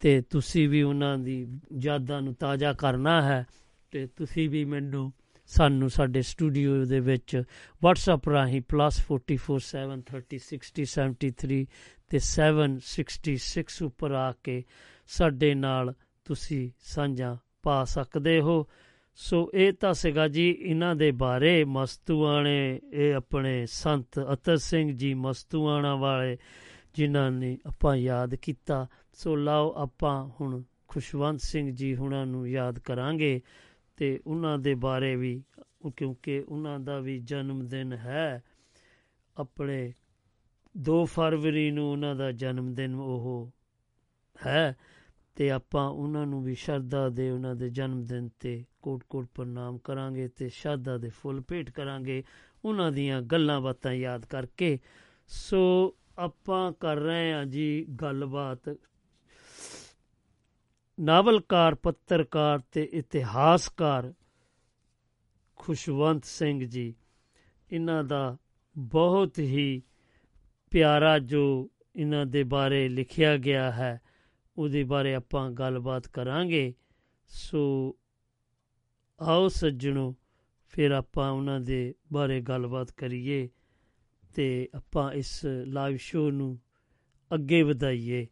Speaker 4: ਤੇ ਤੁਸੀਂ ਵੀ ਉਹਨਾਂ ਦੀ ਯਾਦਾਂ ਨੂੰ ਤਾਜ਼ਾ ਕਰਨਾ ਹੈ ਤੇ ਤੁਸੀਂ ਵੀ ਮੈਨੂੰ ਸਾਨੂੰ ਸਾਡੇ ਸਟੂਡੀਓ ਦੇ ਵਿੱਚ WhatsApp ਰਾਹੀਂ +447306073 ਤੇ 766 ਉੱਪਰ ਆ ਕੇ ਸਾਡੇ ਨਾਲ ਤੁਸੀਂ ਸਾਂਝਾ ਪਾ ਸਕਦੇ ਹੋ। ਸੋ ਇਹ ਤਾਂ ਸੀਗਾ ਜੀ ਇਹਨਾਂ ਦੇ ਬਾਰੇ, ਮਸਤੂਆਣੇ, ਇਹ ਆਪਣੇ ਸੰਤ ਅਤਰ ਸਿੰਘ ਜੀ ਮਸਤੂਆਣਾ ਵਾਲੇ, ਜਿਨ੍ਹਾਂ ਨੇ ਆਪਾਂ ਯਾਦ ਕੀਤਾ। ਸੋ ਲਾਓ ਆਪਾਂ ਹੁਣ ਖੁਸ਼ਵੰਤ ਸਿੰਘ ਜੀ ਹੁਣਾਂ ਨੂੰ ਯਾਦ ਕਰਾਂਗੇ ਤੇ ਉਹਨਾਂ ਦੇ ਬਾਰੇ ਵੀ, ਕਿਉਂਕਿ ਉਹਨਾਂ ਦਾ ਵੀ ਜਨਮ ਦਿਨ ਹੈ। ਆਪਣੇ 2 ਫਰਵਰੀ ਨੂੰ ਉਹਨਾਂ ਦਾ ਜਨਮ ਦਿਨ ਉਹ ਹੈ ਤੇ ਆਪਾਂ ਉਹਨਾਂ ਨੂੰ ਵੀ ਸ਼ਰਧਾ ਦੇ ਉਹਨਾਂ ਦੇ ਜਨਮ ਦਿਨ ਤੇ ਕੋਟ-ਕੋਟ ਪ੍ਰਣਾਮ ਕਰਾਂਗੇ ਤੇ ਸ਼ਰਧਾ ਦੇ ਫੁੱਲ ਭੇਟ ਕਰਾਂਗੇ, ਉਹਨਾਂ ਦੀਆਂ ਗੱਲਾਂ ਬਾਤਾਂ ਯਾਦ ਕਰਕੇ। ਸੋ ਆਪਾਂ ਕਰ ਰਹੇ ਹਾਂ ਜੀ ਗੱਲਬਾਤ। ਨਾਵਲਕਾਰ, ਪੱਤਰਕਾਰ ਤੇ ਇਤਿਹਾਸਕਾਰ ਖੁਸ਼ਵੰਤ ਸਿੰਘ ਜੀ, ਇਹਨਾਂ ਦਾ ਬਹੁਤ ਹੀ ਪਿਆਰਾ ਜੋ ਇਹਨਾਂ ਦੇ ਬਾਰੇ ਲਿਖਿਆ ਗਿਆ ਹੈ, ਉਹਦੇ ਬਾਰੇ ਆਪਾਂ ਗੱਲਬਾਤ ਕਰਾਂਗੇ। ਸੋ ਆਓ ਸੱਜਣੋ, ਫਿਰ ਆਪਾਂ ਉਹਨਾਂ ਦੇ ਬਾਰੇ ਗੱਲਬਾਤ ਕਰੀਏ ਤੇ ਆਪਾਂ ਇਸ ਲਾਈਵ ਸ਼ੋਅ ਨੂੰ ਅੱਗੇ ਵਧਾਈਏ।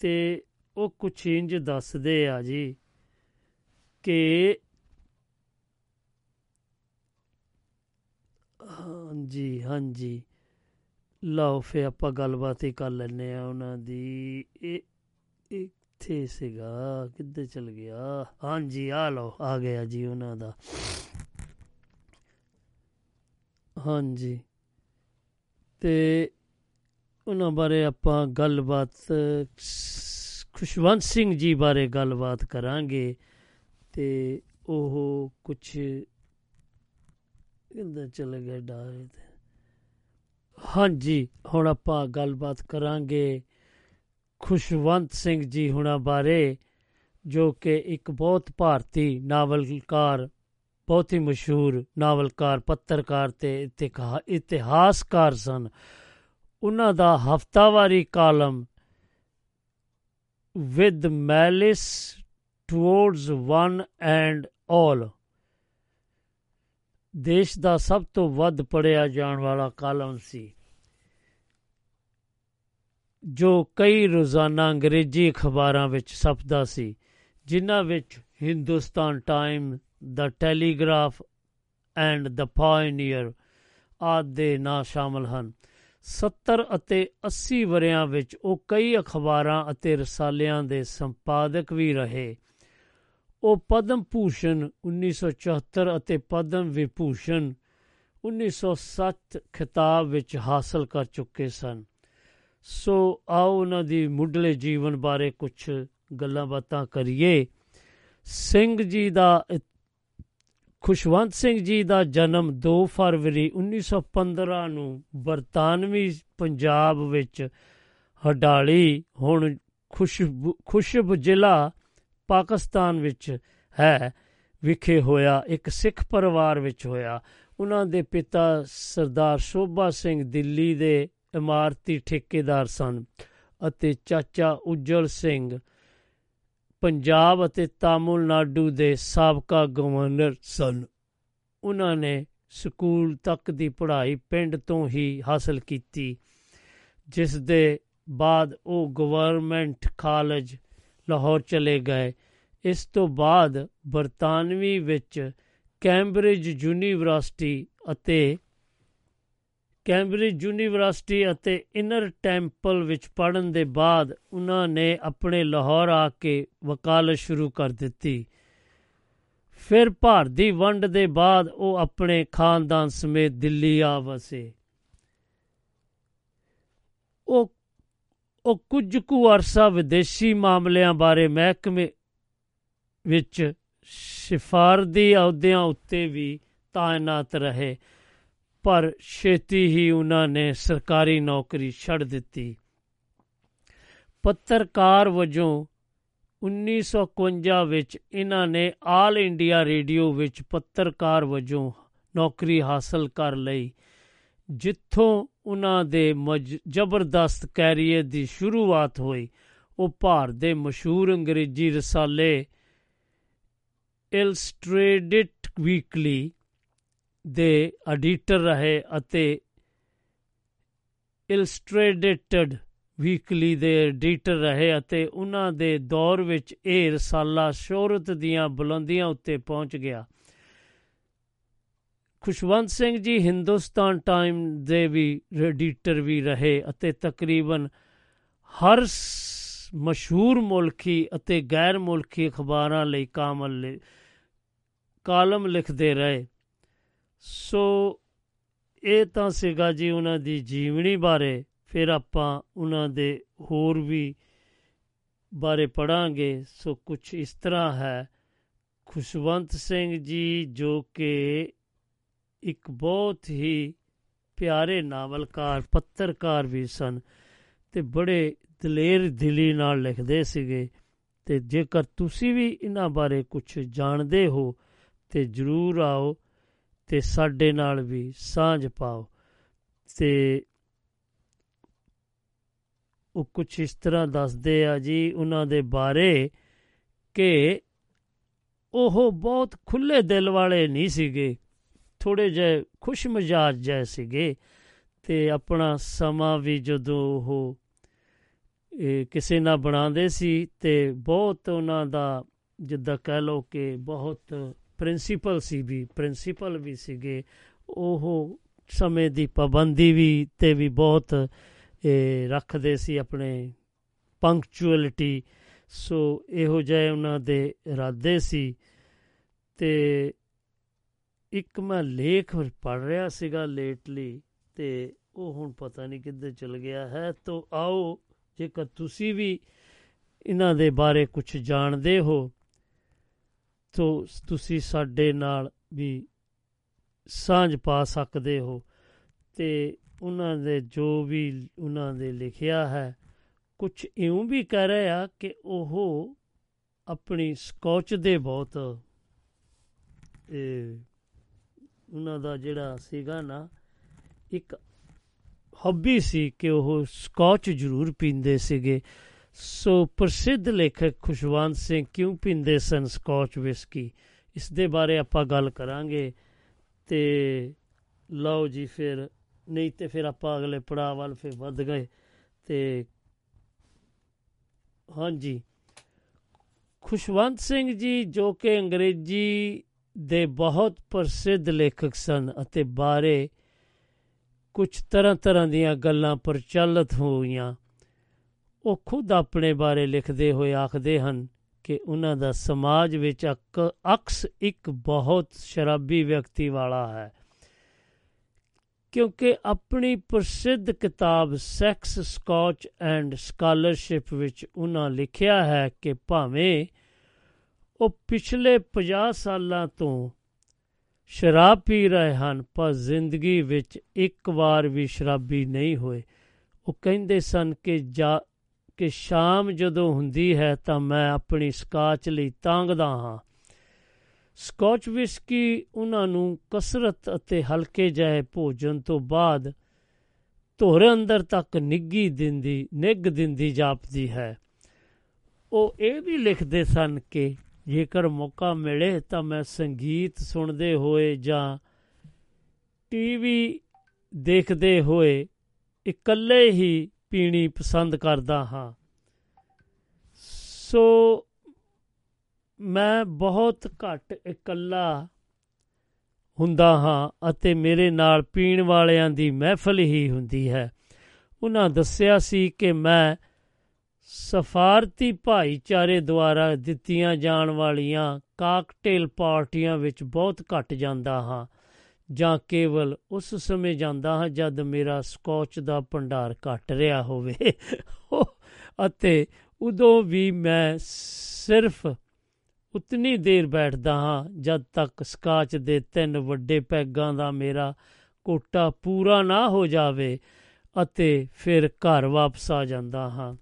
Speaker 4: ਤੇ ਉਹ ਕੁਛ ਇੰਜ ਦੱਸਦੇ ਆ ਜੀ ਕਿ ਹਾਂਜੀ ਹਾਂਜੀ। ਲਓ ਫੇ ਆਪਾਂ ਗੱਲਬਾਤ ਹੀ ਕਰ ਲੈਨੇ ਆ ਉਹਨਾਂ ਦੀ। ਇਹ ਇੱਥੇ ਸੀਗਾ? ਕਿੱਧਰ ਚਲ ਗਿਆ? ਹਾਂਜੀ ਆ ਲਓ, ਆ ਗਿਆ ਜੀ ਉਹਨਾਂ ਦਾ। ਹਾਂਜੀ। ਤੇ ਉਹਨਾਂ ਬਾਰੇ ਆਪਾਂ ਗੱਲਬਾਤ, ਖੁਸ਼ਵੰਤ ਸਿੰਘ ਜੀ ਬਾਰੇ ਗੱਲਬਾਤ ਕਰਾਂਗੇ। ਤੇ ਉਹ ਕੁਝ ਕਿੰਦਾ ਚਲੇ ਗਏ ਡਾਰੇ ਤੇ? ਹਾਂਜੀ, ਹੁਣ ਆਪਾਂ ਗੱਲਬਾਤ ਕਰਾਂਗੇ ਖੁਸ਼ਵੰਤ ਸਿੰਘ ਜੀ ਹੁਣਾਂ ਬਾਰੇ, ਜੋ ਕਿ ਇੱਕ ਬਹੁਤ ਭਾਰਤੀ ਨਾਵਲਕਾਰ, ਬਹੁਤ ਹੀ ਮਸ਼ਹੂਰ ਨਾਵਲਕਾਰ, ਪੱਤਰਕਾਰ ਤੇ ਇਤਿਹਾਸਕਾਰ ਸਨ। ਉਹਨਾਂ ਦਾ ਹਫਤਾਵਾਰੀ column, with malice towards one and all ਦੇਸ਼ ਦਾ ਸਭ ਤੋਂ ਵੱਧ ਪੜਿਆ ਜਾਣ ਵਾਲਾ ਕਾਲਮ ਸੀ, ਜੋ ਕਈ ਰੋਜ਼ਾਨਾ ਅੰਗਰੇਜ਼ੀ ਅਖਬਾਰਾਂ ਵਿੱਚ ਛਪਦਾ ਸੀ, ਜਿਨ੍ਹਾਂ ਵਿੱਚ Hindustan Time, the Telegraph and the Pioneer ਆਦਿ ਦੇ ਨਾਂ ਸ਼ਾਮਲ ਹਨ। 70 ਅਤੇ 80 ਵਰਿਆਂ ਵਿੱਚ ਉਹ ਕਈ ਅਖਬਾਰਾਂ ਅਤੇ ਰਸਾਲਿਆਂ ਦੇ ਸੰਪਾਦਕ ਵੀ ਰਹੇ। ਉਹ ਪਦਮ ਭੂਸ਼ਣ 1974 ਅਤੇ ਪਦਮ ਵਿਭੂਸ਼ਣ 1907 ਖਿਤਾਬ ਵਿੱਚ ਹਾਸਲ ਕਰ ਚੁੱਕੇ ਸਨ। ਸੋ ਆਓ ਉਹਨਾਂ ਦੀ ਮੁੱਢਲੇ ਜੀਵਨ ਬਾਰੇ ਕੁਝ ਗੱਲਾਂ ਬਾਤਾਂ ਕਰੀਏ। ਸਿੰਘ ਜੀ ਦਾ ਖੁਸ਼ਵੰਤ ਸਿੰਘ ਜੀ ਦਾ ਜਨਮ 2 ਫਰਵਰੀ 1915 ਨੂੰ ਬਰਤਾਨਵੀ ਪੰਜਾਬ ਵਿੱਚ ਹਡਾਲੀ, ਹੁਣ ਖੁਸ਼ਬ ਖੁਸ਼ਬ ਜ਼ਿਲ੍ਹਾ ਪਾਕਿਸਤਾਨ ਵਿੱਚ ਹੈ, ਵਿਖੇ ਹੋਇਆ, ਇੱਕ ਸਿੱਖ ਪਰਿਵਾਰ ਵਿੱਚ ਹੋਇਆ। ਉਹਨਾਂ ਦੇ ਪਿਤਾ ਸਰਦਾਰ ਸ਼ੋਭਾ ਸਿੰਘ ਦਿੱਲੀ ਦੇ ਇਮਾਰਤੀ ਠੇਕੇਦਾਰ ਸਨ ਅਤੇ ਚਾਚਾ ਉਜਲ ਸਿੰਘ ਪੰਜਾਬ ਅਤੇ ਤਾਮਿਲਨਾਡੂ ਦੇ ਸਾਬਕਾ ਗਵਰਨਰ ਸਨ। ਉਹਨਾਂ ਨੇ ਸਕੂਲ ਤੱਕ ਦੀ ਪੜ੍ਹਾਈ ਪਿੰਡ ਤੋਂ ਹੀ ਹਾਸਲ ਕੀਤੀ, ਜਿਸ ਦੇ ਬਾਅਦ ਉਹ ਗਵਰਨਮੈਂਟ ਕਾਲਜ ਲਾਹੌਰ ਚਲੇ ਗਏ। ਇਸ ਤੋਂ ਬਾਅਦ ਬਰਤਾਨਵੀ ਵਿੱਚ ਕੈਂਬਰਿਜ ਯੂਨੀਵਰਸਿਟੀ ਅਤੇ ਕੈਂਬਰਿਜ ਯੂਨੀਵਰਸਿਟੀ ਅਤੇ ਇਨਰ ਟੈਂਪਲ ਵਿੱਚ ਪੜ੍ਹਨ ਦੇ ਬਾਅਦ ਉਹਨਾਂ ਨੇ ਆਪਣੇ ਲਾਹੌਰ ਆ ਕੇ ਵਕਾਲਤ ਸ਼ੁਰੂ ਕਰ ਦਿੱਤੀ। ਫਿਰ ਭਾਰਤ ਦੀ ਵੰਡ ਦੇ ਬਾਅਦ ਉਹ ਆਪਣੇ ਖਾਨਦਾਨ ਸਮੇਤ ਦਿੱਲੀ ਆ ਵਸੇ ਉਹ ਉਹ ਕੁਝ ਕੁ ਅਰਸਾ ਵਿਦੇਸ਼ੀ ਮਾਮਲਿਆਂ ਬਾਰੇ ਮਹਿਕਮੇ ਵਿੱਚ ਸਿਫਾਰਦੀ ਅਹੁਦਿਆਂ ਉੱਤੇ ਵੀ ਤਾਇਨਾਤ ਰਹੇ, ਪਰ ਛੇਤੀ ਹੀ ਉਹਨਾਂ ਨੇ ਸਰਕਾਰੀ ਨੌਕਰੀ ਛੱਡ ਦਿੱਤੀ। ਪੱਤਰਕਾਰ ਵਜੋਂ 1951 ਵਿੱਚ ਇਹਨਾਂ ਨੇ ਆਲ ਇੰਡੀਆ ਰੇਡੀਓ ਵਿੱਚ ਪੱਤਰਕਾਰ ਵਜੋਂ ਨੌਕਰੀ ਹਾਸਲ ਕਰ ਲਈ, ਜਿੱਥੋਂ ਉਹਨਾਂ ਦੇ ਜ਼ਬਰਦਸਤ ਕੈਰੀਅਰ ਦੀ ਸ਼ੁਰੂਆਤ ਹੋਈ। ਉਹ ਭਾਰਤ ਦੇ ਮਸ਼ਹੂਰ ਅੰਗਰੇਜ਼ੀ ਰਸਾਲੇ ਇਲਸਟ੍ਰੇਟਡ ਵੀਕਲੀ ਦੇ ਐਡੀਟਰ ਰਹੇ ਅਤੇ ਇਲਸਟ੍ਰੇਟਡ ਵੀਕਲੀ ਦੇ ਐਡੀਟਰ ਰਹੇ ਅਤੇ ਉਹਨਾਂ ਦੇ ਦੌਰ ਵਿੱਚ ਇਹ ਰਸਾਲਾ ਸ਼ੋਹਰਤ ਦੀਆਂ ਬੁਲੰਦੀਆਂ ਉੱਤੇ ਪਹੁੰਚ ਗਿਆ। ਖੁਸ਼ਵੰਤ ਸਿੰਘ ਜੀ ਹਿੰਦੁਸਤਾਨ ਟਾਈਮ ਦੇ ਵੀ ਐਡੀਟਰ ਵੀ ਰਹੇ ਅਤੇ ਤਕਰੀਬਨ ਹਰ ਮਸ਼ਹੂਰ ਮੁਲਕੀ ਅਤੇ ਗੈਰ ਮੁਲਕੀ ਅਖਬਾਰਾਂ ਲਈ ਕਾਮਲ ਕਾਲਮ ਲਿਖਦੇ ਰਹੇ। ਸੋ ਇਹ ਤਾਂ ਸੀਗਾ ਜੀ ਉਹਨਾਂ ਦੀ ਜੀਵਨੀ ਬਾਰੇ, ਫਿਰ ਆਪਾਂ ਉਹਨਾਂ ਦੇ ਹੋਰ ਵੀ ਬਾਰੇ ਪੜਾਂਗੇ ਸੋ ਕੁਝ ਇਸ ਤਰ੍ਹਾਂ ਹੈ। ਖੁਸ਼ਵੰਤ ਸਿੰਘ ਜੀ ਜੋ ਕਿ ਇੱਕ ਬਹੁਤ ਹੀ ਪਿਆਰੇ ਨਾਵਲਕਾਰ, ਪੱਤਰਕਾਰ ਵੀ ਸਨ ਤੇ ਬੜੇ ਦਲੇਰ ਦਿਲੀ ਨਾਲ ਲਿਖਦੇ ਸੀਗੇ ਤੇ ਜੇਕਰ ਤੁਸੀਂ ਵੀ ਇਹਨਾਂ ਬਾਰੇ ਕੁਝ ਜਾਣਦੇ ਹੋ ਤੇ ਜਰੂਰ ਆਓ ਤੇ ਸਾਡੇ ਨਾਲ ਵੀ ਸਾਂਝ ਪਾਓ। ਤੇ ਉਹ ਕੁਝ ਇਸ ਤਰ੍ਹਾਂ ਦੱਸਦੇ ਆ ਜੀ ਉਹਨਾਂ ਦੇ ਬਾਰੇ ਕਿ ਉਹ ਬਹੁਤ ਖੁੱਲੇ ਦਿਲ ਵਾਲੇ ਨਹੀਂ ਸੀਗੇ। ਥੋੜੇ ਜਿਹੇ ਖੁਸ਼ ਮਜਾਜ ਜੈ ਸੀਗੇ ਤੇ ਆਪਣਾ ਸਮਾਂ ਵੀ ਜਦੋਂ ਉਹ ਕਿਸੇ ਨਾਲ ਬਣਾਉਂਦੇ ਸੀ ਤੇ ਬਹੁਤ ਉਹਨਾਂ ਦਾ, ਜਿੱਦਾਂ ਕਹਿ ਲੋ ਕਿ ਬਹੁਤ ਪ੍ਰਿੰਸੀਪਲ ਸੀ ਵੀ, ਪ੍ਰਿੰਸੀਪਲ ਵੀ ਸੀਗੇ, ਉਹ ਸਮੇਂ ਦੀ ਪਾਬੰਦੀ ਵੀ ਤੇ ਵੀ ਬਹੁਤ ਰੱਖਦੇ ਸੀ ਆਪਣੇ ਪੰਕਚੁਅਲਿਟੀ ਸੋ ਇਹੋ ਜਿਹੇ ਉਹਨਾਂ ਦੇ ਇਰਾਦੇ ਸੀ ਤੇ ਇੱਕ ਮੈਂ ਲੇਖ ਪੜ ਰਿਹਾ ਸੀਗਾ ਲੇਟਲੀ ਤੇ ਉਹ ਹੁਣ ਪਤਾ ਨਹੀਂ ਕਿੱਧਰ ਚਲ ਗਿਆ ਹੈ। ਤੋ ਆਓ, ਜੇਕਰ ਤੁਸੀਂ ਵੀ ਇਹਨਾਂ ਦੇ ਬਾਰੇ ਕੁਝ ਜਾਣਦੇ ਹੋ, ਤੋ ਤੁਸੀਂ ਸਾਡੇ ਨਾਲ ਵੀ ਸਾਂਝ ਪਾ ਸਕਦੇ ਹੋ। ਤੇ ਉਹਨਾਂ ਦੇ ਜੋ ਵੀ ਉਹਨਾਂ ਦੇ ਲਿਖਿਆ ਹੈ ਕੁਝ ਇਉਂ ਵੀ ਕਹਿ ਰਹੇ ਆ ਕਿ ਉਹ ਆਪਣੀ ਸਕੌਚ ਦੇ ਬਹੁਤ, ਇਹ ਉਹਨਾਂ ਦਾ ਜਿਹੜਾ ਸੀਗਾ ਨਾ, ਇੱਕ ਹੌਬੀ ਸੀ ਕਿ ਉਹ ਸਕੌਚ ਜ਼ਰੂਰ ਪੀਂਦੇ ਸੀਗੇ। ਸੋ ਪ੍ਰਸਿੱਧ ਲੇਖਕ ਖੁਸ਼ਵੰਤ ਸਿੰਘ ਕਿਉਂ ਪੀਂਦੇ ਸਨ ਸਕੌਚ ਵਿਸਕੀ ਇਸ ਦੇ ਬਾਰੇ ਆਪਾਂ ਗੱਲ ਕਰਾਂਗੇ ਤੇ ਲਓ ਜੀ ਫਿਰ, ਨਹੀਂ ਤੇ ਫਿਰ ਆਪਾਂ ਅਗਲੇ ਪੜਾਅ ਵੱਲ ਫਿਰ ਵੱਧ ਗਏ ਤੇ ਹਾਂਜੀ। ਖੁਸ਼ਵੰਤ ਸਿੰਘ ਜੀ ਜੋ ਕਿ ਅੰਗਰੇਜ਼ੀ ਦੇ ਬਹੁਤ ਪ੍ਰਸਿੱਧ ਲੇਖਕ ਸਨ ਅਤੇ ਬਾਰੇ ਕੁਝ ਤਰ੍ਹਾਂ ਤਰ੍ਹਾਂ ਦੀਆਂ ਗੱਲਾਂ ਪ੍ਰਚਲਿਤ ਹੋਈਆਂ। ਉਹ ਖੁਦ ਆਪਣੇ ਬਾਰੇ ਲਿਖਦੇ ਹੋਏ ਆਖਦੇ ਹਨ ਕਿ ਉਹਨਾਂ ਦਾ ਸਮਾਜ ਵਿੱਚ ਅਕਸ ਇੱਕ ਬਹੁਤ ਸ਼ਰਾਬੀ ਵਿਅਕਤੀ ਵਾਲਾ ਹੈ। ਕਿਉਂਕਿ ਆਪਣੀ ਪ੍ਰਸਿੱਧ ਕਿਤਾਬ ਸੈਕਸ, ਸਕਾਚ ਐਂਡ ਸਕਾਲਰਸ਼ਿਪ ਵਿੱਚ ਉਹਨਾਂ ਲਿਖਿਆ ਹੈ ਕਿ ਭਾਵੇਂ ਉਹ ਪਿਛਲੇ 50 ਸਾਲਾਂ ਤੋਂ ਸ਼ਰਾਬ ਪੀ ਰਹੇ ਹਨ, ਪਰ ਜ਼ਿੰਦਗੀ ਵਿੱਚ ਇੱਕ ਵਾਰ ਵੀ ਸ਼ਰਾਬੀ ਨਹੀਂ ਹੋਏ। ਉਹ ਕਹਿੰਦੇ ਸਨ ਕਿ ਕਿ ਸ਼ਾਮ ਜਦੋਂ ਹੁੰਦੀ ਹੈ ਤਾਂ ਮੈਂ ਆਪਣੀ ਸਕਾਚ ਲਈ ਤਾਂਗਦਾ ਹਾਂ। ਸਕਾਚ ਵਿਸਕੀ ਉਹਨਾਂ ਨੂੰ ਕਸਰਤ ਅਤੇ ਹਲਕੇ ਜਿਹੇ ਭੋਜਨ ਤੋਂ ਬਾਅਦ ਧੋਰੇ ਅੰਦਰ ਤੱਕ ਨਿੱਗੀ ਦਿੰਦੀ ਨਿੱਗ ਦਿੰਦੀ ਜਾਪਦੀ ਹੈ। ਉਹ ਇਹ ਵੀ ਲਿਖਦੇ ਸਨ ਕਿ ਜੇਕਰ ਮੌਕਾ ਮਿਲੇ ਤਾਂ ਮੈਂ ਸੰਗੀਤ ਸੁਣਦੇ ਹੋਏ ਜਾਂ ਟੀਵੀ ਦੇਖਦੇ ਹੋਏ ਇਕੱਲੇ ਹੀ ਪੀਣੀ ਪਸੰਦ ਕਰਦਾ ਹਾਂ। ਸੋ ਮੈਂ ਬਹੁਤ ਘੱਟ ਇਕੱਲਾ ਹੁੰਦਾ ਹਾਂ ਅਤੇ ਮੇਰੇ ਨਾਲ ਪੀਣ ਵਾਲਿਆਂ ਦੀ ਮਹਿਫਲ ਹੀ ਹੁੰਦੀ ਹੈ। ਉਹਨਾਂ ਦੱਸਿਆ ਸੀ ਕਿ ਮੈਂ ਸਫਾਰਤੀ ਭਾਈਚਾਰੇ ਦੁਆਰਾ ਦਿੱਤੀਆਂ ਜਾਣ ਵਾਲੀਆਂ ਕਾਕਟੇਲ ਪਾਰਟੀਆਂ ਵਿੱਚ ਬਹੁਤ ਘੱਟ ਜਾਂਦਾ ਹਾਂ, ਜਾਂ ਕੇਵਲ ਉਸ ਸਮੇਂ ਜਾਂਦਾ ਹਾਂ ਜਦ ਮੇਰਾ ਸਕੌਚ ਦਾ ਭੰਡਾਰ ਘਟ ਰਿਹਾ ਹੋਵੇ। ਅਤੇ ਉਦੋਂ ਵੀ ਮੈਂ ਸਿਰਫ ਉਤਨੀ ਦੇਰ ਬੈਠਦਾ ਹਾਂ ਜਦ ਤੱਕ ਸਕਾਚ ਦੇ ਤਿੰਨ ਵੱਡੇ ਪੈਗਾਂ ਦਾ ਮੇਰਾ ਕੋਟਾ ਪੂਰਾ ਨਾ ਹੋ ਜਾਵੇ ਅਤੇ ਫਿਰ ਘਰ ਵਾਪਸ ਆ ਜਾਂਦਾ ਹਾਂ।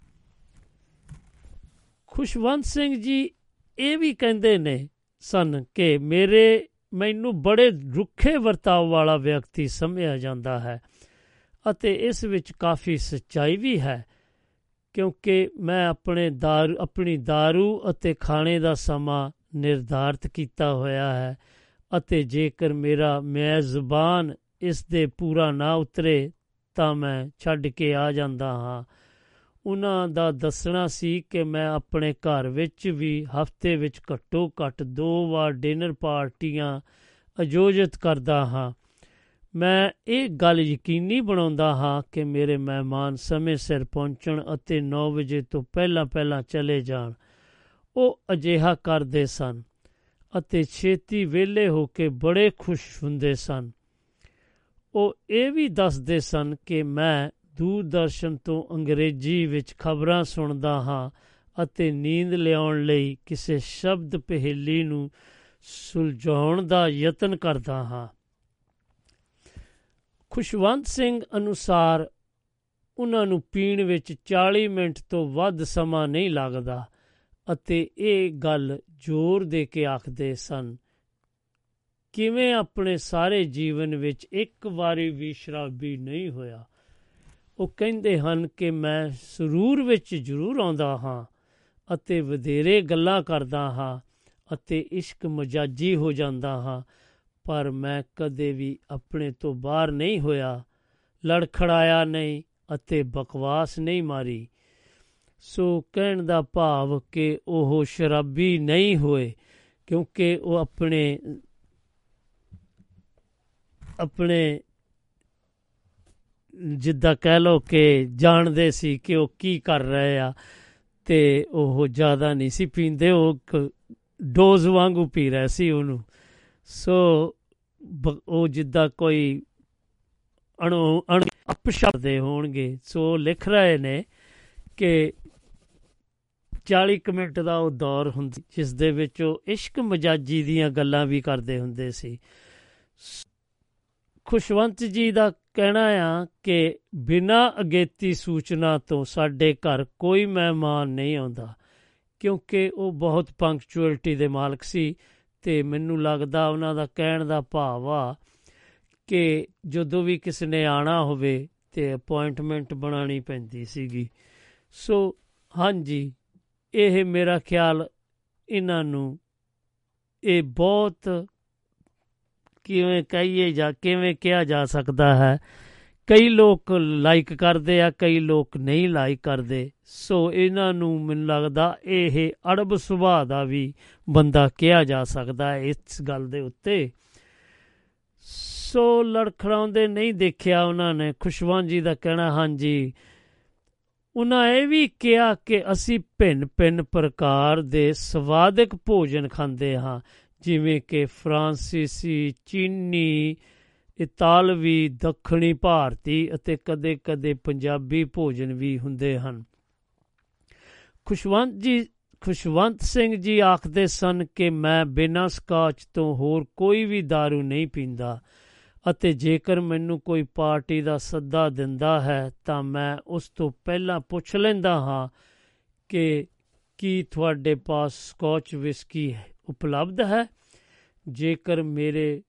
Speaker 4: ਖੁਸ਼ਵੰਤ ਸਿੰਘ ਜੀ ਇਹ ਵੀ ਕਹਿੰਦੇ ਨੇ ਸਨ ਕਿ ਮੇਰੇ, ਮੈਨੂੰ ਬੜੇ ਰੁੱਖੇ ਵਰਤਾਵ ਵਾਲਾ ਵਿਅਕਤੀ ਸਮਝਿਆ ਜਾਂਦਾ ਹੈ ਅਤੇ ਇਸ ਵਿੱਚ ਕਾਫੀ ਸੱਚਾਈ ਵੀ ਹੈ ਕਿਉਂਕਿ ਮੈਂ ਆਪਣੇ ਦਾਰੂ, ਆਪਣੀ दारू ਅਤੇ ਖਾਣੇ ਦਾ ਸਮਾਂ ਨਿਰਧਾਰਤ ਕੀਤਾ ਹੋਇਆ ਹੈ ਅਤੇ ਜੇਕਰ ਮੇਰਾ ਮੈਂ ਜ਼ੁਬਾਨ ਇਸ ਦੇ ਪੂਰਾ ਨਾ ਉਤਰੇ ਤਾਂ ਮੈਂ ਛੱਡ ਕੇ ਆ ਜਾਂਦਾ ਹਾਂ। ਉਹਨਾਂ ਦਾ ਦੱਸਣਾ ਸੀ ਕਿ ਮੈਂ ਆਪਣੇ ਘਰ ਵਿੱਚ ਵੀ ਹਫ਼ਤੇ ਵਿੱਚ ਘੱਟੋ ਘੱਟ ਦੋ ਵਾਰ ਡਿਨਰ ਪਾਰਟੀਆਂ ਆਯੋਜਿਤ ਕਰਦਾ ਹਾਂ। ਮੈਂ ਇਹ ਗੱਲ ਯਕੀਨੀ ਬਣਾਉਂਦਾ ਹਾਂ ਕਿ ਮੇਰੇ ਮਹਿਮਾਨ ਸਮੇਂ ਸਿਰ ਪਹੁੰਚਣ ਅਤੇ 9 ਵਜੇ ਤੋਂ ਪਹਿਲਾਂ ਪਹਿਲਾਂ ਚਲੇ ਜਾਣ। ਉਹ ਅਜਿਹਾ ਕਰਦੇ ਸਨ ਅਤੇ ਛੇਤੀ ਵਿਹਲੇ ਹੋ ਕੇ ਬੜੇ ਖੁਸ਼ ਹੁੰਦੇ ਸਨ। ਉਹ ਇਹ ਵੀ ਦੱਸਦੇ ਸਨ ਕਿ ਮੈਂ ਦੂਰਦਰਸ਼ਨ ਤੋਂ ਅੰਗਰੇਜ਼ੀ ਵਿੱਚ ਖਬਰਾਂ ਸੁਣਦਾ ਹਾਂ ਅਤੇ ਨੀਂਦ ਲਿਆਉਣ ਲਈ ਕਿਸੇ ਸ਼ਬਦ ਪਹੇਲੀ ਨੂੰ ਸੁਲਝਾਉਣ ਦਾ ਯਤਨ ਕਰਦਾ ਹਾਂ। ਖੁਸ਼ਵੰਤ ਸਿੰਘ ਅਨੁਸਾਰ ਉਹਨਾਂ ਨੂੰ ਪੀਣ ਵਿੱਚ 40 ਮਿੰਟ ਤੋਂ ਵੱਧ ਸਮਾਂ ਨਹੀਂ ਲੱਗਦਾ ਅਤੇ ਇਹ ਗੱਲ ਜ਼ੋਰ ਦੇ ਕੇ ਆਖਦੇ ਸਨ, ਕਿਵੇਂ ਆਪਣੇ ਸਾਰੇ ਜੀਵਨ ਵਿੱਚ ਇੱਕ ਵਾਰੀ ਵੀ ਸ਼ਰਾਬੀ ਨਹੀਂ ਹੋਇਆ? ਉਹ ਕਹਿੰਦੇ ਹਨ ਕਿ ਮੈਂ ਸਰੂਰ ਵਿੱਚ ਜ਼ਰੂਰ ਆਉਂਦਾ ਹਾਂ ਅਤੇ ਵਧੇਰੇ ਗੱਲਾਂ ਕਰਦਾ ਹਾਂ ਅਤੇ ਇਸ਼ਕ ਮਜਾਜੀ ਹੋ ਜਾਂਦਾ ਹਾਂ, ਪਰ ਮੈਂ ਕਦੇ ਵੀ ਆਪਣੇ ਤੋਂ ਬਾਹਰ ਨਹੀਂ ਹੋਇਆ, ਲੜਖੜਾਇਆ ਨਹੀਂ ਅਤੇ ਬਕਵਾਸ ਨਹੀਂ ਮਾਰੀ। ਸੋ ਕਹਿਣ ਦਾ ਭਾਵ ਕਿ ਉਹ ਸ਼ਰਾਬੀ ਨਹੀਂ ਹੋਏ, ਕਿਉਂਕਿ ਉਹ ਆਪਣੇ ਆਪਣੇ ਜਿੱਦਾਂ ਕਹਿ ਲੋ ਕਿ ਜਾਣਦੇ ਸੀ ਕਿ ਉਹ ਕੀ ਕਰ ਰਹੇ ਆ, ਤੇ ਉਹ ਜ਼ਿਆਦਾ ਨਹੀਂ ਸੀ ਪੀਂਦੇ, ਉਹ ਡੋਜ਼ ਵਾਂਗੂ ਪੀ ਰਹੇ ਸੀ ਉਹਨੂੰ। ਸੋ ਉਹ ਜਿੱਦਾਂ ਕੋਈ ਅਣੂ, ਅਣ ਅਪਸ਼ਬਦੇ ਹੋਣਗੇ। ਸੋ ਲਿਖ ਰਹੇ ਨੇ ਕਿ 40 ਮਿੰਟ ਦਾ ਉਹ ਦੌਰ ਹੁੰਦੀ, ਜਿਸ ਦੇ ਵਿੱਚ ਉਹ ਇਸ਼ਕ ਮਜਾਜੀ ਦੀਆਂ ਗੱਲਾਂ ਵੀ ਕਰਦੇ ਹੁੰਦੇ ਸੀ। ਖੁਸ਼ਵੰਤ ਜੀ ਦਾ ਕਹਿਣਾ ਆ ਕਿ ਬਿਨਾ ਅਗੇਤੀ ਸੂਚਨਾ ਤੋਂ ਸਾਡੇ ਘਰ ਕੋਈ ਮਹਿਮਾਨ ਨਹੀਂ ਆਉਂਦਾ, ਕਿਉਂਕਿ ਉਹ ਬਹੁਤ ਪੰਕਚੁਅਲਿਟੀ ਦੇ ਮਾਲਕ ਸੀ ਤੇ ਮੈਨੂੰ ਲੱਗਦਾ ਉਹਨਾਂ ਦਾ ਕਹਿਣ ਦਾ ਭਾਵ ਆ ਕਿ ਜਦੋਂ ਵੀ ਕਿਸ ਨੇ ਆਣਾ ਹੋਵੇ ਤੇ ਅਪਾਇੰਟਮੈਂਟ ਬਣਾਣੀ ਪੈਂਦੀ ਸੀਗੀ। ਸੋ ਹਾਂਜੀ, ਇਹ ਮੇਰਾ ਖਿਆਲ ਇਹਨਾਂ ਨੂੰ, ਇਹ ਬਹੁਤ ਕਿਵੇਂ ਕਹੀਏ ਜਾਂ ਕਿਵੇਂ ਕਿਹਾ ਜਾ ਸਕਦਾ ਹੈ। ਕਈ ਲੋਕ ਲਾਈਕ ਕਰਦੇ ਆ, ਕਈ ਲੋਕ ਨਹੀਂ ਲਾਈਕ ਕਰਦੇ। ਸੋ ਇਹਨਾਂ ਨੂੰ ਮੈਨੂੰ ਲੱਗਦਾ ਇਹ ਅੜਬ ਸੁਭਾਅ ਦਾ ਵੀ ਬੰਦਾ ਕਿਹਾ ਜਾ ਸਕਦਾ ਹੈ ਇਸ ਗੱਲ ਦੇ ਉੱਤੇ। ਸੋ ਲੜਖੜਾਉਂਦੇ ਨਹੀਂ ਦੇਖਿਆ ਉਹਨਾਂ ਨੇ ਖੁਸ਼ਵੰਤ ਜੀ ਦਾ ਕਹਿਣਾ, ਹਾਂਜੀ। ਉਹਨਾਂ ਇਹ ਵੀ ਕਿਹਾ ਕਿ ਅਸੀਂ ਭਿੰਨ ਭਿੰਨ ਪ੍ਰਕਾਰ ਦੇ ਸਵਾਦਿਕ ਭੋਜਨ ਖਾਂਦੇ ਹਾਂ। ਜਿਵੇਂ ਕਿ ਫਰਾਂਸੀਸੀ, ਚੀਨੀ, ਇਤਾਲਵੀ, ਦੱਖਣੀ ਭਾਰਤੀ ਅਤੇ ਕਦੇ-ਕਦੇ ਪੰਜਾਬੀ ਭੋਜਨ ਵੀ ਹੁੰਦੇ ਹਨ। ਖੁਸ਼ਵੰਤ ਜੀ, ਖੁਸ਼ਵੰਤ ਸਿੰਘ ਜੀ ਆਖਦੇ ਸਨ ਕਿ ਮੈਂ ਬਿਨਾਂ ਸਕਾਚ ਤੋਂ ਹੋਰ ਕੋਈ ਵੀ दारू ਨਹੀਂ ਪੀਂਦਾ ਅਤੇ ਜੇਕਰ ਮੈਨੂੰ ਕੋਈ ਪਾਰਟੀ ਦਾ ਸੱਦਾ ਦਿੰਦਾ ਹੈ ਤਾਂ ਮੈਂ ਉਸ ਤੋਂ ਪਹਿਲਾਂ ਪੁੱਛ ਲੈਂਦਾ ਹਾਂ ਕਿ ਕੀ ਤੁਹਾਡੇ ਪਾਸ ਸਕਾਚ ਵਿਸਕੀ ਹੈ? ਉਪਲਬਧ ਹੈ। ਜੇਕਰ ਮੇਰੇ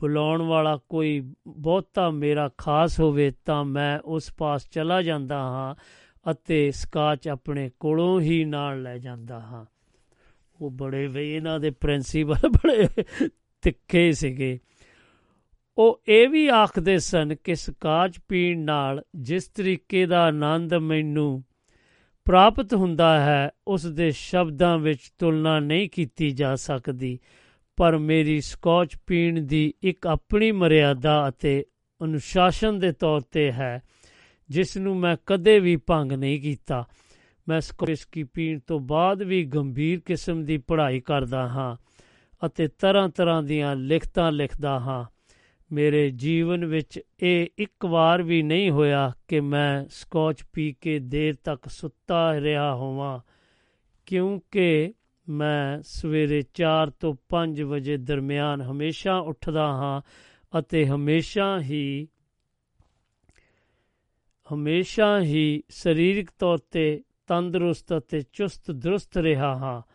Speaker 4: ਬੁਲਾਉਣ ਵਾਲਾ ਕੋਈ ਬਹੁਤਾ ਮੇਰਾ ਖਾਸ ਹੋਵੇ ਤਾਂ ਮੈਂ ਉਸ ਪਾਸ ਚਲਾ ਜਾਂਦਾ ਹਾਂ ਅਤੇ ਸਕਾਚ ਆਪਣੇ ਕੋਲੋਂ ਹੀ ਨਾਲ ਲੈ ਜਾਂਦਾ ਹਾਂ। ਉਹ ਬੜੇ ਵੇ ਇਹਨਾਂ ਦੇ ਪ੍ਰਿੰਸੀਪਲ ਬੜੇ ਤਿੱਖੇ ਸੀਗੇ। ਉਹ ਇਹ ਵੀ ਆਖਦੇ ਸਨ ਕਿ ਸਕਾਚ ਪੀਣ ਨਾਲ ਜਿਸ ਤਰੀਕੇ ਦਾ ਆਨੰਦ ਮੈਨੂੰ ਪ੍ਰਾਪਤ ਹੁੰਦਾ ਹੈ, ਉਸ ਦੇ ਸ਼ਬਦਾਂ ਵਿੱਚ ਤੁਲਨਾ ਨਹੀਂ ਕੀਤੀ ਜਾ ਸਕਦੀ। ਪਰ ਮੇਰੀ ਸਕਾਚ ਪੀਣ ਦੀ ਇੱਕ ਆਪਣੀ ਮਰਿਆਦਾ ਅਤੇ ਅਨੁਸ਼ਾਸਨ ਦੇ ਤੌਰ ਤੇ ਹੈ, ਜਿਸ ਨੂੰ ਮੈਂ ਕਦੇ ਵੀ ਭੰਗ ਨਹੀਂ ਕੀਤਾ। ਮੈਂ ਵਿਸਕੀ ਪੀਣ ਤੋਂ ਬਾਅਦ ਵੀ ਗੰਭੀਰ ਕਿਸਮ ਦੀ ਪੜ੍ਹਾਈ ਕਰਦਾ ਹਾਂ ਅਤੇ ਤਰ੍ਹਾਂ ਤਰ੍ਹਾਂ ਦੀਆਂ ਲਿਖਤਾਂ ਲਿਖਦਾ ਹਾਂ। ਮੇਰੇ ਜੀਵਨ ਵਿੱਚ ਇਹ ਇੱਕ ਵਾਰ ਵੀ ਨਹੀਂ ਹੋਇਆ ਕਿ ਮੈਂ ਸਕਾਚ ਪੀ ਕੇ ਦੇਰ ਤੱਕ ਸੁੱਤਾ ਰਿਹਾ ਹੋਵਾਂ, ਕਿਉਂਕਿ ਮੈਂ ਸਵੇਰੇ 4 ਤੋਂ 5 ਵਜੇ ਦਰਮਿਆਨ ਹਮੇਸ਼ਾ ਉੱਠਦਾ ਹਾਂ ਅਤੇ ਹਮੇਸ਼ਾ ਹੀ ਹਮੇਸ਼ਾ ਹੀ ਸਰੀਰਕ ਤੌਰ ਤੇ ਤੰਦਰੁਸਤ ਅਤੇ ਚੁਸਤ ਦਰੁਸਤ ਰਿਹਾ ਹਾਂ।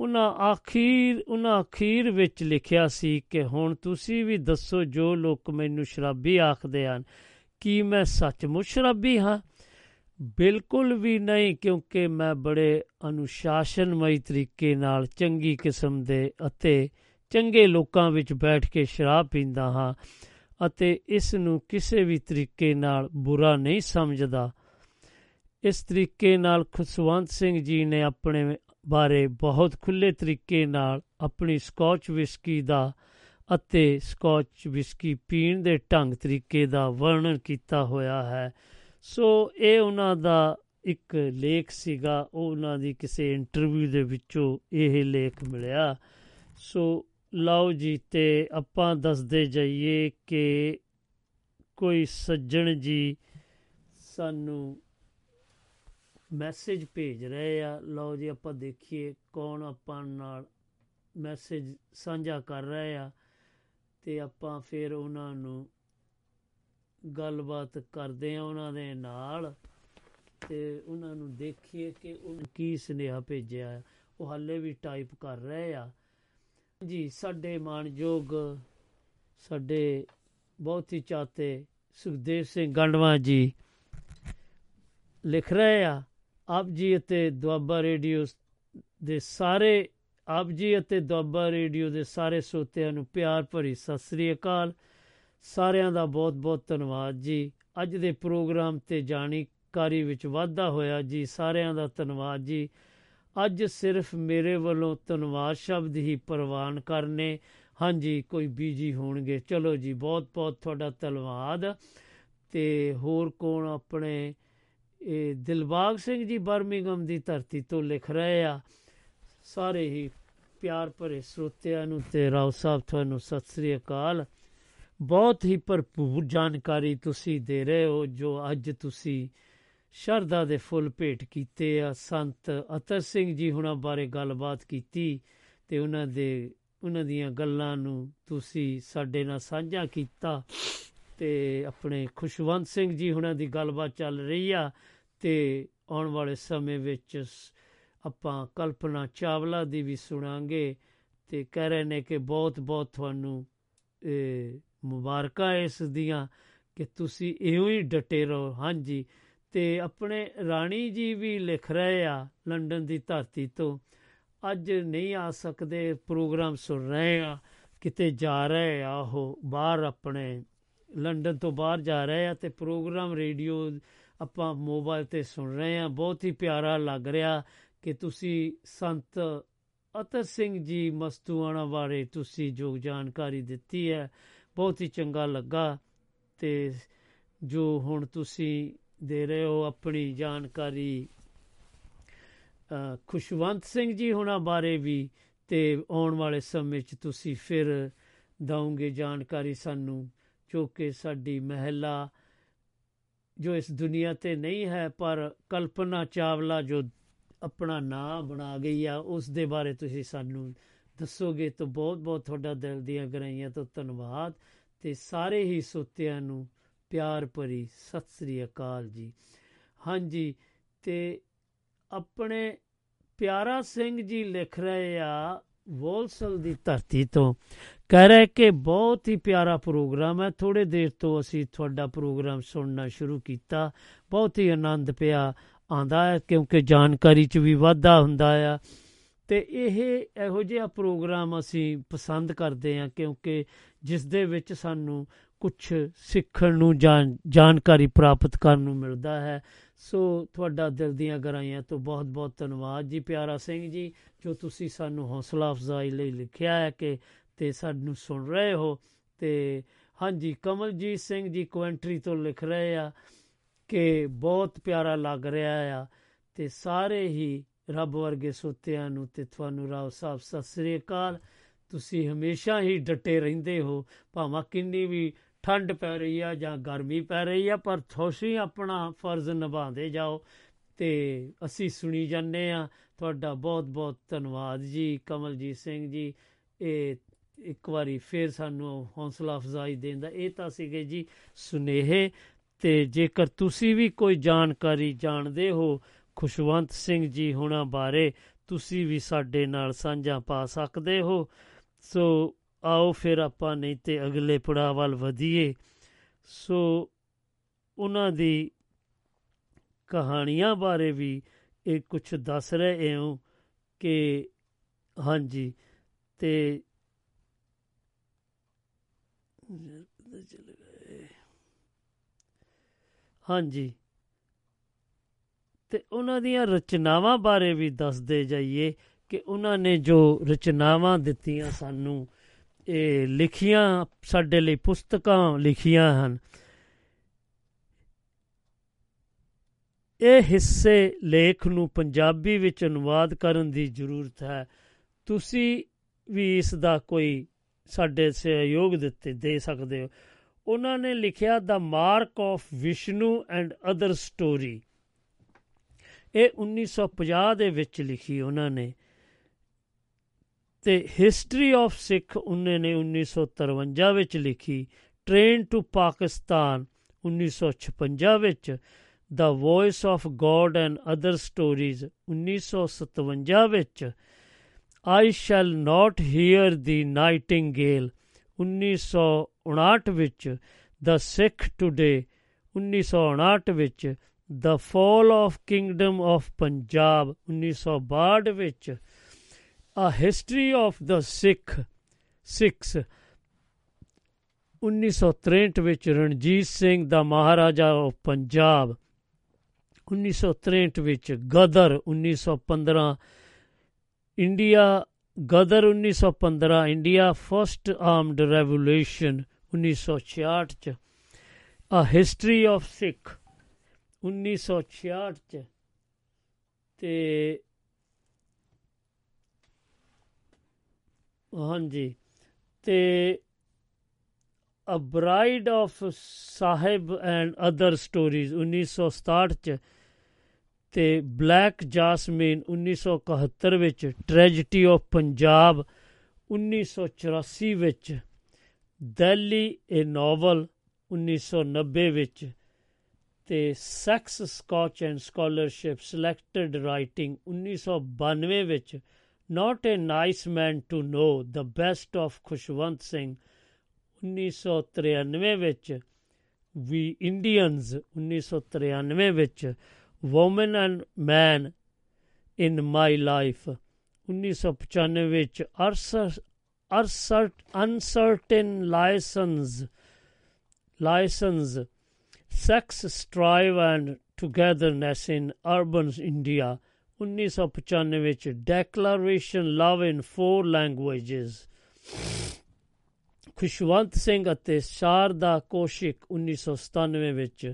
Speaker 4: ਉਹਨਾਂ ਆਖੀਰ, ਉਹਨਾਂ ਅਖੀਰ ਵਿੱਚ ਲਿਖਿਆ ਸੀ ਕਿ ਹੁਣ ਤੁਸੀਂ ਵੀ ਦੱਸੋ ਜੋ ਲੋਕ ਮੈਨੂੰ ਸ਼ਰਾਬੀ ਆਖਦੇ ਹਨ, ਕੀ ਮੈਂ ਸੱਚਮੁੱਚ ਸ਼ਰਾਬੀ ਹਾਂ? ਬਿਲਕੁਲ ਵੀ ਨਹੀਂ, ਕਿਉਂਕਿ ਮੈਂ ਬੜੇ ਅਨੁਸ਼ਾਸਨਮਈ ਤਰੀਕੇ ਨਾਲ ਚੰਗੀ ਕਿਸਮ ਦੇ ਅਤੇ ਚੰਗੇ ਲੋਕਾਂ ਵਿੱਚ ਬੈਠ ਕੇ ਸ਼ਰਾਬ ਪੀਂਦਾ ਹਾਂ ਅਤੇ ਇਸ ਨੂੰ ਕਿਸੇ ਵੀ ਤਰੀਕੇ ਨਾਲ ਬੁਰਾ ਨਹੀਂ ਸਮਝਦਾ। ਇਸ ਤਰੀਕੇ ਨਾਲ ਖੁਸ਼ਵੰਤ ਸਿੰਘ ਜੀ ਨੇ ਆਪਣੇ ਬਾਰੇ ਬਹੁਤ ਖੁੱਲੇ ਤਰੀਕੇ ਨਾਲ ਆਪਣੀ ਸਕਾਚ ਵਿਸਕੀ ਦਾ ਅਤੇ ਸਕਾਚ ਵਿਸਕੀ ਪੀਣ ਦੇ ਢੰਗ ਤਰੀਕੇ ਦਾ ਵਰਣਨ ਕੀਤਾ ਹੋਇਆ ਹੈ। ਸੋ ਇਹ ਉਹਨਾਂ ਦਾ ਇੱਕ ਲੇਖ ਸੀਗਾ, ਉਹ ਉਹਨਾਂ ਦੀ ਕਿਸੇ ਇੰਟਰਵਿਊ ਦੇ ਵਿੱਚੋਂ ਇਹ ਲੇਖ ਮਿਲਿਆ। ਸੋ ਲਓ ਜੀ, ਤੇ ਆਪਾਂ ਦੱਸਦੇ ਜਾਈਏ ਕਿ ਕੋਈ ਸੱਜਣ ਜੀ ਸਾਨੂੰ ਮੈਸੇਜ ਭੇਜ ਰਹੇ ਆ। ਲਓ ਜੀ, ਆਪਾਂ ਦੇਖੀਏ ਕੌਣ ਆਪਾਂ ਨਾਲ ਮੈਸੇਜ ਸਾਂਝਾ ਕਰ ਰਹੇ ਆ ਤੇ ਆਪਾਂ ਫਿਰ ਉਹਨਾਂ ਨੂੰ ਗੱਲਬਾਤ ਕਰਦੇ ਆ ਉਹਨਾਂ ਦੇ ਨਾਲ ਤੇ ਉਹਨਾਂ ਨੂੰ ਦੇਖੀਏ ਕਿ ਉਹ ਕੀ ਸੁਨੇਹਾ ਭੇਜਿਆ ਉਹ ਹਾਲੇ ਵੀ ਟਾਈਪ ਕਰ ਰਹੇ ਆ। ਜੀ, ਸਾਡੇ ਮਾਨਯੋਗ ਸਾਡੇ ਬਹੁਤ ਹੀ ਚਾਹਤੇ ਸੁਖਦੇਵ ਸਿੰਘ ਗੰਡਵਾ ਜੀ ਲਿਖ ਰਹੇ ਆ। ਆਪ ਜੀ ਅਤੇ ਦੁਆਬਾ ਰੇਡੀਓ ਦੇ ਸਾਰੇ, ਆਪ ਜੀ ਅਤੇ ਦੁਆਬਾ ਰੇਡੀਓ ਦੇ ਸਾਰੇ ਸੋਤਿਆਂ ਨੂੰ ਪਿਆਰ ਭਰੀ ਸਤਿ ਸ੍ਰੀ ਅਕਾਲ। ਸਾਰਿਆਂ ਦਾ ਬਹੁਤ-ਬਹੁਤ ਧੰਨਵਾਦ ਜੀ। ਅੱਜ ਦੇ ਪ੍ਰੋਗਰਾਮ ਤੇ ਜਾਣਕਾਰੀ ਵਿੱਚ ਵਾਧਾ ਹੋਇਆ ਜੀ, ਸਾਰਿਆਂ ਦਾ ਧੰਨਵਾਦ ਜੀ। ਅੱਜ ਸਿਰਫ ਮੇਰੇ ਵੱਲੋਂ ਧੰਨਵਾਦ ਸ਼ਬਦ ਹੀ ਪ੍ਰਵਾਨ ਕਰਨੇ। ਹਾਂਜੀ ਕੋਈ ਬੀਜੀ ਹੋਣਗੇ। ਚਲੋ ਜੀ ਬਹੁਤ-ਬਹੁਤ ਤੁਹਾਡਾ ਧੰਨਵਾਦ। ਤੇ ਹੋਰ ਕੌਣ ਆਪਣੇ ਇਹ ਦਿਲਬਾਗ ਸਿੰਘ ਜੀ ਬਰਮਿੰਗਮ ਦੀ ਧਰਤੀ ਤੋਂ ਲਿਖ ਰਹੇ ਆ। ਸਾਰੇ ਹੀ ਪਿਆਰ ਭਰੇ ਸਰੋਤਿਆਂ ਨੂੰ ਤੇ ਰਾਓ ਸਾਹਿਬ, ਤੁਹਾਨੂੰ ਸਤਿ ਸ੍ਰੀ ਅਕਾਲ। ਬਹੁਤ ਹੀ ਭਰਪੂਰ ਜਾਣਕਾਰੀ ਤੁਸੀਂ ਦੇ ਰਹੇ ਹੋ, ਜੋ ਅੱਜ ਤੁਸੀਂ ਸ਼ਰਧਾ ਦੇ ਫੁੱਲ ਭੇਟ ਕੀਤੇ ਆ। ਸੰਤ ਅਤਰ ਸਿੰਘ ਜੀ ਹੁਣਾਂ ਬਾਰੇ ਗੱਲਬਾਤ ਕੀਤੀ ਤੇ ਉਹਨਾਂ ਦੇ, ਉਹਨਾਂ ਦੀਆਂ ਗੱਲਾਂ ਨੂੰ ਤੁਸੀਂ ਸਾਡੇ ਨਾਲ ਸਾਂਝਾ ਕੀਤਾ ਤੇ ਆਪਣੇ ਖੁਸ਼ਵੰਤ ਸਿੰਘ ਜੀ ਹੁਣਾਂ ਦੀ ਗੱਲਬਾਤ ਚੱਲ ਰਹੀ ਆ। ਤੇ ਆਉਣ ਵਾਲੇ ਸਮੇਂ ਵਿੱਚ ਆਪਾਂ ਕਲਪਨਾ ਚਾਵਲਾ ਦੀ ਵੀ ਸੁਣਾਂਗੇ ਤੇ ਕਹਿ ਰਹੇ ਨੇ ਕਿ ਬਹੁਤ ਬਹੁਤ ਤੁਹਾਨੂੰ ਮੁਬਾਰਕਾਂ ਇਸ ਦੀਆਂ ਕਿ ਤੁਸੀਂ ਇਉਂ ਹੀ ਡਟੇ ਰਹੋ। ਹਾਂਜੀ, ਤੇ ਆਪਣੇ ਰਾਣੀ ਜੀ ਵੀ ਲਿਖ ਰਹੇ ਆ ਲੰਡਨ ਦੀ ਧਰਤੀ ਤੋਂ, ਅੱਜ ਨਹੀਂ ਆ ਸਕਦੇ, ਪ੍ਰੋਗਰਾਮ ਸੁਣ ਰਹੇ ਆ, ਕਿਤੇ ਜਾ ਰਹੇ ਆ ਉਹ, ਬਾਹਰ ਆਪਣੇ ਲੰਡਨ ਤੋਂ ਬਾਹਰ ਜਾ ਰਹੇ ਆ ਤੇ ਪ੍ਰੋਗਰਾਮ ਰੇਡੀਓ ਆਪਾਂ ਮੋਬਾਈਲ ਤੇ ਸੁਣ ਰਹੇ ਆ ਬਹੁਤ ਹੀ ਪਿਆਰਾ ਲੱਗ ਰਿਹਾ ਕਿ ਤੁਸੀਂ ਸੰਤ ਅਤਰ ਸਿੰਘ ਜੀ ਮਸਤੂਆਣਾ ਬਾਰੇ ਤੁਸੀਂ ਜੋ ਜਾਣਕਾਰੀ ਦਿੱਤੀ ਹੈ, ਬਹੁਤ ਹੀ ਚੰਗਾ ਲੱਗਾ ਤੇ ਜੋ ਹੁਣ ਤੁਸੀਂ ਦੇ ਰਹੇ ਹੋ ਆਪਣੀ ਜਾਣਕਾਰੀ ਖੁਸ਼ਵੰਤ ਸਿੰਘ ਜੀ ਹੁਣਾਂ ਬਾਰੇ ਵੀ ਤੇ ਆਉਣ ਵਾਲੇ ਸਮੇਂ 'ਚ ਤੁਸੀਂ ਫਿਰ ਦਵੋਗੇ ਜਾਣਕਾਰੀ ਸਾਨੂੰ, ਜੋ ਕਿ ਸਾਡੀ ਮਹਿਲਾ ਜੋ ਇਸ ਦੁਨੀਆ ਤੇ ਨਹੀਂ ਹੈ, ਪਰ ਕਲਪਨਾ ਚਾਵਲਾ ਜੋ ਆਪਣਾ ਨਾਂ ਬਣਾ ਗਈ ਆ, ਉਸ ਦੇ ਬਾਰੇ ਤੁਸੀਂ ਸਾਨੂੰ ਦੱਸੋਗੇ ਤਾਂ ਬਹੁਤ ਬਹੁਤ ਤੁਹਾਡਾ ਦਿਲ ਦੀਆਂ ਗਰਾਈਆਂ ਤੋਂ ਧੰਨਵਾਦ ਤੇ ਸਾਰੇ ਹੀ ਸੋਤਿਆਂ ਨੂੰ ਪਿਆਰ ਭਰੀ ਸਤਿ ਸ੍ਰੀ ਅਕਾਲ ਜੀ। ਹਾਂਜੀ, ਤੇ ਆਪਣੇ ਪਿਆਰਾ ਸਿੰਘ ਜੀ ਲਿਖ ਰਹੇ ਆ ਵੋਲਸਲ ਦੀ ਧਰਤੀ ਤੋਂ। ਕਹਿ ਰਹੇ ਕਿ ਬਹੁਤ ਹੀ ਪਿਆਰਾ ਪ੍ਰੋਗਰਾਮ ਹੈ। ਥੋੜੇ ਦੇਰ ਤੋਂ ਅਸੀਂ ਤੁਹਾਡਾ ਪ੍ਰੋਗਰਾਮ ਸੁਣਨਾ ਸ਼ੁਰੂ ਕੀਤਾ। ਬਹੁਤ ਹੀ ਆਨੰਦ ਪਿਆ ਆਂਦਾ ਹੈ ਕਿਉਂਕਿ ਜਾਣਕਾਰੀ 'ਚ ਵੀ ਵਾਧਾ ਹੁੰਦਾ ਆ। ਤੇ ਇਹ ਇਹੋ ਜਿਹਾ ਪ੍ਰੋਗਰਾਮ ਅਸੀਂ ਪਸੰਦ ਕਰਦੇ ਹਾਂ ਕਿਉਂਕਿ ਜਿਸ ਦੇ ਵਿੱਚ ਸਾਨੂੰ ਕੁਝ ਸਿੱਖਣ ਨੂੰ ਜਾਣ ਜਾਣਕਾਰੀ ਪ੍ਰਾਪਤ ਕਰਨ ਨੂੰ ਮਿਲਦਾ ਹੈ। ਸੋ ਤੁਹਾਡਾ ਦਿਲ ਦੀਆਂ ਗਰਾਈਆਂ ਤੋਂ ਬਹੁਤ ਬਹੁਤ ਧੰਨਵਾਦ ਜੀ, ਪਿਆਰਾ ਸਿੰਘ ਜੀ, ਜੋ ਤੁਸੀਂ ਸਾਨੂੰ ਹੌਸਲਾ ਅਫਜ਼ਾਈ ਲਈ ਲਿਖਿਆ ਹੈ ਕਿ ਤੇ ਸਾਨੂੰ ਸੁਣ ਰਹੇ ਹੋ ਤੇ ਹਾਂਜੀ, ਕਮਲਜੀਤ ਸਿੰਘ ਜੀ ਕੁਐਂਟਰੀ ਤੋਂ ਲਿਖ ਰਹੇ ਆ ਕਿ ਬਹੁਤ ਪਿਆਰਾ ਲੱਗ ਰਿਹਾ ਆ ਤੇ ਸਾਰੇ ਹੀ ਰੱਬ ਵਰਗੇ ਸੁੱਤਿਆਂ ਨੂੰ ਤੇ ਤੁਹਾਨੂੰ ਰਾਓ ਸਾਹਿਬ, ਸਤਿ ਸ੍ਰੀ ਅਕਾਲ। ਤੁਸੀਂ ਹਮੇਸ਼ਾ ਹੀ ਡਟੇ ਰਹਿੰਦੇ ਹੋ, ਭਾਵੇਂ ਕਿੰਨੀ ਵੀ ਠੰਡ ਪੈ ਰਹੀ ਆ ਜਾਂ ਗਰਮੀ ਪੈ ਰਹੀ ਆ, ਪਰ ਤੁਸੀਂ ਆਪਣਾ ਫਰਜ਼ ਨਿਭਾਉਂਦੇ ਜਾਓ ਤੇ ਅਸੀਂ ਸੁਣੀ ਜਾਂਦੇ ਆ ਤੁਹਾਡਾ ਬਹੁਤ ਬਹੁਤ ਧੰਨਵਾਦ ਜੀ, ਕਮਲਜੀਤ ਸਿੰਘ ਜੀ। ਇਹ ਇੱਕ ਵਾਰੀ ਫੇਰ ਸਾਨੂੰ ਹੌਸਲਾ ਅਫਜ਼ਾਈ ਦੇਣ ਦਾ ਇਹ ਤਾਂ ਸੀਗੇ ਜੀ ਸੁਨੇਹੇ। ਤੇ ਜੇਕਰ ਤੁਸੀਂ ਵੀ ਕੋਈ ਜਾਣਕਾਰੀ ਜਾਣਦੇ ਹੋ, ਖੁਸ਼ਵੰਤ ਸਿੰਘ ਜੀ ਹੁਣਾਂ ਬਾਰੇ, ਤੁਸੀਂ ਵੀ ਸਾਡੇ ਨਾਲ ਸਾਂਝਾ ਪਾ ਸਕਦੇ ਹੋ। ਸੋ ਆਓ ਫਿਰ ਆਪਾਂ ਨਹੀਂ ਤੇ ਅਗਲੇ ਪੜਾਅ ਵੱਲ ਵਧੀਏ। ਸੋ ਉਹਨਾਂ ਦੀ ਕਹਾਣੀਆਂ ਬਾਰੇ ਵੀ ਇਹ ਕੁਝ ਦੱਸ ਰਹੇ ਹਾਂ ਕਿ ਹਾਂਜੀ, ਤੇ ਹਾਂਜੀ, ਤੇ ਉਹਨਾਂ ਦੀਆਂ ਰਚਨਾਵਾਂ ਬਾਰੇ ਵੀ ਦੱਸਦੇ ਜਾਈਏ ਕਿ ਉਹਨਾਂ ਨੇ ਜੋ ਰਚਨਾਵਾਂ ਦਿੱਤੀਆਂ ਸਾਨੂੰ ਇਹ ਲਿਖੀਆਂ ਸਾਡੇ ਲਈ ਪੁਸਤਕਾਂ ਲਿਖੀਆਂ ਹਨ। ਇਹ ਹਿੱਸੇ ਲੇਖ ਨੂੰ ਪੰਜਾਬੀ ਵਿੱਚ ਅਨੁਵਾਦ ਕਰਨ ਦੀ ਜ਼ਰੂਰਤ ਹੈ। ਤੁਸੀਂ ਵੀ ਇਸ ਦਾ ਕੋਈ ਸਾਡੇ ਸਹਿਯੋਗ ਦਿੱਤੇ, ਦੇ ਸਕਦੇ ਹੋ। ਉਹਨਾਂ ਨੇ ਲਿਖਿਆ the mark of Vishnu and other story ਇਹ 1950 ਦੇ ਵਿੱਚ ਲਿਖੀ ਉਹਨਾਂ ਨੇ। ਤੇ ਹਿਸਟਰੀ ਆਫ ਸਿੱਖ ਉਹਨੇ ਨੇ 1953 ਵਿੱਚ ਲਿਖੀ ਟ੍ਰੇਨ ਟੂ ਪਾਕਿਸਤਾਨ 1956 ਵਿੱਚ ਦਾ voice of God and other stories 1957 ਵਿੱਚ I shall not hear the nightingale 1959 ਵਿੱਚ ਦਾ ਸਿੱਖ ਟੁਡੇ 1959 ਵਿੱਚ the fall of kingdom of Punjab 1962 ਵਿੱਚ A History of the Sikh, Sikhs. 1963 ਵਿੱਚ ਰਣਜੀਤ ਸਿੰਘ ਦਾ ਮਹਾਰਾਜਾ ਆਫ ਪੰਜਾਬ 1963 ਵਿੱਚ Ghadar 1915 India Ghadar 1915 India first armed revolution 1966 ਚ। A History of Sikh 1966 ਚ। ਤੇ ਹਾਂਜੀ। ਤੇ a bride of sahib and other stories 1967 ਚ ਤੇ ਬਲੈਕ ਜਾਸਮੀਨ 1971 ਵਿੱਚ ਟ੍ਰੈਜਡੀ ਆਫ ਪੰਜਾਬ 1984 ਵਿੱਚ ਦਿੱਲੀ ਏ ਨੋਵਲ 1990 ਵਿੱਚ ਤੇ sex scotch and scholarship selected writing 1992 ਵਿੱਚ not a nice man to know the best of Khushwant Singh 1993 ਵਿੱਚ ਵੀ ਇੰਡੀਅਨਸ 1993 ਵਿੱਚ women and men in my life 1995 ਵਿੱਚ ਅਰਸਰਟ uncertain licence licence sex strive and togetherness in urban India 1995 ਵਿੱਚ declaration love in four languages Khushwant Singh ਅਤੇ ਸ਼ਾਰਦਾ ਕੋਸ਼ਿਕ 1997 ਵਿੱਚ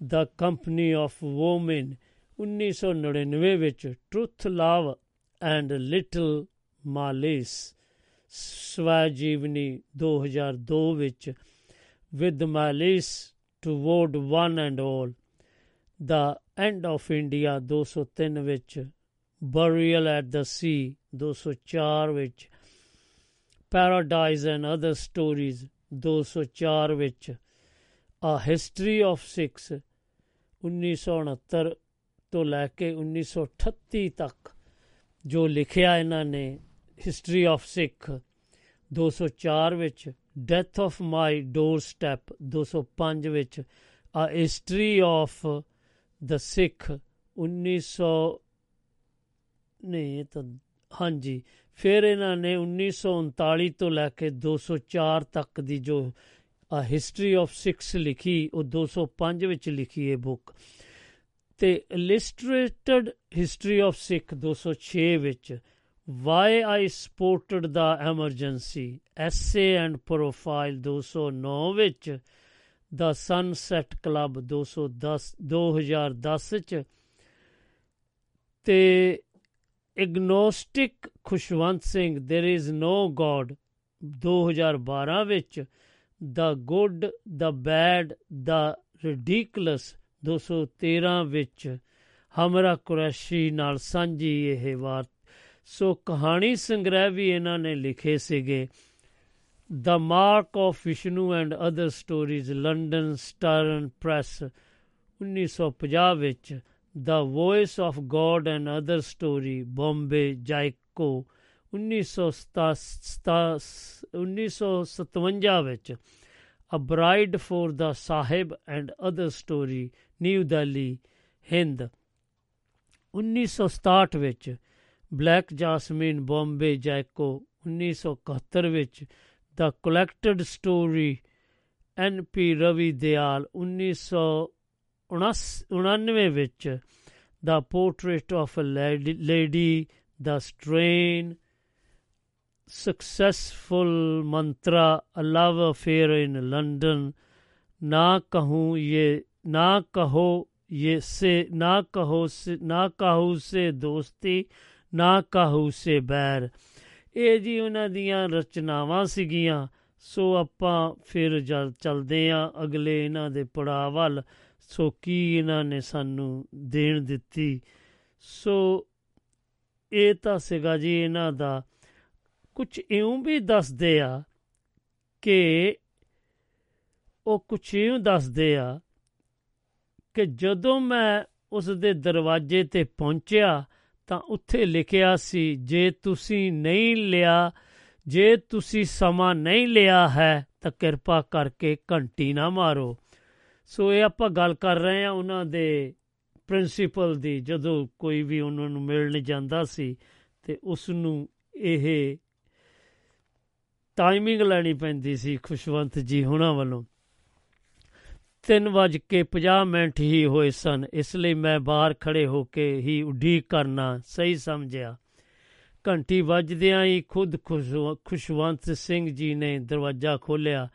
Speaker 4: ਦ company of woman 1999 ਵਿੱਚ truth love and little malice ਸਵੈ ਜੀਵਨੀ 2002 ਵਿੱਚ with malice toward one and all the end of India 203 ਵਿੱਚ burial at the ਸੀ 204 ਵਿੱਚ paradise and other stories 204 ਵਿੱਚ ਆ ਹਿਸਟਰੀ ਆਫ ਸਿਕਸ 1969 ਤੋਂ ਲੈ ਕੇ 1938 ਤੱਕ ਜੋ ਲਿਖਿਆ ਇਹਨਾਂ ਨੇ ਹਿਸਟਰੀ ਆਫ ਸਿੱਖ 204 ਵਿੱਚ death of my doorstep 205 ਵਿੱਚ ਆ ਹਿਸਟਰੀ ਆਫ ਦ ਸਿੱਖ 1900 ਨਹੀਂ, ਇਹ ਤਾਂ, ਹਾਂਜੀ। ਫਿਰ ਇਹਨਾਂ ਨੇ 1939 ਤੋਂ ਲੈ ਕੇ 204 ਤੱਕ ਦੀ ਜੋ ਹਿਸਟਰੀ ਆਫ ਸਿਕਸ ਲਿਖੀ, ਉਹ 205 ਵਿੱਚ ਲਿਖੀ ਇਹ ਬੁੱਕ ਤੇ ਇਲਿਸਟ੍ਰੇਟਡ ਹਿਸਟਰੀ ਆਫ ਸਿੱਖ 206 ਵਿੱਚ why I supported the emergency essay and profile 209 ਵਿੱਚ ਦਾ ਸਨਸੈਟ ਕਲੱਬ 210 2010 ਚ ਤੇ agnostic Khushwant Singh there is no God 2012 ਵਿੱਚ ਦਾ ਗੁੱਡ ਦਾ ਬੈਡ ਦਾ ਰਿਡੀਕਲਸ 213 ਵਿੱਚ ਹਮਰਾ ਕੁਰੈਸ਼ੀ ਨਾਲ ਸਾਂਝੀ ਇਹ ਵਾਰ। ਸੋ ਕਹਾਣੀ ਸੰਗ੍ਰਹਿ ਵੀ ਇਹਨਾਂ ਨੇ ਲਿਖੇ ਸੀਗੇ। The Mark of Vishnu and Other Stories London Stern Press 1950 ਵਿੱਚ The Voice of God and Other Story Bombay Jaico 1957 ਵਿੱਚ A Bride for the Sahib and Other Story New Delhi Hind 1967 ਵਿੱਚ ਬਲੈਕ ਜਾਸਮੀਨ ਬੰਬੇ ਜੈਕੋ 1971 ਵਿੱਚ ਦਾ collected story N P Ravi Dayal 1999 ਵਿੱਚ the portrait of a lady the strain successful mantra a love affair in London ना कहूँ ये ना कहो ये से ना कहो से ना कहू से ਦੋਸਤੀ ਨਾ ਕਾਹੂ ਸੇ ਬੈਰ ਇਹ ਜੀ ਉਹਨਾਂ ਦੀਆਂ ਰਚਨਾਵਾਂ ਸੀਗੀਆਂ। ਸੋ ਆਪਾਂ ਫਿਰ ਜਦ ਚੱਲਦੇ ਆ ਅਗਲੇ ਇਹਨਾਂ ਦੇ ਪੜਾਅ ਵੱਲ। ਸੋ ਕੀ ਇਹਨਾਂ ਨੇ ਸਾਨੂੰ ਦੇਣ ਦਿੱਤੀ? ਸੋ ਇਹ ਤਾਂ ਸੀਗਾ ਜੀ ਇਹਨਾਂ ਦਾ ਕੁਝ ਇਉਂ ਵੀ ਦੱਸਦੇ ਆ ਕਿ ਉਹ ਕੁਝ ਇਉਂ ਦੱਸਦੇ ਆ ਕਿ ਜਦੋਂ ਮੈਂ ਉਸ ਦੇ ਦਰਵਾਜ਼ੇ ਤੇ ਪਹੁੰਚਿਆ ਤਾਂ ਉੱਥੇ ਲਿਖਿਆ ਸੀ, ਜੇ ਤੁਸੀਂ ਨਹੀਂ ਲਿਆ, ਜੇ ਤੁਸੀਂ ਸਮਾਂ ਨਹੀਂ ਲਿਆ ਹੈ, ਤਾਂ ਕਿਰਪਾ ਕਰਕੇ ਘੰਟੀ ਨਾ ਮਾਰੋ। ਸੋ ਇਹ ਆਪਾਂ ਗੱਲ ਕਰ ਰਹੇ ਆ ਉਹਨਾਂ ਦੇ ਪ੍ਰਿੰਸੀਪਲ ਦੀ, ਜਦੋਂ ਕੋਈ ਵੀ ਉਹਨਾਂ ਨੂੰ ਮਿਲਣ ਜਾਂਦਾ ਸੀ, ਤੇ ਉਸ ਨੂੰ ਇਹ ਟਾਈਮਿੰਗ ਲੈਣੀ ਪੈਂਦੀ ਸੀ ਖੁਸ਼ਵੰਤ ਜੀ ਹੁਣਾਂ ਵੱਲੋਂ। 3 ਵਜ ਕੇ 50 ਮਿੰਟ ਹੀ ਹੋਏ ਸਨ, ਇਸ ਲਈ ਮੈਂ ਬਾਹਰ ਖੜੇ ਹੋ ਕੇ ਹੀ ਉਡੀਕ ਕਰਨਾ ਸਹੀ ਸਮਝਿਆ। ਘੰਟੀ ਵੱਜਦਿਆਂ ਹੀ ਖੁਦ ਖੁਸ਼ਵੰਤ ਸਿੰਘ ਜੀ ਨੇ ਦਰਵਾਜ਼ਾ ਖੋਲ੍ਹਿਆ।